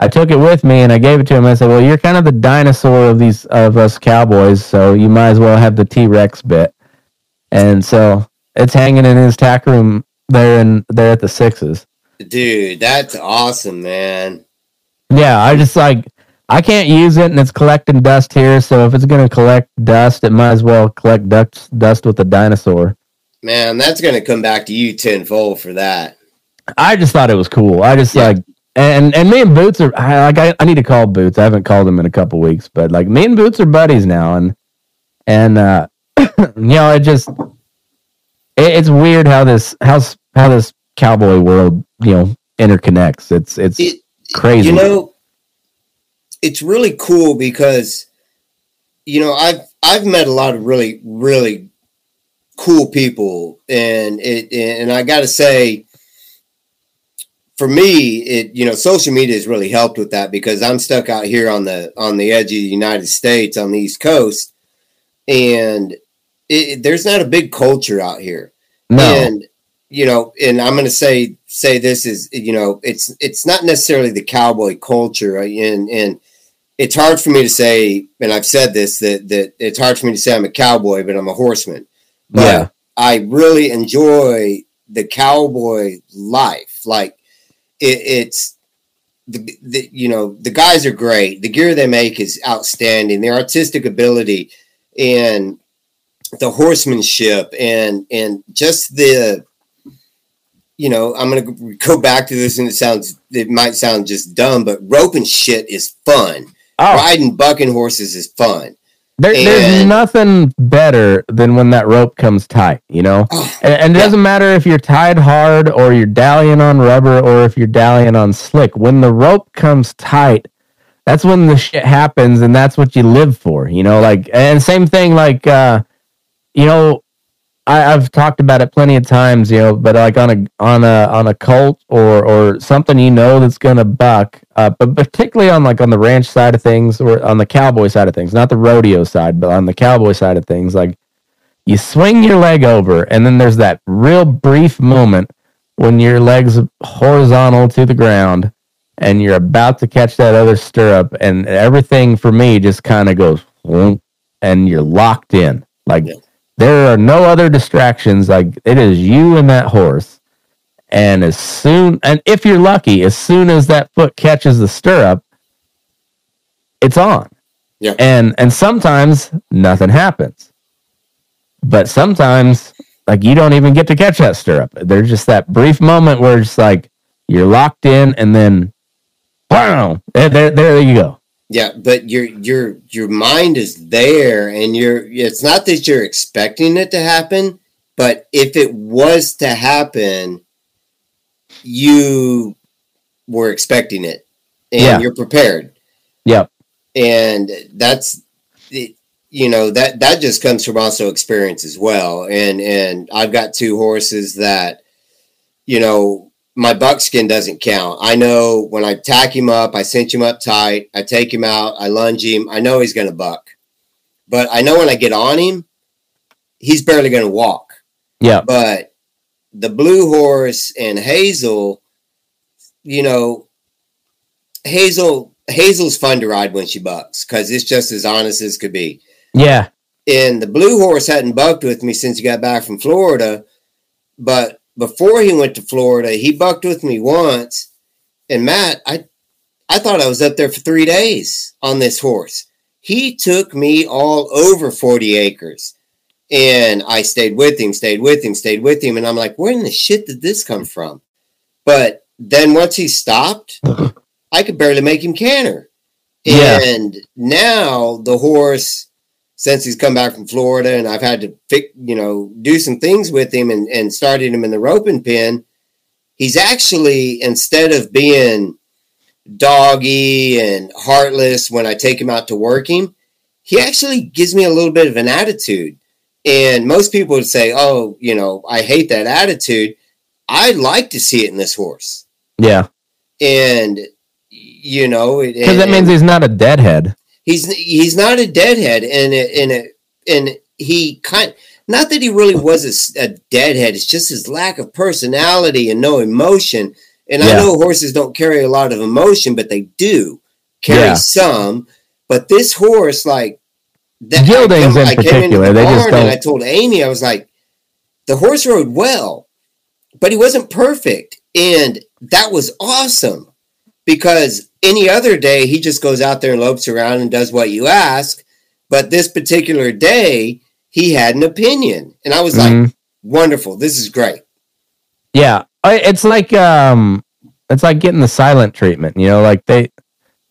I took it with me and I gave it to him. I said, "Well, you're kind of the dinosaur of these of us cowboys, so you might as well have the T Rex bit." And so it's hanging in his tack room there and there at the sixes. Dude, that's awesome, man. Yeah, I just like I can't use it, and it's collecting dust here. So if it's gonna collect dust, it might as well collect dust dust with a dinosaur. Man, that's gonna come back to you tenfold for that. I just thought it was cool. I just yeah. like and and me and Boots are I, like I, I need to call Boots. I haven't called him in a couple weeks, but like me and Boots are buddies now, and and uh, [COUGHS] you know it just it, it's weird how this how how this cowboy world you know interconnects. It's it's it, crazy. You know, it's really cool because you know I've I've met a lot of really really cool people, and it and I got to say for me, it you know, social media has really helped with that because I'm stuck out here on the on the edge of the United States on the East Coast, and it, there's not a big culture out here. No. And you know, and I'm going to say say this is you know, it's it's not necessarily the cowboy culture, and and it's hard for me to say, and I've said this that that it's hard for me to say I'm a cowboy, but I'm a horseman. But yeah. I really enjoy the cowboy life, like it, it's the, the you know the guys are great. The gear they make is outstanding. Their artistic ability and the horsemanship and and just the you know i'm gonna go back to this and it sounds it might sound just dumb but roping shit is fun oh. riding bucking horses is fun there, there's nothing better than when that rope comes tight, you know? Oh, and, and, it yeah. doesn't matter if you're tied hard or you're dallying on rubber or if you're dallying on slick. When the rope comes tight, that's when the shit happens and that's what you live for, you know? Like, and same thing, like, uh, you know, I, have talked about it plenty of times, you know, but like on a on a on a colt or or something you know that's gonna buck, uh, but particularly on like on the ranch side of things or on the cowboy side of things, not the rodeo side, but on the cowboy side of things, like you swing your leg over, and then there's that real brief moment when your legs horizontal to the ground, and you're about to catch that other stirrup, and everything for me just kind of goes, and you're locked in, like. Yeah there are no other distractions. Like it is you and that horse. And as soon, and if you're lucky, as soon as that foot catches the stirrup, it's on. Yeah. And and sometimes nothing happens. But sometimes like you don't even get to catch that stirrup. There's just that brief moment where it's like you're locked in and then wow, there, there, there you go. Yeah, but your your your mind is there, and you're. It's not that you're expecting it to happen, but if it was to happen, you were expecting it, and yeah. you're prepared. Yeah, And that's, you know, that that just comes from also experience as well. And and I've got two horses that, you know, my buckskin doesn't count. I know when I tack him up, I cinch him up tight, I take him out, I lunge him. I know he's going to buck. But I know when I get on him, he's barely going to walk. Yeah. But the blue horse and Hazel, you know, Hazel Hazel's fun to ride when she bucks because it's just as honest as could be. Yeah. And the blue horse hadn't bucked with me since he got back from Florida, but before he went to Florida, he bucked with me once. And Matt, I I thought I was up there for three days on this horse. He took me all over 40 acres. And I stayed with him, stayed with him, stayed with him. And I'm like, where in the shit did this come from? But then once he stopped, uh-huh. I could barely make him canter. Yeah. And now the horse since he's come back from Florida, and I've had to pick, you know, do some things with him and, and started him in the roping pen. He's actually instead of being doggy and heartless when I take him out to work him, he actually gives me a little bit of an attitude. And most people would say, "Oh, you know, I hate that attitude." I'd like to see it in this horse. Yeah, and you know, because that means he's not a deadhead he's he's not a deadhead, and and and he kind not that he really was a, a, deadhead. It's just his lack of personality and no emotion. And yeah. I know horses don't carry a lot of emotion, but they do carry yeah. some. But this horse, like that, Geldings I, in I particular, the they just don't. And I told Amy, I was like, the horse rode well, but he wasn't perfect, and that was awesome because any other day he just goes out there and lopes around and does what you ask. But this particular day, he had an opinion. And I was mm-hmm. like, wonderful. This is great. Yeah. It's like um it's like getting the silent treatment, you know, like they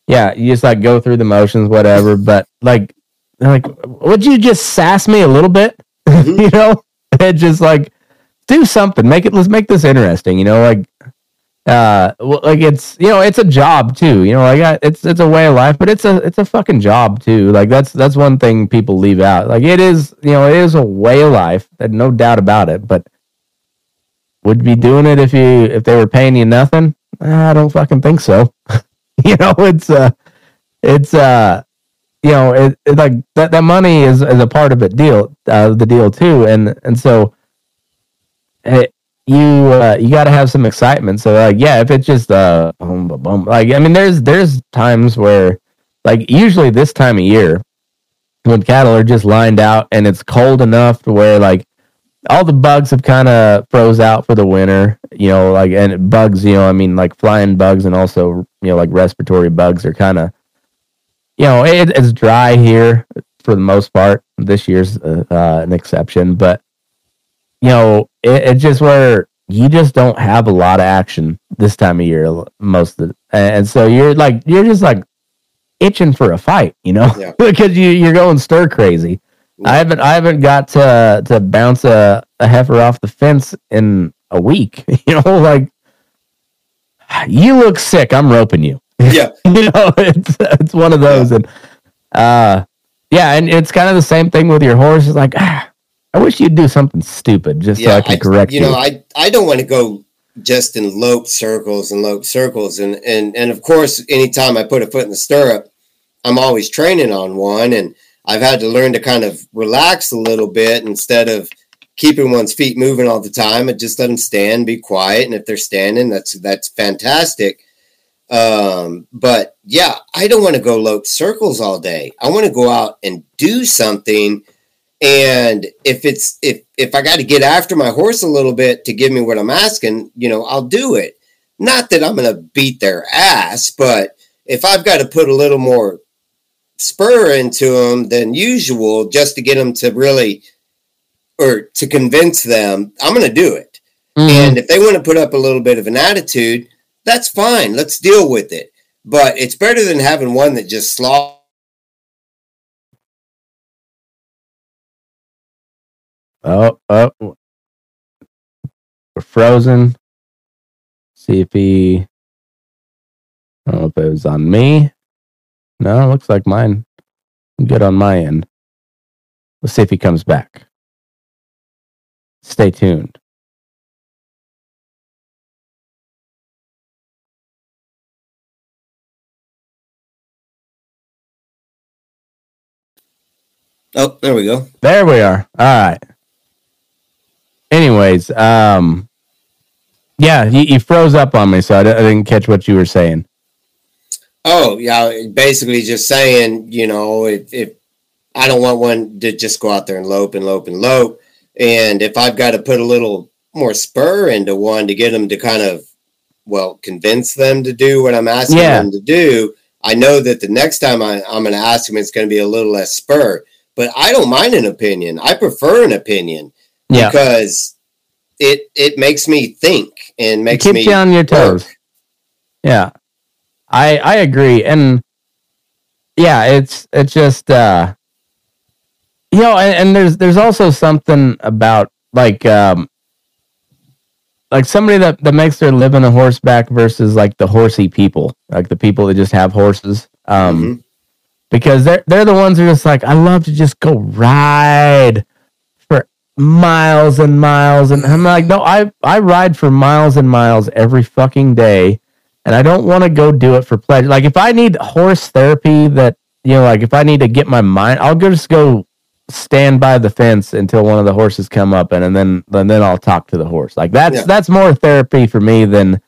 yeah, you just like go through the motions, whatever. But like like would you just sass me a little bit? [LAUGHS] Mm-hmm. you know? [LAUGHS] And just like do something. Make it let's make this interesting, you know, like uh like it's you know it's a job too you know like it's it's a way of life but it's a it's a fucking job too like that's that's one thing people leave out like it is you know it is a way of life no doubt about it but would be doing it if you if they were paying you nothing? I don't fucking think so. [LAUGHS] You know it's uh it's uh you know it, it like that that money is is a part of it deal uh the deal too and and so you uh, you got to have some excitement. So like yeah, if it's just uh boom, boom, like I mean there's there's times where like usually this time of year when cattle are just lined out and it's cold enough to where like all the bugs have kind of froze out for the winter, you know, like and bugs, you know, I mean like flying bugs and also you know like respiratory bugs are kind of you know it, it's dry here for the most part. This year's uh, an exception, but you know, it, it's just where you just don't have a lot of action this time of year most of the and so you're like you're just like itching for a fight, you know, yeah. [LAUGHS] because you you're going stir crazy. Yeah. I haven't I haven't got to to bounce a, a heifer off the fence in a week. [LAUGHS] You know, like you look sick. I'm roping you. [LAUGHS] Yeah, you know, it's it's one of those, yeah. and uh, yeah, and it's kind of the same thing with your horse. It's like ah, I wish you'd do something stupid just yeah, so I can correct you. You know, I I don't want to go just in lope circles and lope circles, and and and of course, anytime I put a foot in the stirrup, I'm always training on one, and I've had to learn to kind of relax a little bit instead of keeping one's feet moving all the time. I just let them stand, be quiet, and if they're standing, that's that's fantastic. Um, but yeah, I don't want to go lope circles all day. I want to go out and do something and if it's if if I got to get after my horse a little bit to give me what I'm asking, you know, I'll do it. Not that I'm going to beat their ass, but if I've got to put a little more spur into them than usual just to get them to really or to convince them, I'm going to do it. Mm-hmm. And if they want to put up a little bit of an attitude, that's fine. Let's deal with it. But it's better than having one that just sloths Oh, oh. We're frozen. See if he. I don't know if it was on me. No, looks like mine. I'm good on my end. Let's see if he comes back. Stay tuned. Oh, there we go. There we are. All right anyways, um, yeah, you, you, froze up on me, so I d- I didn't catch what you were saying. Oh, yeah, basically just saying, you know, if, if I don't want one to just go out there and lope and lope and lope, and if I've got to put a little more spur into one to get them to kind of, well, convince them to do what I'm asking yeah. them to do, I know that the next time I, I'm going to ask them, it's going to be a little less spur. But I don't mind an opinion. I prefer an opinion yeah. because it it makes me think and makes it keeps me you on your toes. Work. Yeah, I I agree, and yeah, it's it's just uh, you know, and, and there's there's also something about like um like somebody that, that makes their living a horseback versus like the horsey people, like the people that just have horses. Um Mhm. because they're they're the ones who are just like, I love to just go ride miles and miles. And I'm like, no, I, I ride for miles and miles every fucking day. And I don't want to go do it for pleasure. Like if I need horse therapy that you know, like if I need to get my mind, I'll go just go stand by the fence until one of the horses come up and, and then and then I'll talk to the horse. Like that's Yeah. that's more therapy for me than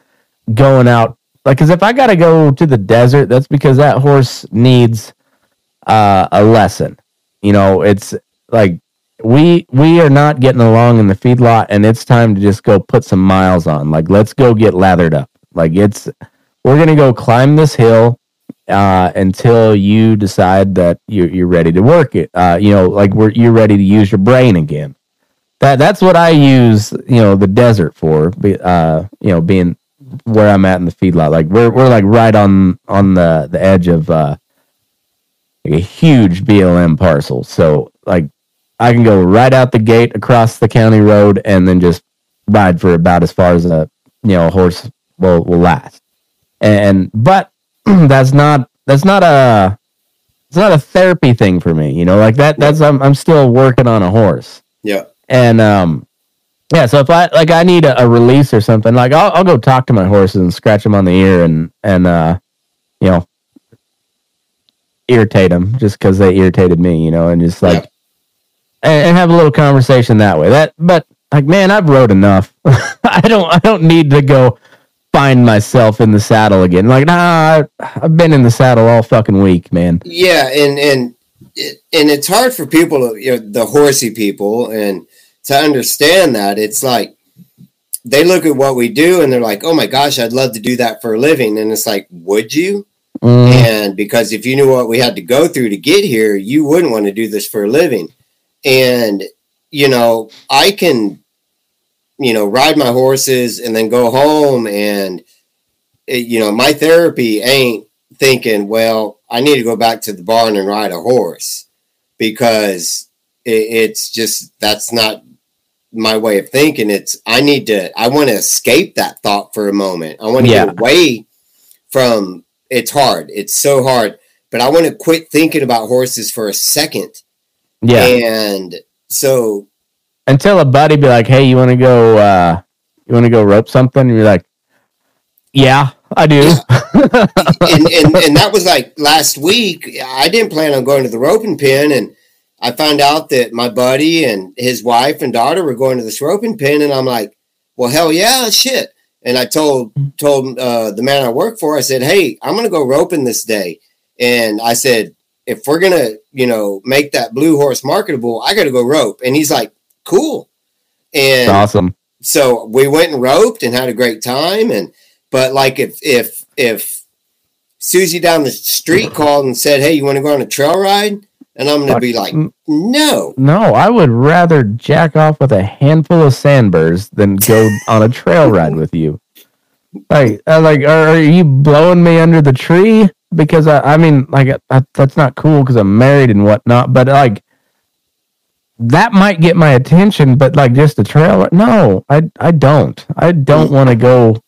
going out like because if I gotta go to the desert, that's because that horse needs uh, a lesson. You know, it's like we we are not getting along in the feedlot, and it's time to just go put some miles on. Like, let's go get lathered up. Like, it's we're gonna go climb this hill uh, until you decide that you're you're ready to work it. Uh, you know, like we're you're ready to use your brain again. That that's what I use. You know, the desert for. Uh, you know, being where I'm at in the feedlot. Like we're we're like right on on the the edge of uh like a huge BLM parcel. So like I can go right out the gate across the county road and then just ride for about as far as a you know a horse will will last. And but [CLEARS THROAT] that's not that's not a it's not a therapy thing for me. You know, like that that's I'm I'm still working on a horse. Yeah. And um yeah, so if I like I need a, a release or something, like I'll I'll go talk to my horses and scratch them on the ear and and uh you know irritate them just because they irritated me, you know, and just like and, and have a little conversation that way. That but like man, I've rode enough. [LAUGHS] I don't I don't need to go find myself in the saddle again. Like nah, I, I've been in the saddle all fucking week, man. Yeah, and and and it's hard for people, to, you know, the horsey people, and to understand that it's like they look at what we do and they're like, "Oh my gosh, I'd love to do that for a living," and it's like, "Would you?" Mm, And because if you knew what we had to go through to get here, you wouldn't want to do this for a living. And you know, I can, you know, ride my horses and then go home and it, you know, my therapy ain't thinking, well, I need to go back to the barn and ride a horse because it, it's just that's not my way of thinking. It's I need to I want to escape that thought for a moment. I want to Yeah. get away from it's hard. It's so hard, but I want to quit thinking about horses for a second. Yeah. And so until a buddy be like, "Hey, you want to go? uh You want to go rope something?" And you're like, "Yeah, I do." [LAUGHS] and, and and that was like last week. I didn't plan on going to the roping pen, and I found out that my buddy and his wife and daughter were going to this roping pen, and I'm like, well, hell yeah, shit. And I told told uh, the man I work for, I said, hey, I'm gonna go roping this day, and I said, if we're gonna, you know, make that blue horse marketable, I got to go rope. And he's like, cool. And It's awesome. so we went and roped and had a great time and but like if if if Susie down the street called and said, "Hey, you want to go on a trail ride?" and I'm going to be like, "No." No, I would rather jack off with a handful of sandburrs than go [LAUGHS] on a trail ride with you. Like, uh, like, are, are you blowing me under the tree? Because I, I mean, like, I, that's not cool because I'm married and whatnot. But like, that might get my attention. But like, just a trail? ri- No, I, I don't. I don't want to go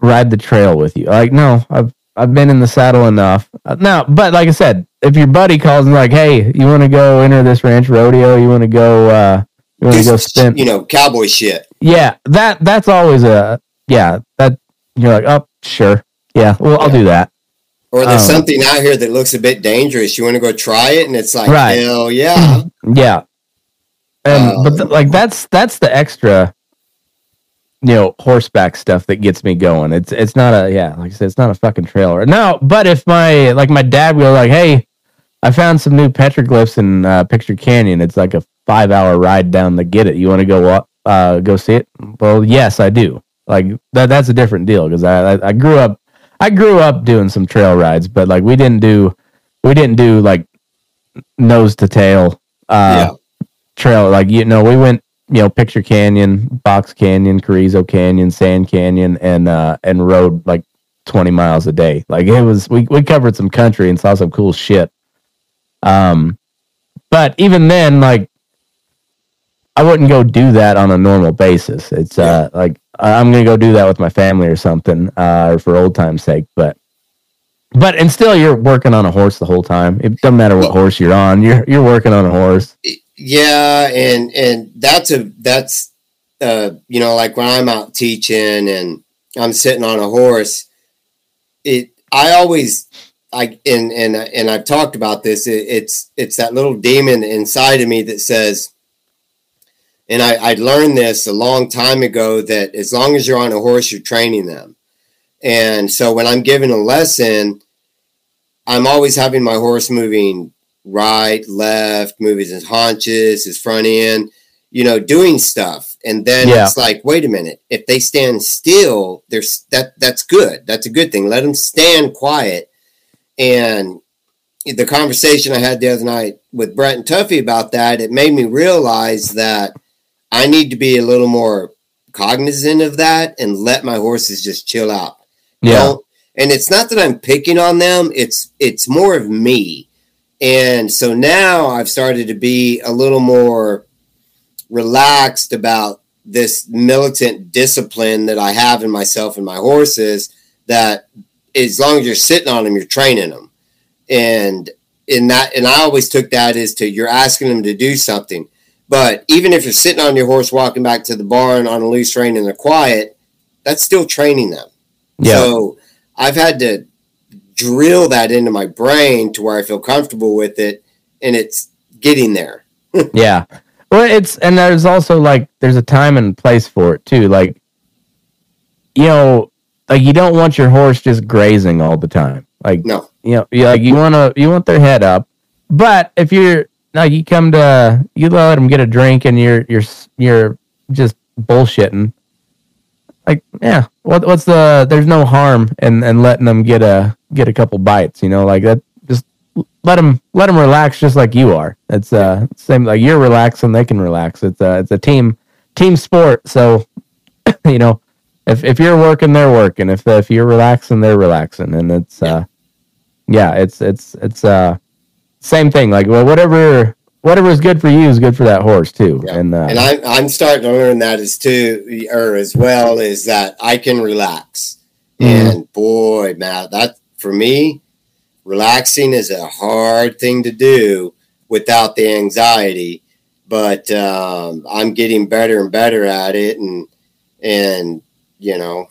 ride the trail with you. Like, no, I've, I've been in the saddle enough. Uh, now, but like I said, if your buddy calls and like, hey, you want to go enter this ranch rodeo? You want to go? uh You want to go spin? you know, cowboy shit. Yeah, that that's always a yeah. That you're like, oh, sure, yeah, well, I'll Yeah. do that. Or there's Um, something out here that looks a bit dangerous. You want to go try it, and it's like, Right. hell yeah. [CLEARS THROAT] Yeah, and but Um, th- like that's that's the extra, you know, horseback stuff that gets me going. It's it's not a yeah, like I said, it's not a fucking trailer. No, but if my like my dad will like, hey, I found some new petroglyphs in uh, Picture Canyon. It's like a five hour ride down to get it. You want to go wa- uh go see it? Well, yes, I do. Like that that's a different deal because I, I I grew up I grew up doing some trail rides, but like we didn't do we didn't do like nose to tail uh trail like you know we went you know picture canyon box canyon carrizo canyon sand canyon and uh and rode like 20 miles a day. Like it was we, we covered some country and saw some cool shit. Um but even then, like I wouldn't go do that on a normal basis. It's uh like I'm gonna go do that with my family or something, uh, or for old time's sake. But but and still, you're working on a horse the whole time. It doesn't matter what horse you're on. You're you're working on a horse. Yeah, and and that's a that's uh you know like when I'm out teaching and I'm sitting on a horse, it I always I and and and I've talked about this. It, it's it's that little demon inside of me that says and I, I learned this a long time ago that as long as you're on a horse, you're training them. And so when I'm giving a lesson, I'm always having my horse moving right, left, moving his haunches, his front end, you know, doing stuff. And then yeah. it's like, wait a minute, if they stand still, there's that that's good. That's a good thing. Let them stand quiet. And the conversation I had the other night with Brett and Tuffy about that, it made me realize that I need to be a little more cognizant of that and let my horses just chill out. Yeah. and it's not that I'm picking on them, it's it's more of me. And so now I've started to be a little more relaxed about this militant discipline that I have in myself and my horses that as long as you're sitting on them, you're training them. And in that, and I always took that as to you're asking them to do something. But even if you're sitting on your horse walking back to the barn on a loose rein and they're quiet, that's still training them. Yeah. So I've had to drill that into my brain to where I feel comfortable with it and it's getting there. [LAUGHS] yeah. Well, it's and there's also like there's a time and place for it too. Like you know, like you don't want your horse just grazing all the time. Like no. You know, you like you want to you want their head up. But if you're no, you come to you let them get a drink and you're you're you're just bullshitting. Like, yeah, what what's the? There's no harm in in letting them get a get a couple bites. You know, like that. Just let them let them relax, just like you are. It's uh same like you're relaxing, they can relax. It's a it's a team team sport. So, [COUGHS] you know, if if you're working, they're working. If if you're relaxing, they're relaxing, and it's uh, yeah, it's it's it's uh same thing. Like well, whatever whatever is good for you is good for that horse too. Yeah. And uh, and I'm I'm starting to learn that as too or as well is that I can relax. Mm-hmm. And boy, man, that for me, relaxing is a hard thing to do without the anxiety. But um, I'm getting better and better at it, and and you know,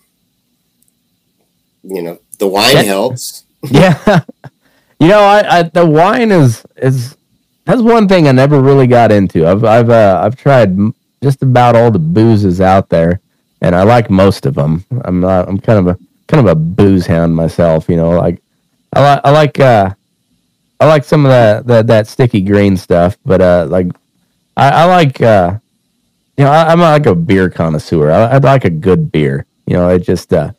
you know, the wine yeah. helps. [LAUGHS] yeah, You know, I, I the wine is is that's one thing I never really got into. I've I've uh, I've tried just about all the boozes out there, and I like most of them. I'm not, I'm kind of a kind of a booze hound myself. You know, like I like I like uh I like some of that that, that sticky green stuff, but uh like I, I like uh you know I, am like a beer connoisseur. I, I like a good beer. You know, it just uh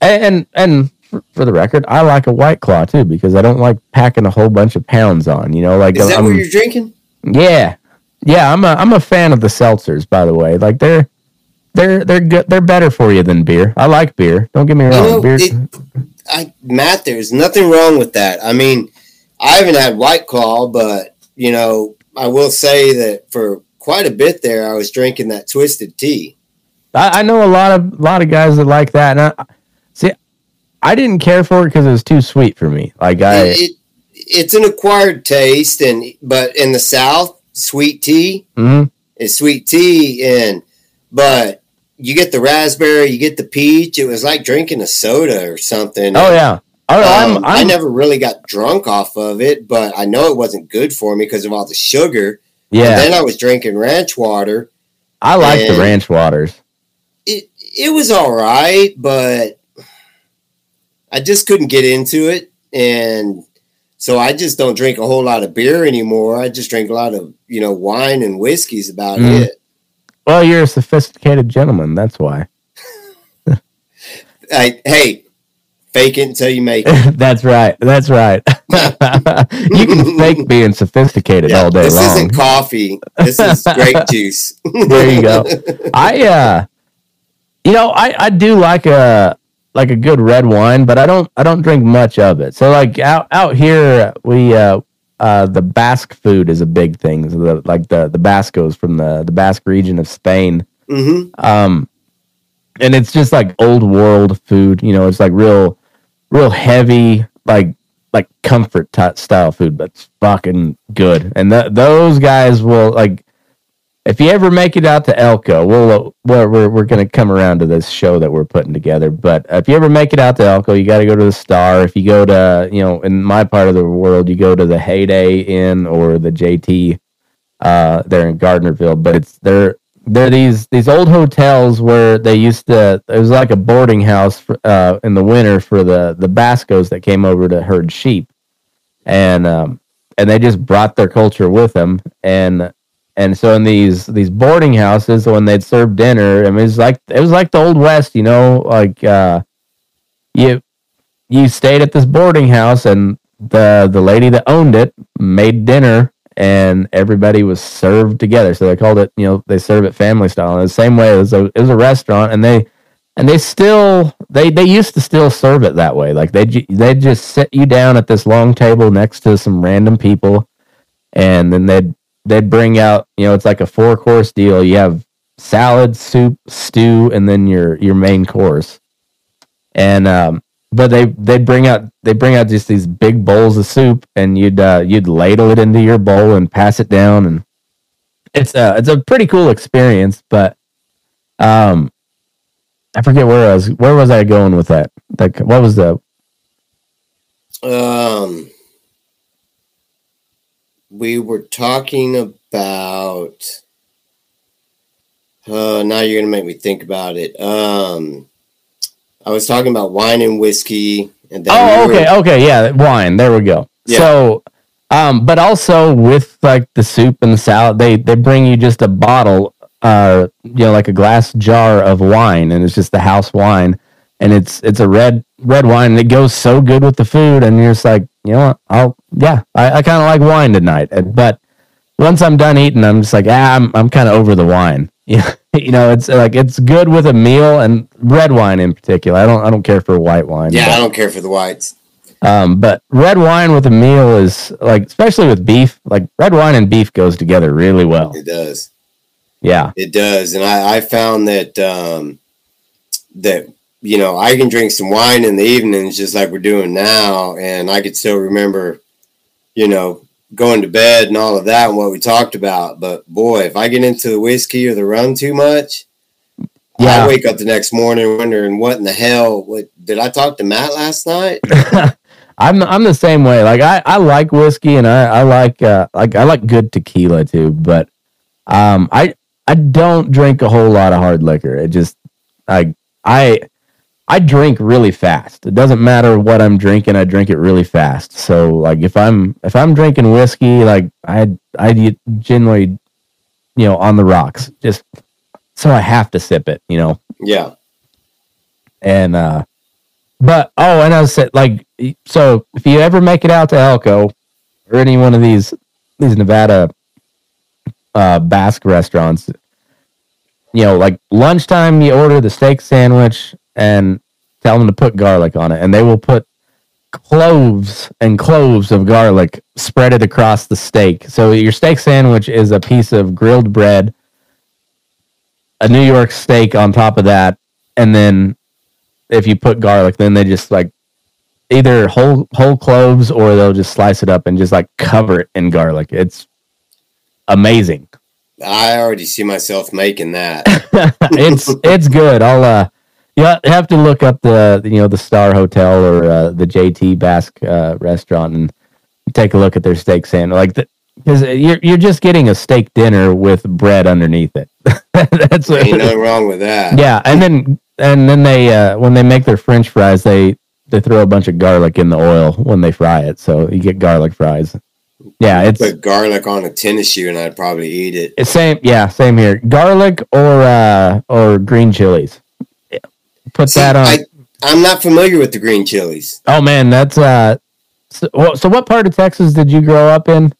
and and for, the record, I like a white claw too because I don't like packing a whole bunch of pounds on. You know, like is that I'm, what you're drinking? Yeah, yeah. I'm a I'm a fan of the seltzers. By the way, like they're they're they're good. They're better for you than beer. I like beer. Don't get me wrong. You know, beer. It, I, Matt, there's nothing wrong with that. I mean, I haven't had White Claw, but you know, I will say that for quite a bit there, I was drinking that twisted tea. I, I know a lot of a lot of guys that like that. And I, I didn't care for it because it was too sweet for me. Like I, it, it's an acquired taste, and but in the South, sweet tea mm-hmm. is sweet tea, and but you get the raspberry, you get the peach. It was like drinking a soda or something. Oh yeah. Oh, um, I'm, I'm, i never really got drunk off of it, but I know it wasn't good for me because of all the sugar. Yeah. And then I was drinking ranch water. I like the ranch waters. It it was all right, but I just couldn't get into it, and so I just don't drink a whole lot of beer anymore. I just drink a lot of you know wine and whiskeys about mm. it. Well, you're a sophisticated gentleman. That's why. [LAUGHS] I, hey, fake it until you make it. [LAUGHS] That's right. That's right. [LAUGHS] you can fake being sophisticated yeah, all day this long. This isn't coffee. This is grape juice. there you go. I uh you know, I I do like a like a good red wine, but I don't I don't drink much of it. So like out out here we uh uh, the Basque food is a big thing. So the, like the the Bascos from the the Basque region of Spain. Mm-hmm. Um, and it's just like old world food. You know, it's like real, real heavy, like like comfort t- style food, but it's fucking good. And th- those guys will like. If you ever make it out to Elko, we'll we're we're, we're going to come around to this show that we're putting together. But if you ever make it out to Elko, you got to go to the Star. If you go to you know in my part of the world, you go to the Heyday Inn or the JT. Uh, they're in Gardnerville, but it's they're they're these these old hotels where they used to it was like a boarding house for, uh, in the winter for the the Bascos that came over to herd sheep, and um, and they just brought their culture with them and and so in these these boarding houses when they'd serve dinner I mean, it was like it was like the old west you know like uh, you you stayed at this boarding house and the the lady that owned it made dinner and everybody was served together. So they called it, you know, they serve it family style. And the same way as a, it was a restaurant, and they and they still they they used to still serve it that way. Like they they just sit you down at this long table next to some random people, and then they'd they'd bring out, you know, it's like a four course deal. You have salad, soup, stew, and then your your main course. And um, but they they bring out they bring out just these big bowls of soup and you'd uh, you'd ladle it into your bowl and pass it down and it's a it's a pretty cool experience but um I forget where I was where was I going with that like what was the um we were talking about uh now you're gonna make me think about it um I was talking about wine and whiskey. And oh, okay, were... okay, yeah, wine. There we go. Yeah. So, um, but also with like the soup and the salad, they they bring you just a bottle, uh, you know, like a glass jar of wine, and it's just the house wine, and it's it's a red red wine, and it goes so good with the food, and you're just like, you know, what? I'll yeah, I, I kind of like wine tonight, but once I'm done eating, I'm just like, ah, I'm I'm kind of over the wine. Yeah, [LAUGHS] you know, it's like it's good with a meal and red wine in particular. I don't I don't care for white wine. Yeah, but, I don't care for the whites. Um, but red wine with a meal is like, especially with beef, like red wine and beef goes together really well. It does. Yeah, it does, and I, I found that um, that you know I can drink some wine in the evenings just like we're doing now, and I could still remember, you know, going to bed and all of that and what we talked about. But boy, if I get into the whiskey or the rum too much, yeah. I wake up the next morning wondering what in the hell. What did I talk to Matt last night? [LAUGHS] I'm I'm the same way. Like I, I like whiskey and I, I like uh like I like good tequila too, but um I I don't drink a whole lot of hard liquor. It just like I I drink really fast. It doesn't matter what I'm drinking. I drink it really fast. So like if I'm if I'm drinking whiskey, like I I generally you know on the rocks. Just so I have to sip it. You know. Yeah. And uh, but oh, and I said like so if you ever make it out to Elko or any one of these these Nevada uh Basque restaurants, you know, like lunchtime you order the steak sandwich and tell them to put garlic on it, and they will put cloves and cloves of garlic spread it across the steak. So your steak sandwich is a piece of grilled bread, a New York steak on top of that, and then if you put garlic, then they just like either whole whole cloves or they'll just slice it up and just like cover it in garlic. It's amazing. I already see myself making that. [LAUGHS] it's it's good. I'll uh you have to look up the you know the Star Hotel or uh, the JT Basque uh, restaurant and take a look at their steak sandwich. Like because you're you're just getting a steak dinner with bread underneath it. [LAUGHS] That's what, ain't nothing wrong with that. Yeah, and then and then they uh, when they make their French fries, they they throw a bunch of garlic in the oil when they fry it, so you get garlic fries. Yeah, it's put garlic on a tennis shoe, and I'd probably eat it. Same, yeah, same here. Garlic or uh or green chilies put See, that on. I, I'm not familiar with the green chilies. Oh man, that's uh. So, so what part of Texas did you grow up in?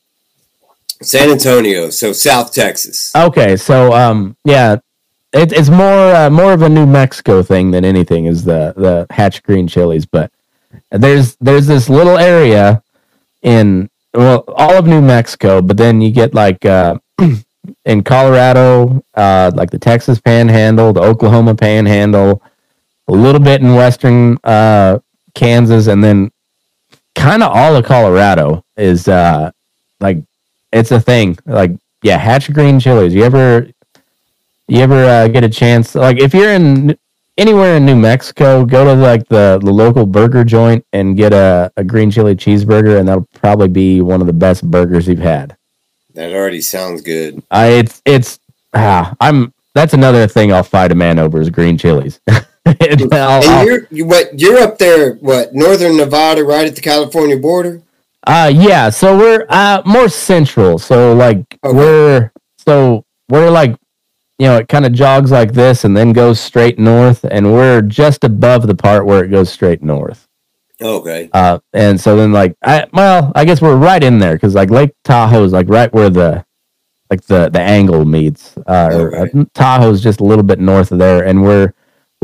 San Antonio, so South Texas. Okay, so um, yeah, it, it's more uh, more of a New Mexico thing than anything is the the hatch green chilies. But there's there's this little area in well, all of New Mexico, but then you get like uh, [CLEARS THROAT] in Colorado, uh, like the Texas Panhandle, the Oklahoma Panhandle, a little bit in western uh, Kansas, and then kind of all of Colorado is uh, like it's a thing. Like yeah, hatch green chilies. You ever you ever uh, get a chance? Like if you're in anywhere in New Mexico, go to like the, the local burger joint and get a, a green chili cheeseburger, and that'll probably be one of the best burgers you've had. That already sounds good. I it's it's ah, I'm that's another thing I'll fight a man over is green chilies. [LAUGHS] [LAUGHS] and you're you, what you're up there what northern Nevada right at the California border? Uh yeah, so we're uh more central. So like okay. we're so we're like you know, it kind of jogs like this and then goes straight north, and we're just above the part where it goes straight north. Okay. Uh, and so then like I well, I guess we're right in there because like Lake Tahoe is like right where the like the the angle meets. Uh, okay. uh, Tahoe's just a little bit north of there, and we're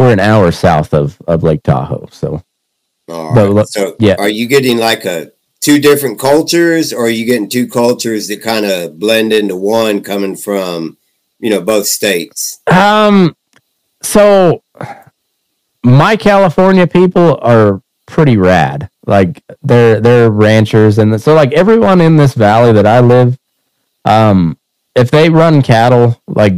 we're an hour south of of Lake Tahoe. So. Right. But, so yeah, are you getting like a two different cultures, or are you getting two cultures that kind of blend into one, coming from you know both states? Um, so my California people are pretty rad. Like they're they're ranchers, and so like everyone in this valley that I live, um, if they run cattle, like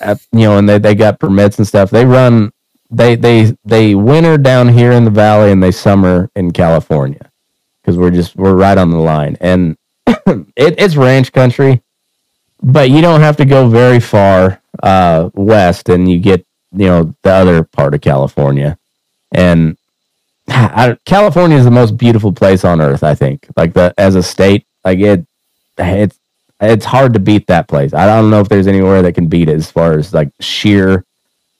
at, you know, and they they got permits and stuff, they run they they they winter down here in the valley and they summer in California. Because we're just we're right on the line. And [CLEARS THROAT] it, it's ranch country but you don't have to go very far uh, west and you get you know the other part of california. And [SIGHS] I, california is the most beautiful place on earth i think. Like the as a state like it it's it's hard to beat that place. I don't know if there's anywhere that can beat it as far as like sheer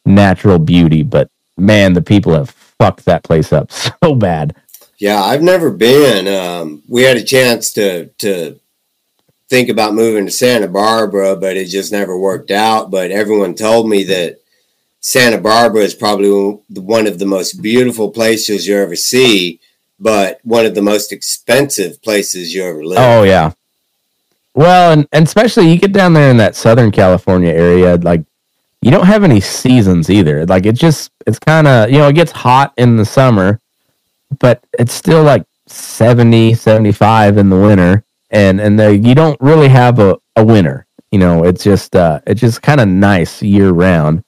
natural beauty but man the people have fucked that place up [LAUGHS] so bad yeah i've never been um, we had a chance to to think about moving to Santa Barbara, but it just never worked out. But everyone told me that Santa Barbara is probably one of the most beautiful places you ever see, but one of the most expensive places you ever live. Oh yeah. Well, and, and especially you get down there in that Southern California area, like you don't have any seasons either. Like it just it's kind of, you know, it gets hot in the summer, but it's still like 70, 75 in the winter and and the, you don't really have a, a winner. You know, it's just uh, it's just kind of nice year round,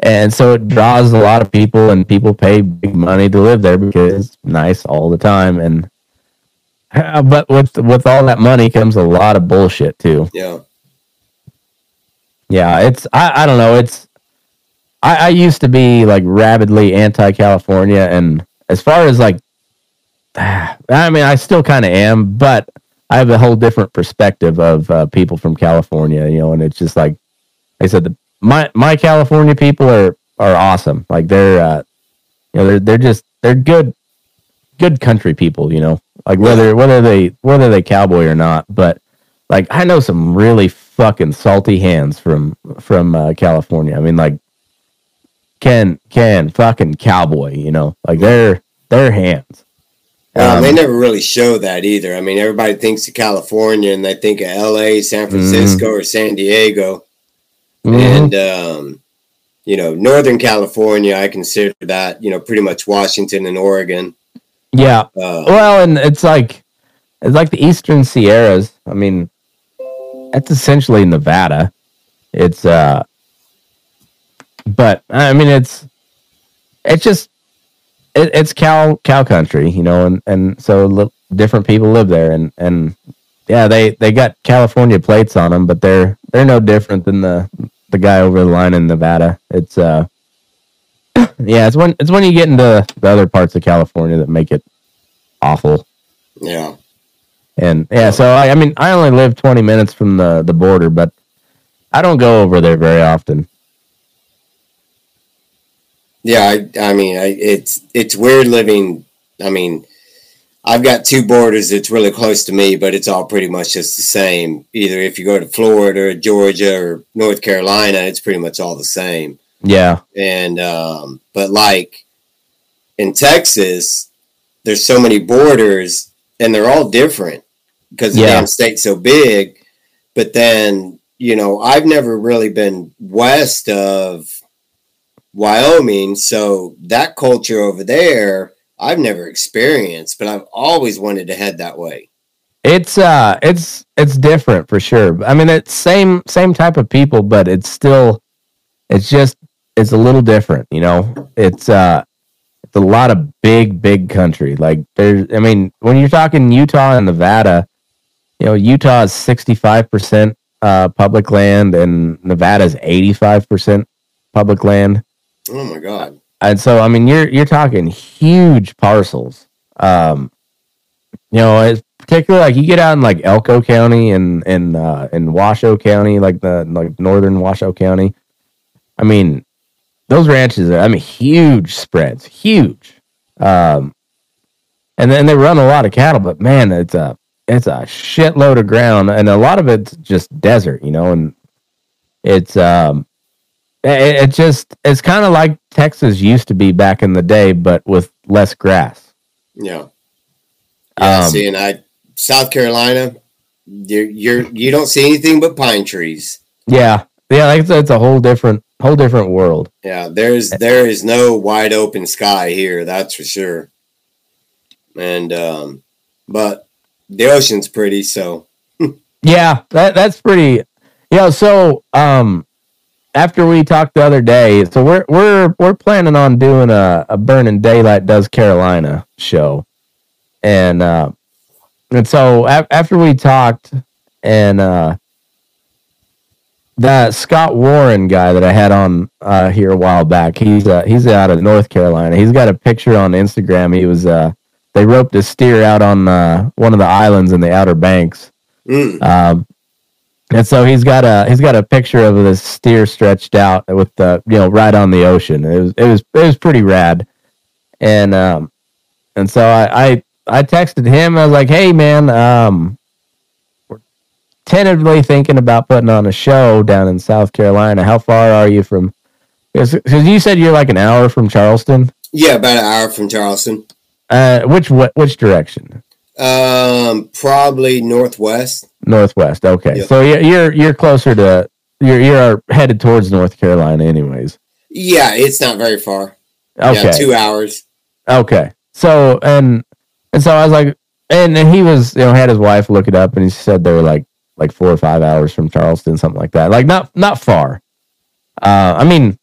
and so it draws a lot of people, and people pay big money to live there because it's nice all the time. And [LAUGHS] but with with all that money comes a lot of bullshit too. Yeah, yeah. It's I I don't know. It's I, I used to be like rabidly anti California, and as far as like, [SIGHS] I mean, I still kind of am, but I have a whole different perspective of uh, people from California, you know, and it's just like I said, the, my my California people are are awesome. Like they're uh, you know they're they're just they're good good country people, you know. Like whether whether they whether they cowboy or not, but like I know some really fucking salty hands from from uh, California. I mean, like Ken Ken fucking cowboy, you know, like they're they're hands. Um, they never really show that either. I mean, everybody thinks of California and they think of L.A., San Francisco, mm-hmm. or San Diego, mm-hmm. and um, you know, Northern California. I consider that you know pretty much Washington and Oregon. Yeah. Uh, well, and it's like it's like the Eastern Sierras. I mean, that's essentially Nevada. It's uh, but I mean, it's it's just it, it's cow cow country, you know, and and so different people live there, and and yeah, they they got California plates on them, but they're they're no different than the the guy over the line in Nevada. It's uh, [COUGHS] yeah, it's when it's when you get into the other parts of California that make it awful. Yeah. And yeah, so I, I mean, I only live 20 minutes from the, the border, but I don't go over there very often. Yeah, I, I mean, I, it's it's weird living. I mean, I've got two borders that's really close to me, but it's all pretty much just the same. Either if you go to Florida or Georgia or North Carolina, it's pretty much all the same. Yeah. And um, but like in Texas, there's so many borders and they're all different. Because the damn state's so big. But then, you know, I've never really been west of Wyoming, so that culture over there, I've never experienced, but I've always wanted to head that way. It's uh it's it's different for sure. I mean it's same same type of people, but it's still it's just it's a little different, you know. It's uh it's a lot of big, big country. Like there's I mean, when you're talking Utah and Nevada, you know, Utah is sixty five percent uh public land and Nevada's eighty five percent public land. Oh my god. and so I mean you're you're talking huge parcels. Um, you know, it's particularly like you get out in like Elko County and and uh, in Washoe County, like the like northern Washoe County. I mean, those ranches are I mean huge spreads, huge. Um, and then they run a lot of cattle, but man, it's a it's a shitload of ground, and a lot of it's just desert, you know, and it's um it, it just it's kind of like Texas used to be back in the day, but with less grass. Yeah. Yeah, Um, see, and I South Carolina, you're you're you don't see anything but pine trees. Yeah, yeah, like it's a whole different whole different world. Yeah, there's there is no wide open sky here, that's for sure. And um but the ocean's pretty, so Yeah, that that's pretty. Yeah, so um, after we talked the other day, so we're we're we're planning on doing a a Burning Daylight Does Carolina show, and uh, and so after we talked, and uh, that Scott Warren guy that I had on uh, here a while back, he's uh, he's out of North Carolina. He's got a picture on Instagram. He was uh, they roped a steer out on uh, one of the islands in the Outer Banks. mm, Um, and so he's got a he's got a picture of this steer stretched out with the you know right on the ocean. It was it was it was pretty rad, and um, and so I I, I texted him. I was like, hey man, um, we're tentatively thinking about putting on a show down in South Carolina. How far are you from? Because you said you're like an hour from Charleston. yeah, about an hour from Charleston. Uh, which wh- which direction? Um probably northwest. Northwest. Okay, Yeah. so you're you're you're closer to you're you're headed towards North Carolina, anyways. Yeah, it's not very far. Okay, Yeah, two hours. okay. So and and so I was like, and, and he was you know had his wife look it up, and he said they were like like four or five hours from Charleston, something like that. Like not not far. Uh, I mean,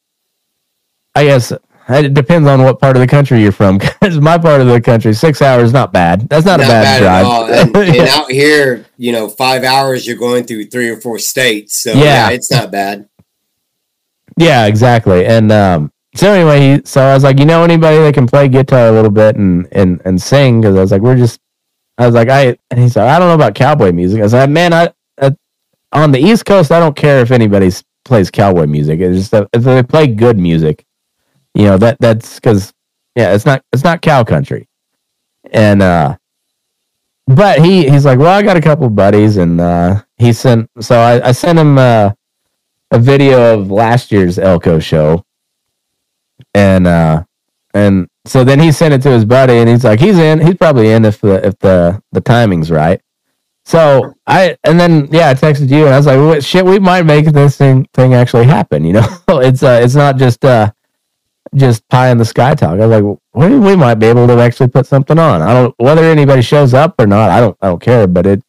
I guess it depends on what part of the country you're from. [LAUGHS] Because my part of the country, six hours, not bad. That's not, a bad, drive. at all. And, [LAUGHS] and out here, you know, five hours you're going through three or four states. So Yeah. yeah, it's not bad. Yeah, exactly. And um, so anyway, so I was like, you know, anybody that can play guitar a little bit and and and sing? Because I was like, we're just, I was like, I and he's like, I don't know about cowboy music. I was like, man, I, I on the East Coast, I don't care if anybody plays cowboy music. It's just if they play good music, you know, that that's because yeah, it's not it's not cow country, and uh. But he, he's like, well, I got a couple buddies, and uh, he sent. So I, I sent him uh, a video of last year's Elko show, and uh, and so then he sent it to his buddy, and he's like, he's in. He's probably in if the if the the timing's right. So I and then yeah, I texted you, and I was like, well, shit, we might make this thing thing actually happen. You know, [LAUGHS] it's uh, it's not just uh, just pie in the sky talk. I was like, we we might be able to actually put something on. I don't whether anybody shows up or not. I don't I don't care, but it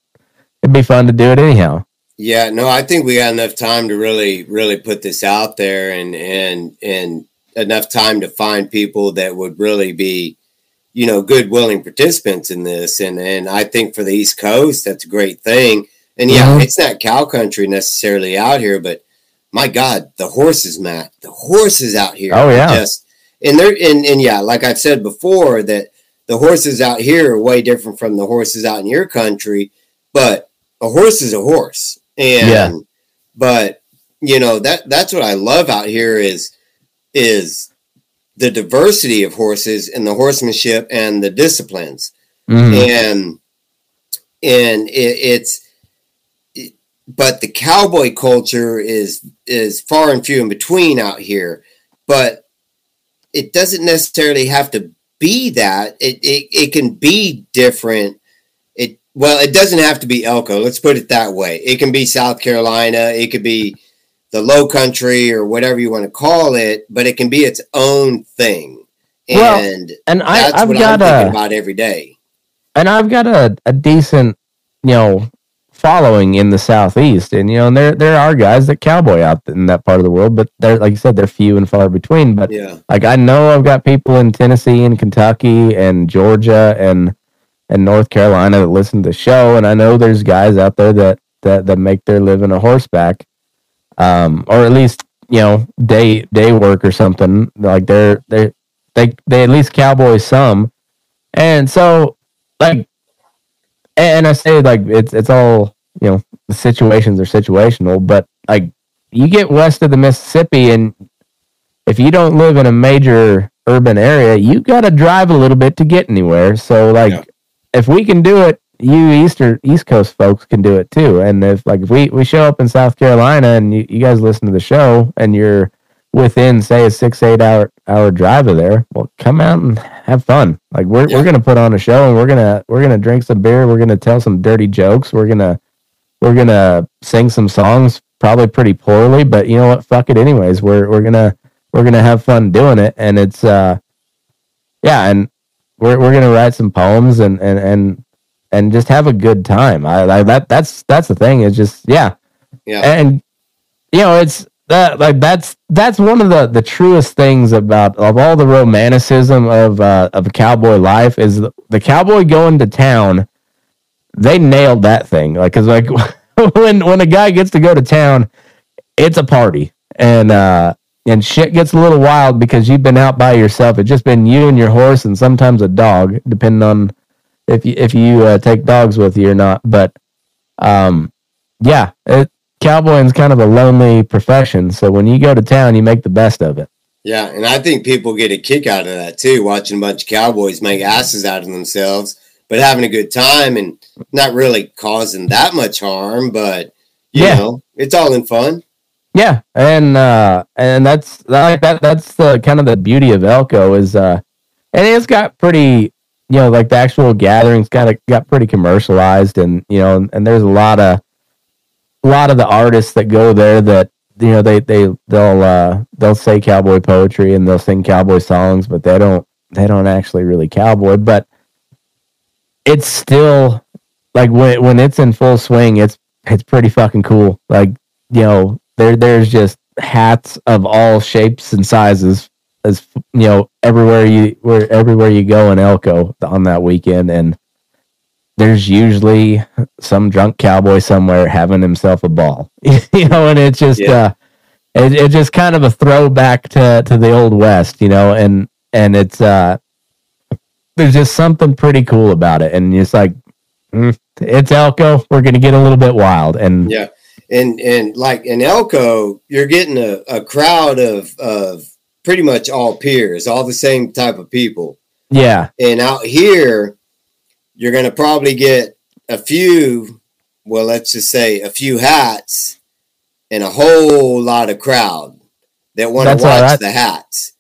it'd be fun to do it anyhow. Yeah, no, I think we got enough time to really, really put this out there and and and enough time to find people that would really be, you know, good willing participants in this. And and I think for the East Coast, that's a great thing. And yeah, Mhm. it's not cow country necessarily out here, but my God, the horses, Matt, the horses out here. Oh, yeah. just and they're and and yeah, like I've said before, that the horses out here are way different from the horses out in your country, but a horse is a horse. And Yeah. but you know that that's what I love out here is is the diversity of horses and the horsemanship and the disciplines Mhm. and and it, it's it- but the cowboy culture is is far and few in between out here but it doesn't necessarily have to be that it it, it can be different it well, it doesn't have to be Elko. Let's put it that way. It can be South Carolina. It could be the Low Country or whatever you want to call it, but it can be its own thing. Well, And And I, I've what got I'm thinking a about every day. and I've got a, a decent, you know, following in the southeast, and you know, and there there are guys that cowboy out in that part of the world, but they're like you said, they're few and far between. But Yeah. like I know I've got people in Tennessee and Kentucky and Georgia and and North Carolina that listen to the show, and I know there's guys out there that that that make their living a horseback, um, or at least you know day day work or something. Like they're they they they at least cowboy some, and so like, and I say like it's it's all you know the situations are situational, but like you get west of the Mississippi and if you don't live in a major urban area, you got to drive a little bit to get anywhere. So like Yeah. if we can do it, you easter east coast folks can do it too. And if like if we we show up in South Carolina and you, you guys listen to the show and you're within say a 6 8 hour hour drive of there, well come out and have fun. Like we're Yeah. we're going to put on a show and we're going to we're to drink some beer, we're going to tell some dirty jokes, we're going to we're to sing some songs probably pretty poorly, but you know what? Fuck it anyways. We're we're going to we're gonna have fun doing it and it's uh yeah and we're, we're gonna write some poems and and and and just have a good time i like that that's that's the thing It's just yeah Yeah. and you know it's that like that's that's one of the the truest things about of all the romanticism of uh of cowboy life is the, the cowboy going to town they nailed that thing like because like [LAUGHS] when when a guy gets to go to town it's a party and uh and shit gets a little wild because you've been out by yourself. It's just been you and your horse, and sometimes a dog, depending on if you if you uh, take dogs with you or not. But um, yeah, it, cowboying's kind of a lonely profession. So when you go to town, you make the best of it. Yeah, and I think people get a kick out of that too, watching a bunch of cowboys make asses out of themselves, but having a good time and not really causing that much harm. But you Yeah. know, it's all in fun. Yeah, and uh, and that's like that. That's the kind of the beauty of Elko is, uh, and it's got pretty, you know, like the actual gatherings kind of got pretty commercialized, and you know, and, there's a lot of, a lot of the artists that go there that you know they they they'll uh they'll say cowboy poetry and they'll sing cowboy songs, but they don't they don't actually really cowboy, but it's still like when when it's in full swing, it's it's pretty fucking cool. Like you know, there there's just hats of all shapes and sizes as you know everywhere you where everywhere you go in Elko on that weekend and there's usually some drunk cowboy somewhere having himself a ball [LAUGHS] you know and it's just Yeah. uh it, it's just kind of a throwback to to the old west you know and and it's uh there's just something pretty cool about it and it's like mm, it's Elko we're gonna get a little bit wild and Yeah. And and like in Elko, you're getting a, a crowd of of pretty much all peers, all the same type of people. yeah And out here, you're gonna probably get a few, well, let's just say a few hats and a whole lot of crowd that want to watch right. the hats.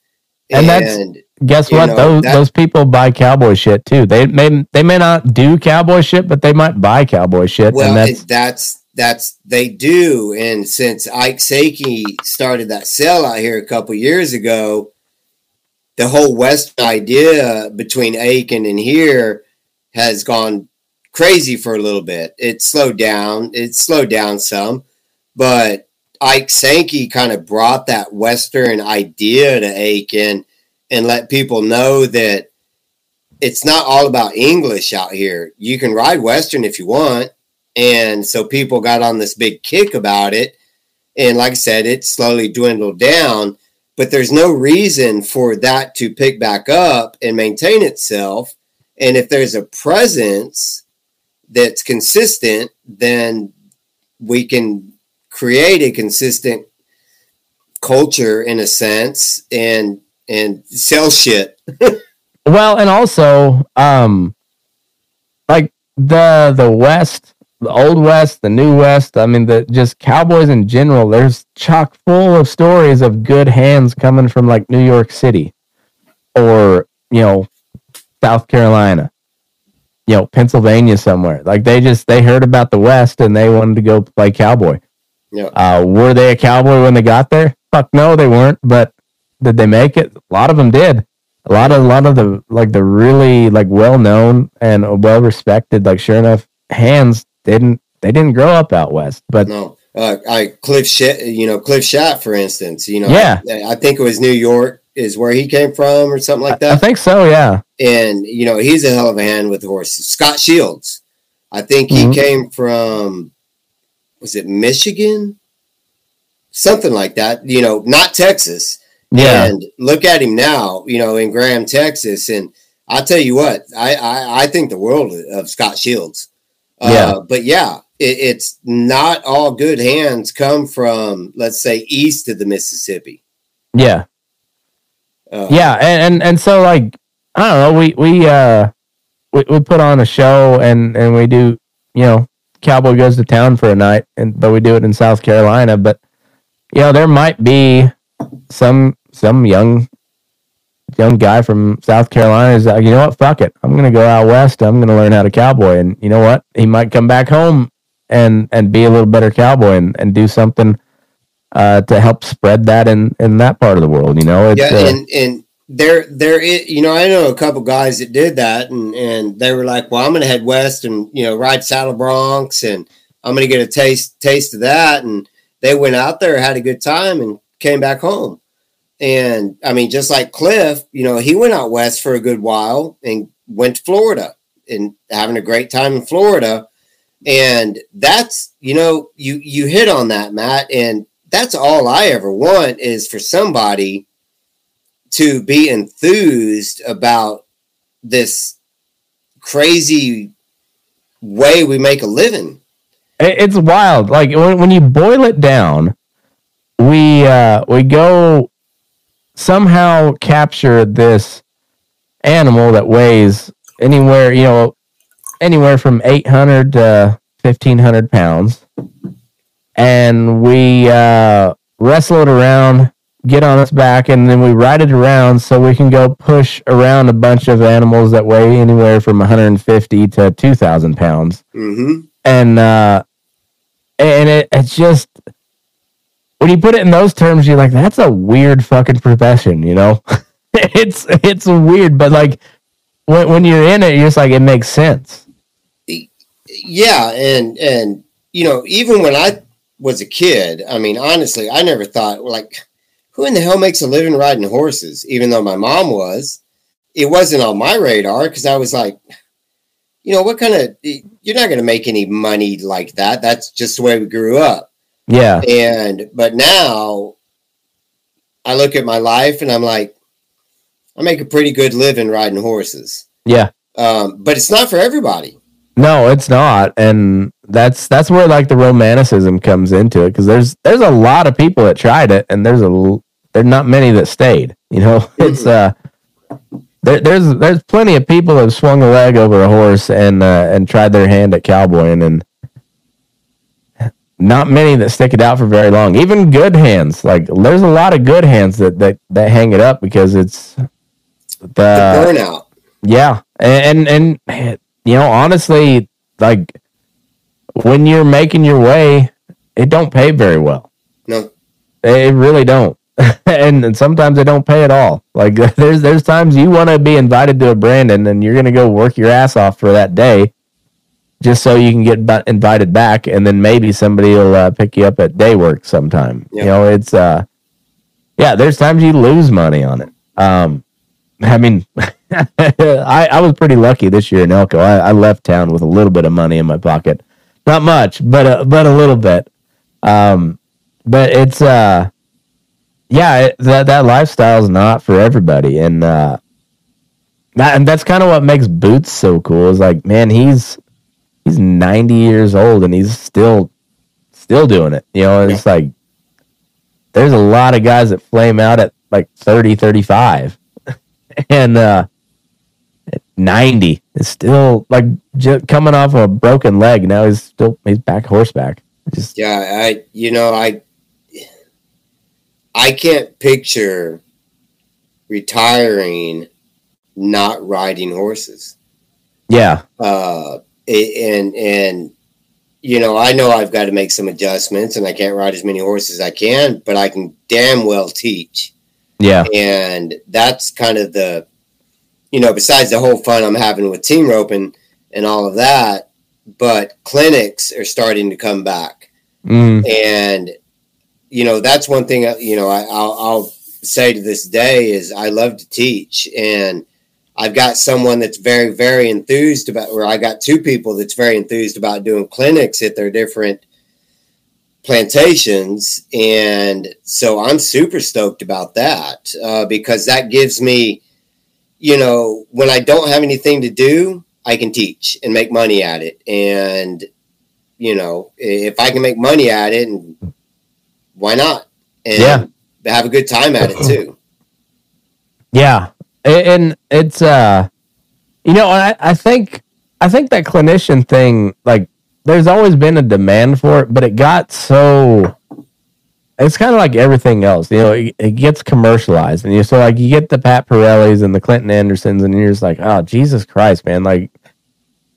And that's- guess what? know, those that- those people buy cowboy shit too. They may they may not do cowboy shit, but they might buy cowboy shit. Well, and that's that's that's that's they do, and since Ike Sankey started that sale out here a couple years ago, the whole West idea between Aiken and here has gone crazy for a little bit. It slowed down. It slowed down some, but Ike Sankey kind of brought that Western idea to Aiken and let people know that it's not all about English out here. You can ride Western if you want. And so people got on this big kick about it. And like I said, it slowly dwindled down. But there's no reason for that to pick back up and maintain itself. And if there's a presence that's consistent, then we can create a consistent culture in a sense and and sell shit. [LAUGHS] well, and also um, like the the West, the old West, the new West. I mean, the just cowboys in general. There's chock full of stories of good hands coming from like New York City, or you know, South Carolina. you know Pennsylvania somewhere. Like they just they heard about the West and they wanted to go play cowboy. Yeah. Uh, were they a cowboy when they got there? Fuck no, they weren't. But did they make it? A lot of them did. A lot of a lot of the like the really like well known and well respected like sure enough hands didn't they didn't grow up out west. But No, uh, I Cliff Shat, you know Cliff Shot for instance. You know, Yeah. I, I think it was New York is where he came from or something like that. I think so. Yeah. and you know he's a hell of a hand with horses. Scott Shields, I think he Mhm. came from was it Michigan, something like that. You know, not Texas. Yeah. And look at him now. You know, in Graham, Texas, and I'll tell you what, I I, I think the world of Scott Shields. Uh, Yeah. But yeah, it, it's not all good hands come from let's say east of the Mississippi. Yeah. Uh, yeah and, and and so like i don't know we we uh we, we put on a show and and we do you know cowboy goes to town for a night and but we do it in south carolina but you know there might be some some young young guy from south carolina is like you know what? Fuck it. I'm gonna go out west. I'm gonna learn how to cowboy. And you know what? He might come back home and and be a little better cowboy and, and do something uh, to help spread that in in that part of the world. You know, it's, yeah, uh, and and there there is you know I know a couple guys that did that and and they were like, well, I'm going to head west and you know ride Saddle Broncs and I'm going to get a taste taste of that and they went out there had a good time and came back home. And I mean, just like Cliff, you know, he went out west for a good while and went to Florida and having a great time in Florida. And that's, you know, you you hit on that, Matt. And that's all I ever want is for somebody to be enthused about this crazy way we make a living. It's wild. Like when, when you boil it down, we uh, we go somehow capture this animal that weighs anywhere you know anywhere from 800 to 1500 pounds and we uh, wrestle it around get on its back and then we ride it around so we can go push around a bunch of animals that weigh anywhere from 150 to 2000 pounds. Mm-hmm. and uh and it, it's just when you put it in those terms you're like that's a weird fucking profession you know? [LAUGHS] It's it's weird but like when, when you're in it you're just like it makes sense. Yeah, and and you know, even when I was a kid, I mean, honestly, I never thought like, who in the hell makes a living riding horses? Even though my mom was, it wasn't on my radar because I was like, you know, what kind of you're not going to make any money like that. That's just the way we grew up. yeah And but now I look at my life and I'm like, I make a pretty good living riding horses. yeah Um, but it's not for everybody. No it's not. And that's that's where like the romanticism comes into it because there's there's a lot of people that tried it and there's a there's not many that stayed [LAUGHS] you know? It's uh there, there's there's plenty of people that have swung a leg over a horse and uh, and tried their hand at cowboying and not many that stick it out for very long. Even good hands like there's a lot of good hands that that, that hang it up because it's The the burnout. yeah, and and, and you know, honestly, like when you're making your way, it don't pay very well. No. It really don't, [LAUGHS] and, and sometimes it don't pay at all. Like [LAUGHS] there's there's times you want to be invited to a branding, and you're gonna go work your ass off for that day, just so you can get bu- invited back, and then maybe somebody will uh, pick you up at day work sometime. Yeah. You know, it's uh, yeah. There's times you lose money on it. Um, I mean, [LAUGHS] [LAUGHS] I, I was pretty lucky this year in Elko. I, I left town with a little bit of money in my pocket, not much, but a, but a little bit. Um, but it's uh, yeah, it, that that lifestyle is not for everybody, and uh, that and that's kind of what makes Boots so cool. Is like, man, he's he's ninety years old and he's still still doing it. You know, it's like there's a lot of guys that flame out at like 30, 35 [LAUGHS] and uh 90 is still like j- coming off a broken leg now he's still he's back horseback just Yeah, I you know, I I can't picture retiring not riding horses. Yeah. Uh, and and you know, I know I've got to make some adjustments, and I can't ride as many horses as I can, but I can damn well teach. Yeah. And that's kind of the, you know, besides the whole fun I'm having with team roping and all of that, but clinics are starting to come back. Mm. And, you know, that's one thing, uh, you know, I, I'll, I'll say to this day is I love to teach. And I've got someone that's very, very enthused about, or I got two people that's very enthused about doing clinics at their different plantations. And so I'm super stoked about that uh, because that gives me, you know, when I don't have anything to do, I can teach and make money at it. And, you know, if I can make money at it, and why not? And Yeah. have a good time at it [CLEARS THROAT] too. Yeah, and it's uh, you know, I I think I think that clinician thing, like, there's always been a demand for it, but it got so. It's kind of like everything else, you know. It, it gets commercialized, and you so like you get the Pat Parellis and the Clinton Andersons, and you're just like, oh Jesus Christ, man! Like,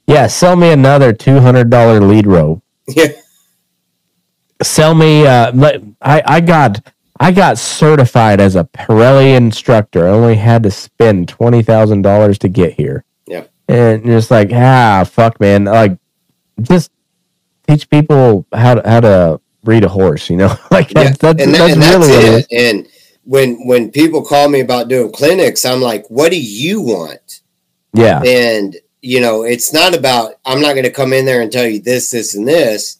yeah, sell me another two hundred dollar lead rope. [LAUGHS] Yeah. Sell me. Uh, I I got I got certified as a Parelli instructor. I only had to spend twenty thousand dollars to get here. Yeah. and you're just like, ah, fuck, man. Like, just teach people how to how to read a horse. You know, [LAUGHS] like Yeah, that's that's, and, that, that's and really what it it. And when when people call me about doing clinics, I'm like, what do you want? Yeah, And you know, it's not about I'm not going to come in there and tell you this, this, and this.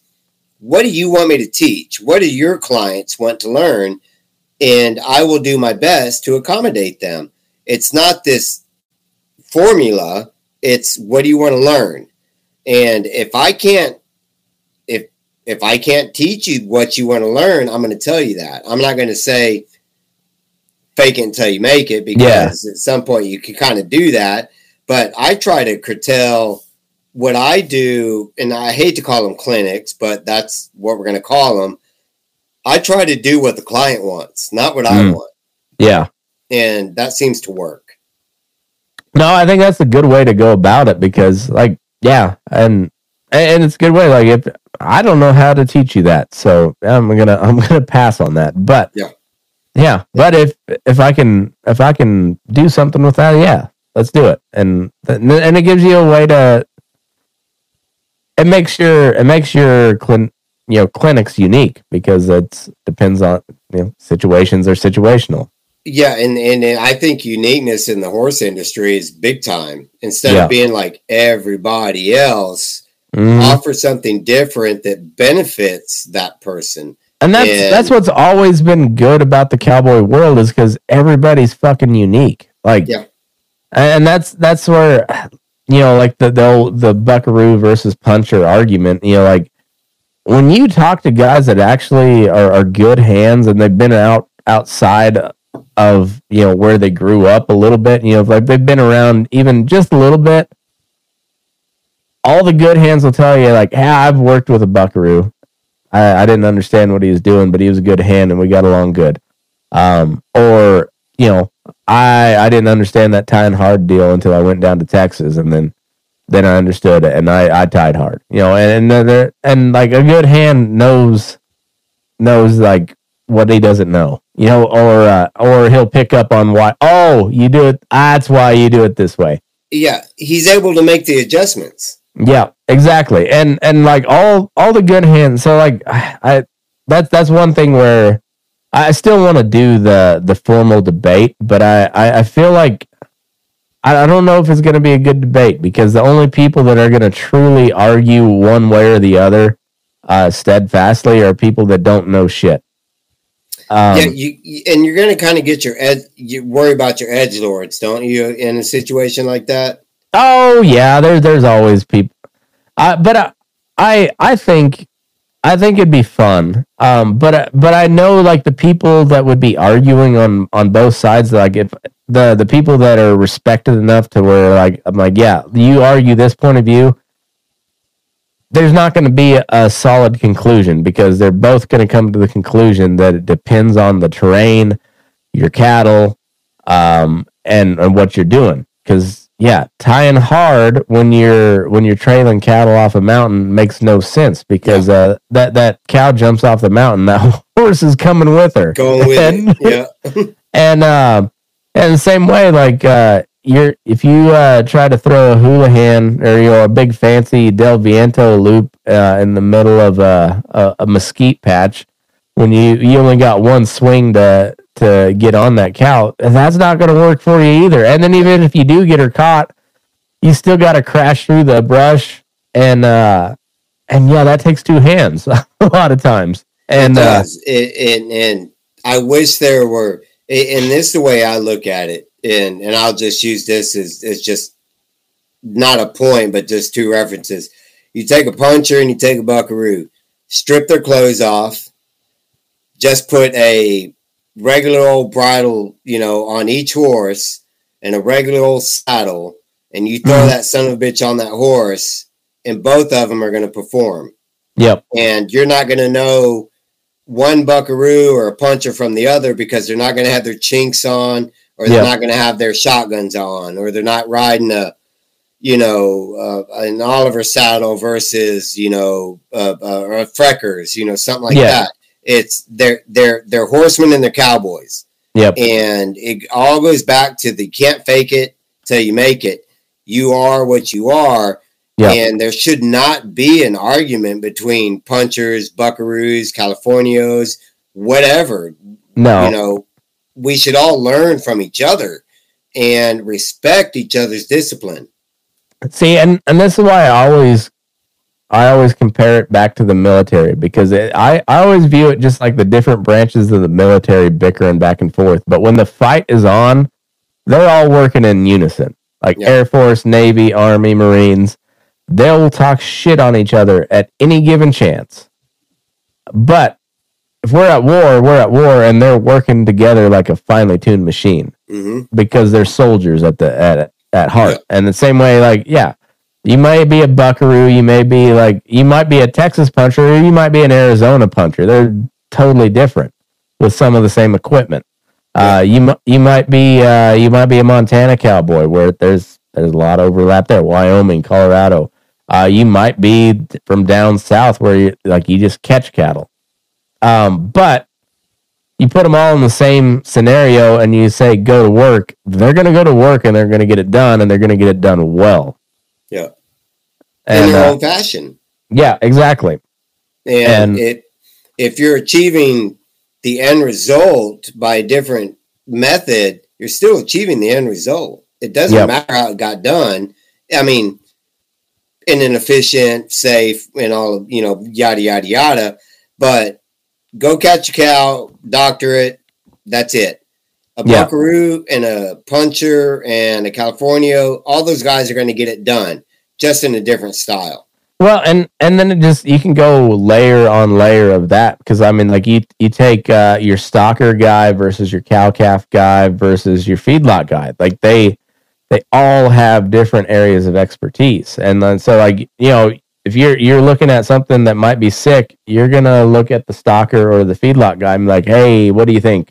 What do you want me to teach? What do your clients want to learn? And I will do my best to accommodate them. It's not this formula. It's what do you want to learn? And if I can't, if I can't teach you what you want to learn, I'm going to tell you that. I'm not going to say fake it until you make it because at some point you can kind of do that. But I try to curtail what I do, and I hate to call them clinics, but that's what we're going to call them. I try to do what the client wants, not what I Mm. want. yeah. And that seems to work. No, I think that's a good way to go about it because, like, yeah, and and it's a good way. Like, if I don't know how to teach you that, so I'm gonna I'm gonna pass on that. But Yeah. yeah. But if if I can if I can do something with that, yeah, let's do it. And and it gives you a way to. It makes your it makes your clin you know clinics unique because it depends on you know situations are situational. Yeah, and, and and I think uniqueness in the horse industry is big time. Instead Yeah. of being like everybody else, Mhm. offer something different that benefits that person. And that's And- that's what's always been good about the cowboy world is because everybody's fucking unique. Like, Yeah. and that's that's where you know, like the the old, the Buckaroo versus Puncher argument. You know, like when you talk to guys that actually are, are good hands and they've been out outside of you know where they grew up a little bit. You know, like they've been around even just a little bit. All the good hands will tell you, like, "Yeah, I've worked with a Buckaroo. I, I didn't understand what he was doing, but he was a good hand and we got along good. Um, or you know, I I didn't understand that tying hard deal until I went down to Texas, and then then I understood it, and I I tied hard. You know, and and there and like a good hand knows knows like what he doesn't know. You know, or uh, or he'll pick up on why. Oh, you do it. That's why you do it this way. Yeah, he's able to make the adjustments. Yeah, exactly. And and like all all the good hands. So like I, I that's that's one thing where I still want to do the the formal debate, but I I, I feel like I, I don't know if it's going to be a good debate because the only people that are going to truly argue one way or the other uh, steadfastly are people that don't know shit. Um, yeah, you, you and you're going to kind of get your ed. You worry about your edge lords, don't you? In a situation like that. Oh yeah, there's there's always people. Uh, but I, I I think I think it'd be fun. Um, but I- but I know like the people that would be arguing on on both sides. Like if the the people that are respected enough to where like I'm like yeah, you argue this point of view. There's not going to be a, a solid conclusion because they're both going to come to the conclusion that it depends on the terrain, your cattle, um, and and what you're doing. Because yeah, tying hard when you're when you're trailing cattle off a mountain makes no sense because uh, that that cow jumps off the mountain, that [LAUGHS] horse is coming with her, Going with [LAUGHS] and. Yeah. [LAUGHS] and uh, and the same way, like uh, you're if you uh, try to throw a houlihan or you know a big fancy Del Viento loop uh, in the middle of a, a a mesquite patch, when you you only got one swing to to get on that cow, and that's not going to work for you either. And then even if you do get her caught, you still got to crash through the brush and uh and yeah, that takes two hands [LAUGHS] a lot of times. And uh. It, and and I wish there were. And this is the way I look at it. And and I'll just use this as as just not a point, but just two references. You take a puncher and you take a buckaroo, strip their clothes off, just put a regular old bridle, you know, on each horse and a regular old saddle, and you throw Mhm. that son of a bitch on that horse, and both of them are going to perform yep, and you're not going to know one buckaroo or a puncher from the other because they're not going to have their chinks on or they're Yeah. not going to have their shotguns on or they're not riding a you know uh, an oliver saddle versus you know uh, uh, or a freckers you know something like Yeah. that it's they're they're they're horsemen and they're cowboys. Yep, and it all goes back to the can't fake it till you make it. You are what you are. Yeah. and there should not be an argument between punchers buckaroos californios whatever. No, you know we should all learn from each other and respect each other's discipline. See, and and this is why I always I always compare it back to the military because it, I I always view it just like the different branches of the military bickering back and forth. But when the fight is on, they're all working in unison. Like Yeah. Air Force, Navy, Army, Marines, they'll talk shit on each other at any given chance. But if we're at war, we're at war, and they're working together like a finely tuned machine hmm because they're soldiers at the at at heart. Yeah. And the same way, like yeah, you may be a Buckaroo, you may be like you might be a Texas puncher, or you might be an Arizona puncher. They're totally different with some of the same equipment. Uh, you you might be uh, you might be a Montana cowboy where there's there's a lot of overlap there. Wyoming, Colorado. Uh, you might be from down south where you like you just catch cattle. Um, but you put them all in the same scenario and you say go to work, they're going to go to work and they're going to get it done and they're going to get it done well. Yeah. in And their uh, own fashion yeah, exactly. And, And- it, if you're achieving the end result by a different method, you're still achieving the end result. It doesn't Yep. matter how it got done. I mean, in an efficient, safe, and all of you know, yada yada yada. But go catch a cow, doctor it. That's it. A Yeah. buckaroo and a puncher and a Californio, all those guys are going to get it done, just in a different style. Well, and and then it just you can go layer on layer of that because I mean, like you you take uh, your stocker guy versus your cow calf guy versus your feedlot guy. Like they they all have different areas of expertise, and then so like you know if you're you're looking at something that might be sick, you're gonna look at the stocker or the feedlot guy and be like, hey, what do you think?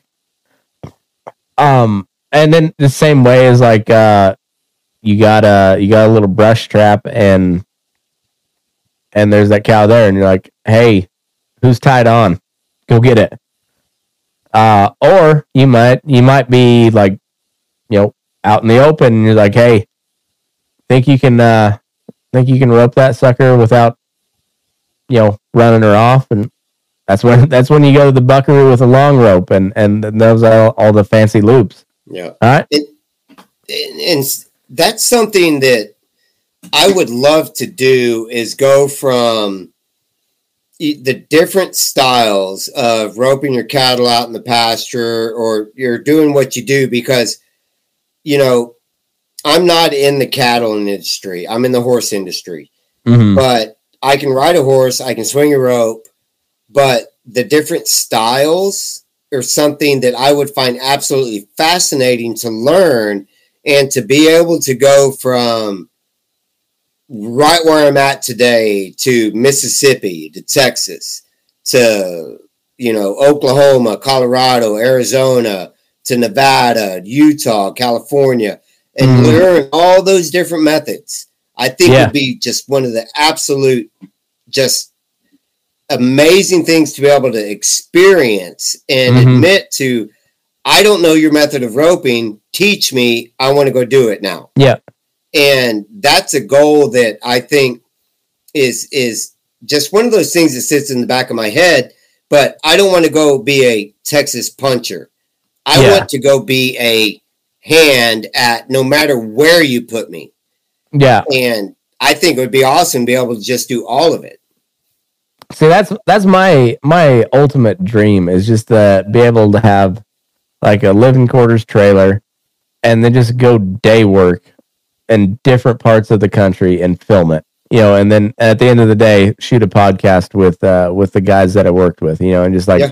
Um, and then the same way is like uh, you got a you got a little brush trap and and there's that cow there, and you're like, hey, who's tied on? Go get it. Uh, or you might you might be like, you know, out in the open, and you're like, hey, think you can uh, think you can rope that sucker without, you know, running her off, and that's when [LAUGHS] that's when you go to the buckaroo with a long rope, and and those are all, all the fancy loops. Yeah. All right, and, and that's something that I would love to do is go from the different styles of roping your cattle out in the pasture or you're doing what you do because you know I'm not in the cattle industry I'm in the horse industry Mhm. but I can ride a horse, I can swing a rope, but the different styles are something that I would find absolutely fascinating to learn and to be able to go from right where I'm at today to Mississippi to Texas to you know Oklahoma, Colorado, Arizona to Nevada, Utah, California and Mhm. learn all those different methods. I think Yeah. would be just one of the absolute, just amazing things to be able to experience and Mhm. admit to. I don't know your method of roping. Teach me. I want to go do it now. Yeah. And that's a goal that I think is is just one of those things that sits in the back of my head. But I don't want to go be a Texas puncher. I Yeah. want to go be a hand at no matter where you put me. Yeah. And I think it would be awesome to be able to just do all of it. See, that's that's my my ultimate dream is just to be able to have like a living quarters trailer, and then just go day work in different parts of the country and film it. You know, and then at the end of the day, shoot a podcast with uh with the guys that I worked with. You know, and just like Yeah.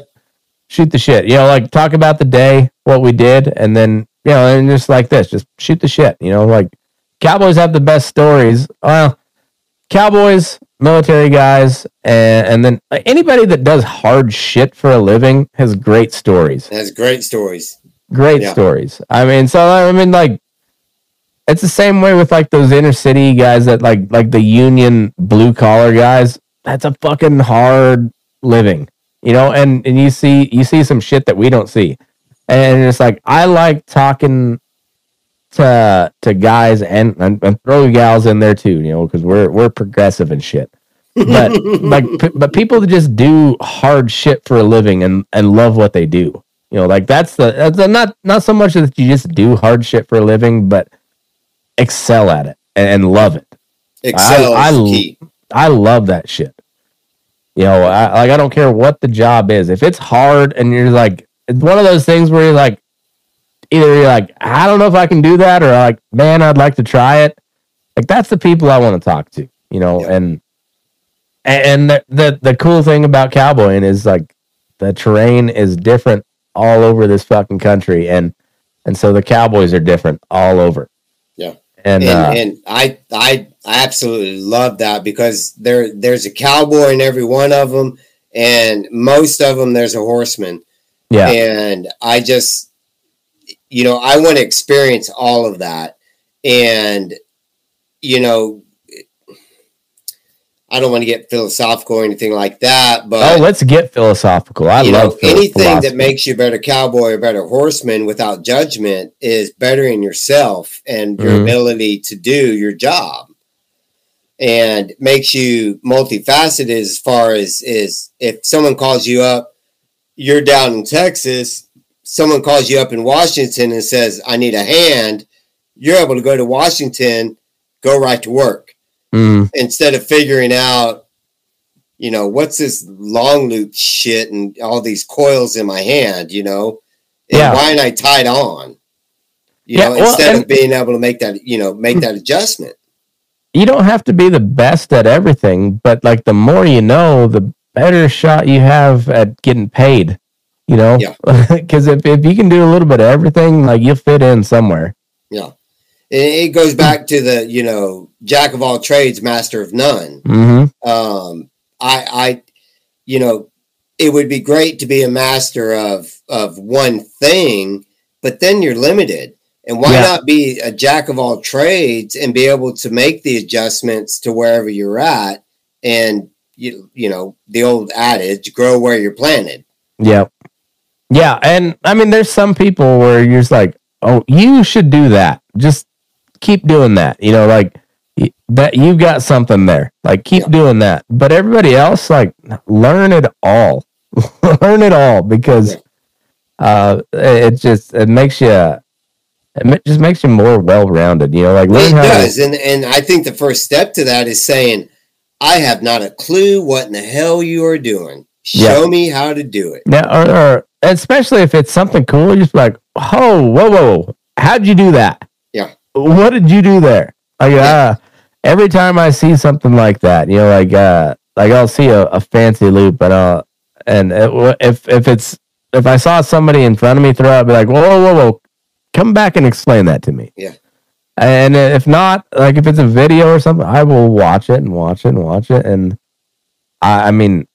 shoot the shit. You know, like talk about the day, what we did, and then you know, and just like this, just shoot the shit. You know, like Cowboys have the best stories. Well, Cowboys, military guys, and, and then like, anybody that does hard shit for a living has great stories. Has great stories. Great Yeah. stories. I mean, so I mean, like, it's the same way with like those inner city guys that like like the union blue collar guys. That's a fucking hard living, you know. And and you see you see some shit that we don't see, and it's like I like talking to to guys and and, and throw gals in there too, you know, because we're we're progressive and shit. But [LAUGHS] like, p- but people that just do hard shit for a living and and love what they do, you know, like that's the that's the, not not so much that you just do hard shit for a living, but excel at it and, and love it. Excel I- I- I love that shit. You know, I, like I don't care what the job is. If it's hard and you're like, it's one of those things where you're like, either you're like, I don't know if I can do that, or like, man, I'd like to try it. Like that's the people I want to talk to. You know, Yeah. and and the, the the cool thing about cowboying is like the terrain is different all over this fucking country, and and so the cowboys are different all over. Yeah. and, and, uh, and I, I I absolutely love that because there there's a cowboy in every one of them, and most of them there's a horseman, yeah, and I just you know I want to experience all of that, and you know I don't want to get philosophical or anything like that, but oh, let's get philosophical. I love know, anything that makes you a better cowboy or better horseman without judgment is bettering yourself and your Mhm. ability to do your job and makes you multifaceted as far as is if someone calls you up you're down in texas someone calls you up in washington and says i need a hand you're able to go to washington go right to work Mm, instead of figuring out, you know, what's this long loop shit and all these coils in my hand, you know, and Yeah. why ain't I tied on? You Yeah, know, well, instead and- of being able to make that, you know, make that adjustment. you don't have to be the best at everything, but like the more you know, the better shot you have at getting paid. You know, Yeah. [LAUGHS] Because if if you can do a little bit of everything, like you'll fit in somewhere. Yeah. It goes back to the, you know, jack of all trades, master of none. Mm-hmm. um i i you know it would be great to be a master of of one thing but then you're limited and why Yeah. not be a jack of all trades and be able to make the adjustments to wherever you're at and you you know the old adage grow where you're planted Yeah, yeah, and I mean, there's some people where you're just like, oh, you should do that. Just keep doing that. You know, like that you've got something there. Like keep Yeah. doing that. But everybody else, like, learn it all. [LAUGHS] learn it all because uh, it just it makes you. It just makes you more well-rounded, you know. Like learn it how does to, and and i think the first step to that is saying i have not a clue what in the hell you are doing Yeah. show me how to do it Now, or, or especially if it's something cool, you're just like, oh, whoa, whoa, how'd you do that? Yeah. What did you do there? Like, uh, every time I see something like that, you know, like, uh, like I'll see a, a fancy loop, and uh, and it, if if it's if I saw somebody in front of me throw it, I'd be like, whoa, whoa, whoa, whoa, come back and explain that to me. Yeah. And if not, like if it's a video or something, I will watch it and watch it and watch it, and I, I mean,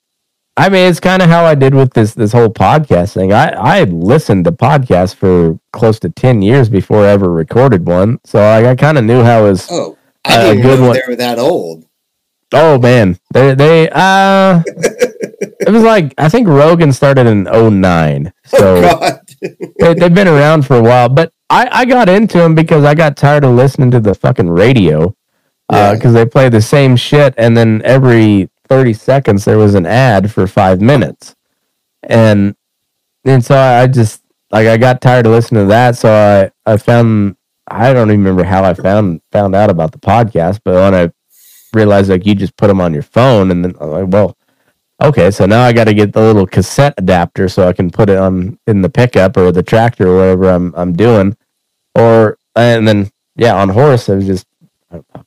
I mean, it's kind of how I did with this this whole podcast thing. I I listened to podcasts for close to ten years before I ever recorded one, so I, I kind of knew how it was. Oh, I Uh, didn't know one. they were that old. Oh man, they they uh, [LAUGHS] it was like I think Rogan started in 09. Oh so God. [LAUGHS] they, they've been around for a while. But I I got into them because I got tired of listening to the fucking radio Yeah. because they play the same shit, and then every 30 seconds there was an ad for five minutes, and and so I just like I got tired of listening to that, so I I found I don't even remember how I found found out about the podcast, but when I realized like you just put them on your phone, and then I'm like, well. Okay, so now I got to get the little cassette adapter so I can put it on in the pickup or the tractor or whatever I'm I'm doing, or and then yeah, on horse I was just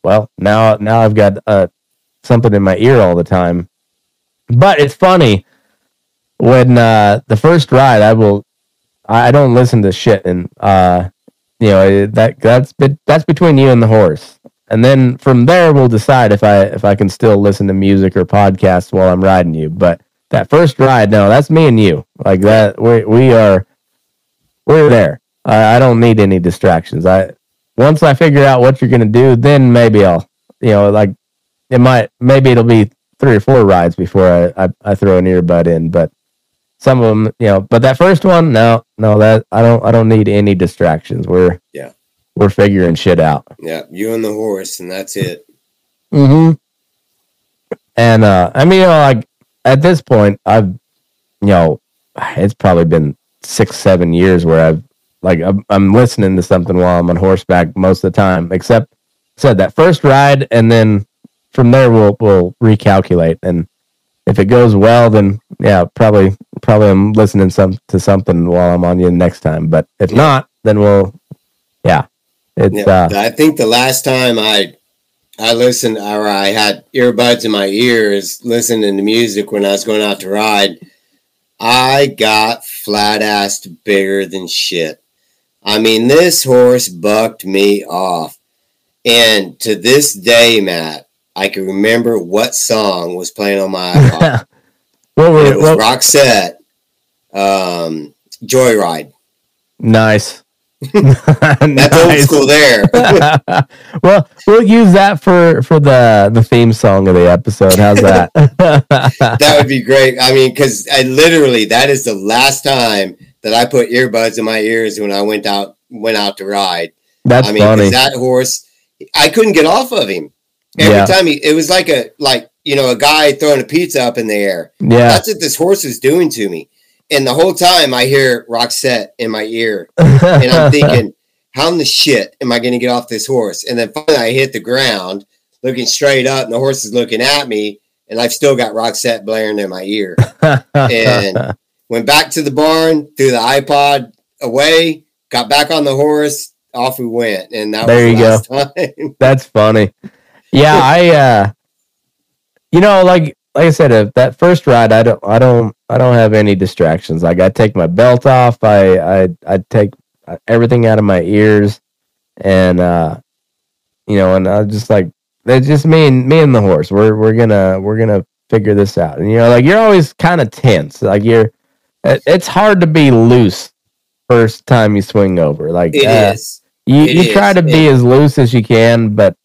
well now now I've got uh something in my ear all the time. But it's funny when uh the first ride I will I don't listen to shit and uh you know that that's that's between you and the horse. And then from there we'll decide if I if I can still listen to music or podcasts while I'm riding you. But that first ride, no, that's me and you. Like that we we are we're there. I, I don't need any distractions. I once I figure out what you're gonna do, then maybe I'll you know, like it might maybe it'll be three or four rides before I, I, I throw an earbud in, but some of them, you know, but that first one, no, no, that I don't I don't need any distractions. We're Yeah. we're figuring shit out. Yeah, you and the horse, and that's it. Mm-hmm. And uh I mean, you know, like at this point, I've you know, it's probably been six, seven years where I've like I'm, I'm listening to something while I'm on horseback most of the time, except said that first ride, and then from there we'll we'll recalculate, and if it goes well, then yeah, probably probably I'm listening some to something while I'm on you next time. But if Yeah. not, then we'll yeah, it's Yeah, uh I think the last time I I listened or I had earbuds in my ears listening to music when I was going out to ride, I got flat assed bigger than shit. I mean, this horse bucked me off. And to this day, Matt, I can remember what song was playing on my [LAUGHS] iPod. what And it was what, Roxette, um, Joyride. nice. [LAUGHS] That's old school there. [LAUGHS] well, we'll use that for for the the theme song of the episode. How's that? that would be great. I mean, because I literally that is the last time that I put earbuds in my ears when I went out went out to ride. That's I mean, funny. that horse, I couldn't get off of him. Every Yeah. time he, it was like a like you know a guy throwing a pizza up in the air. yeah. That's what this horse is doing to me. And the whole time I hear Roxette in my ear, [LAUGHS] and I'm thinking, how in the shit am I going to get off this horse? And then finally I hit the ground, looking straight up, and the horse is looking at me, and I've still got Roxette blaring in my ear. and- [LAUGHS] Went back to the barn, threw the iPod away, got back on the horse, off we went, and that There was you the last [LAUGHS] time. That's funny. Yeah, [LAUGHS] I uh you know, like like I said, uh, that first ride I don't I don't I don't have any distractions. Like I take my belt off, I I I take uh, everything out of my ears and uh you know, and I just like it's just me and me and the horse. We're we're gonna we're gonna figure this out. And you know, like you're always kind of tense. Like you're it, it's hard to be loose first time you swing over. Like It uh, is. you It you try to be as loose as you can, but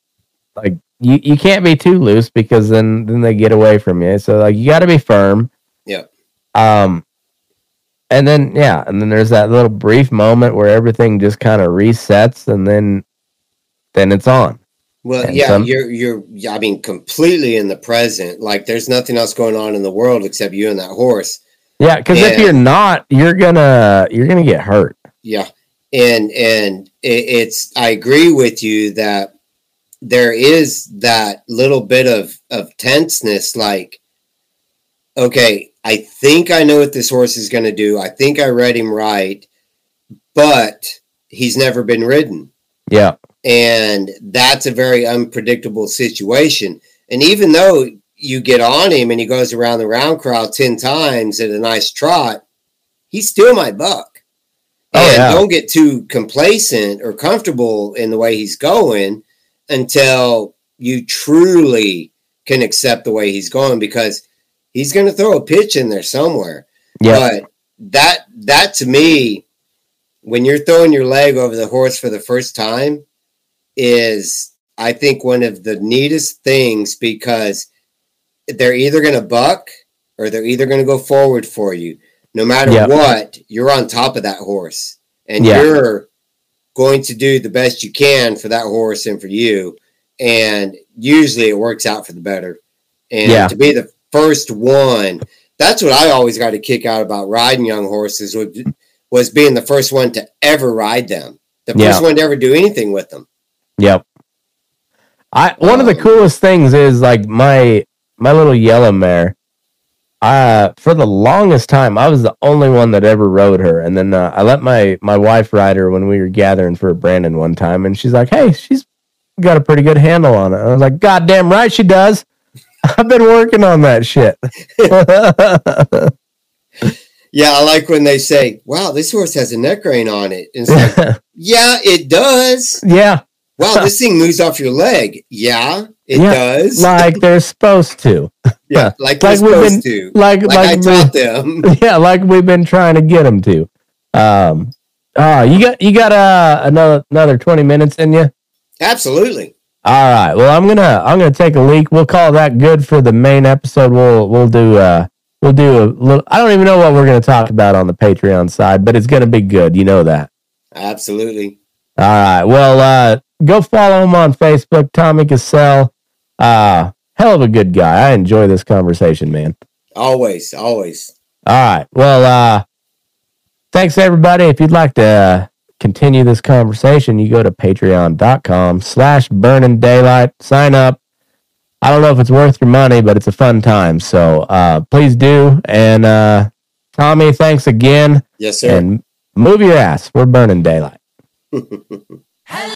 like you, you can't be too loose because then then they get away from you. So like you got to be firm. Yeah. Um, and then yeah, and then there's that little brief moment where everything just kind of resets, and then then it's on. Well, And yeah, some- you're you're I mean completely in the present. Like there's nothing else going on in the world except you and that horse. Yeah, because if you're not, you're gonna you're gonna get hurt. Yeah, and and it, it's I agree with you that there is that little bit of of tenseness. Like, okay, I think I know what this horse is going to do. I think I read him right, but he's never been ridden, Yeah, and that's a very unpredictable situation. And even though you get on him and he goes around the round crowd ten times at a nice trot, he's still my buck. Oh, And yeah. don't get too complacent or comfortable in the way he's going until you truly can accept the way he's going because he's going to throw a pitch in there somewhere. Yeah. But that that to me, when you're throwing your leg over the horse for the first time, is I think one of the neatest things because they're either going to buck or they're either going to go forward for you. No matter Yep. what, you're on top of that horse, and Yeah. you're going to do the best you can for that horse and for you. And usually, it works out for the better. And Yeah. to be the first one, that's what I always got a kick out about riding young horses was, was being the first one to ever ride them, the Yeah. first one to ever do anything with them. Yep. I one of the Um, coolest things is like my my little yellow mare. Uh, for the longest time, I was the only one that ever rode her, and then uh, I let my my wife ride her when we were gathering for a branding one time, and she's like, "Hey, she's got a pretty good handle on it." I was like, "God damn right she does." [LAUGHS] I've been working on that shit. [LAUGHS] Yeah, I like when they say, "Wow, this horse has a neck rein on it." And like, [LAUGHS] yeah, it does. yeah, Wow, this [LAUGHS] thing moves off your leg. Yeah, it Yeah, does. like they're supposed to. [LAUGHS] yeah, [LAUGHS] like, like they're we've supposed to. Like Like, I taught them. yeah, like we've been trying to get them to. Um, oh, you got you got uh, another another twenty minutes in you. Absolutely. All right. Well, I'm gonna I'm gonna take a leak. We'll call that good for the main episode. We'll we'll do uh we'll do a little. I don't even know what we're gonna talk about on the Patreon side, but it's gonna be good. You know that. Absolutely. All right. Well, uh, go follow him on Facebook, Tommy Gesell. Uh, hell of a good guy. I enjoy this conversation, man. Always, always. All right. Well, uh, thanks everybody. If you'd like to uh, continue this conversation, you go to patreon.com slash burning daylight. Sign up. I don't know if it's worth your money, but it's a fun time. So uh, please do. And uh, Tommy, thanks again. Yes, sir. And move your ass. We're burning daylight. [LAUGHS]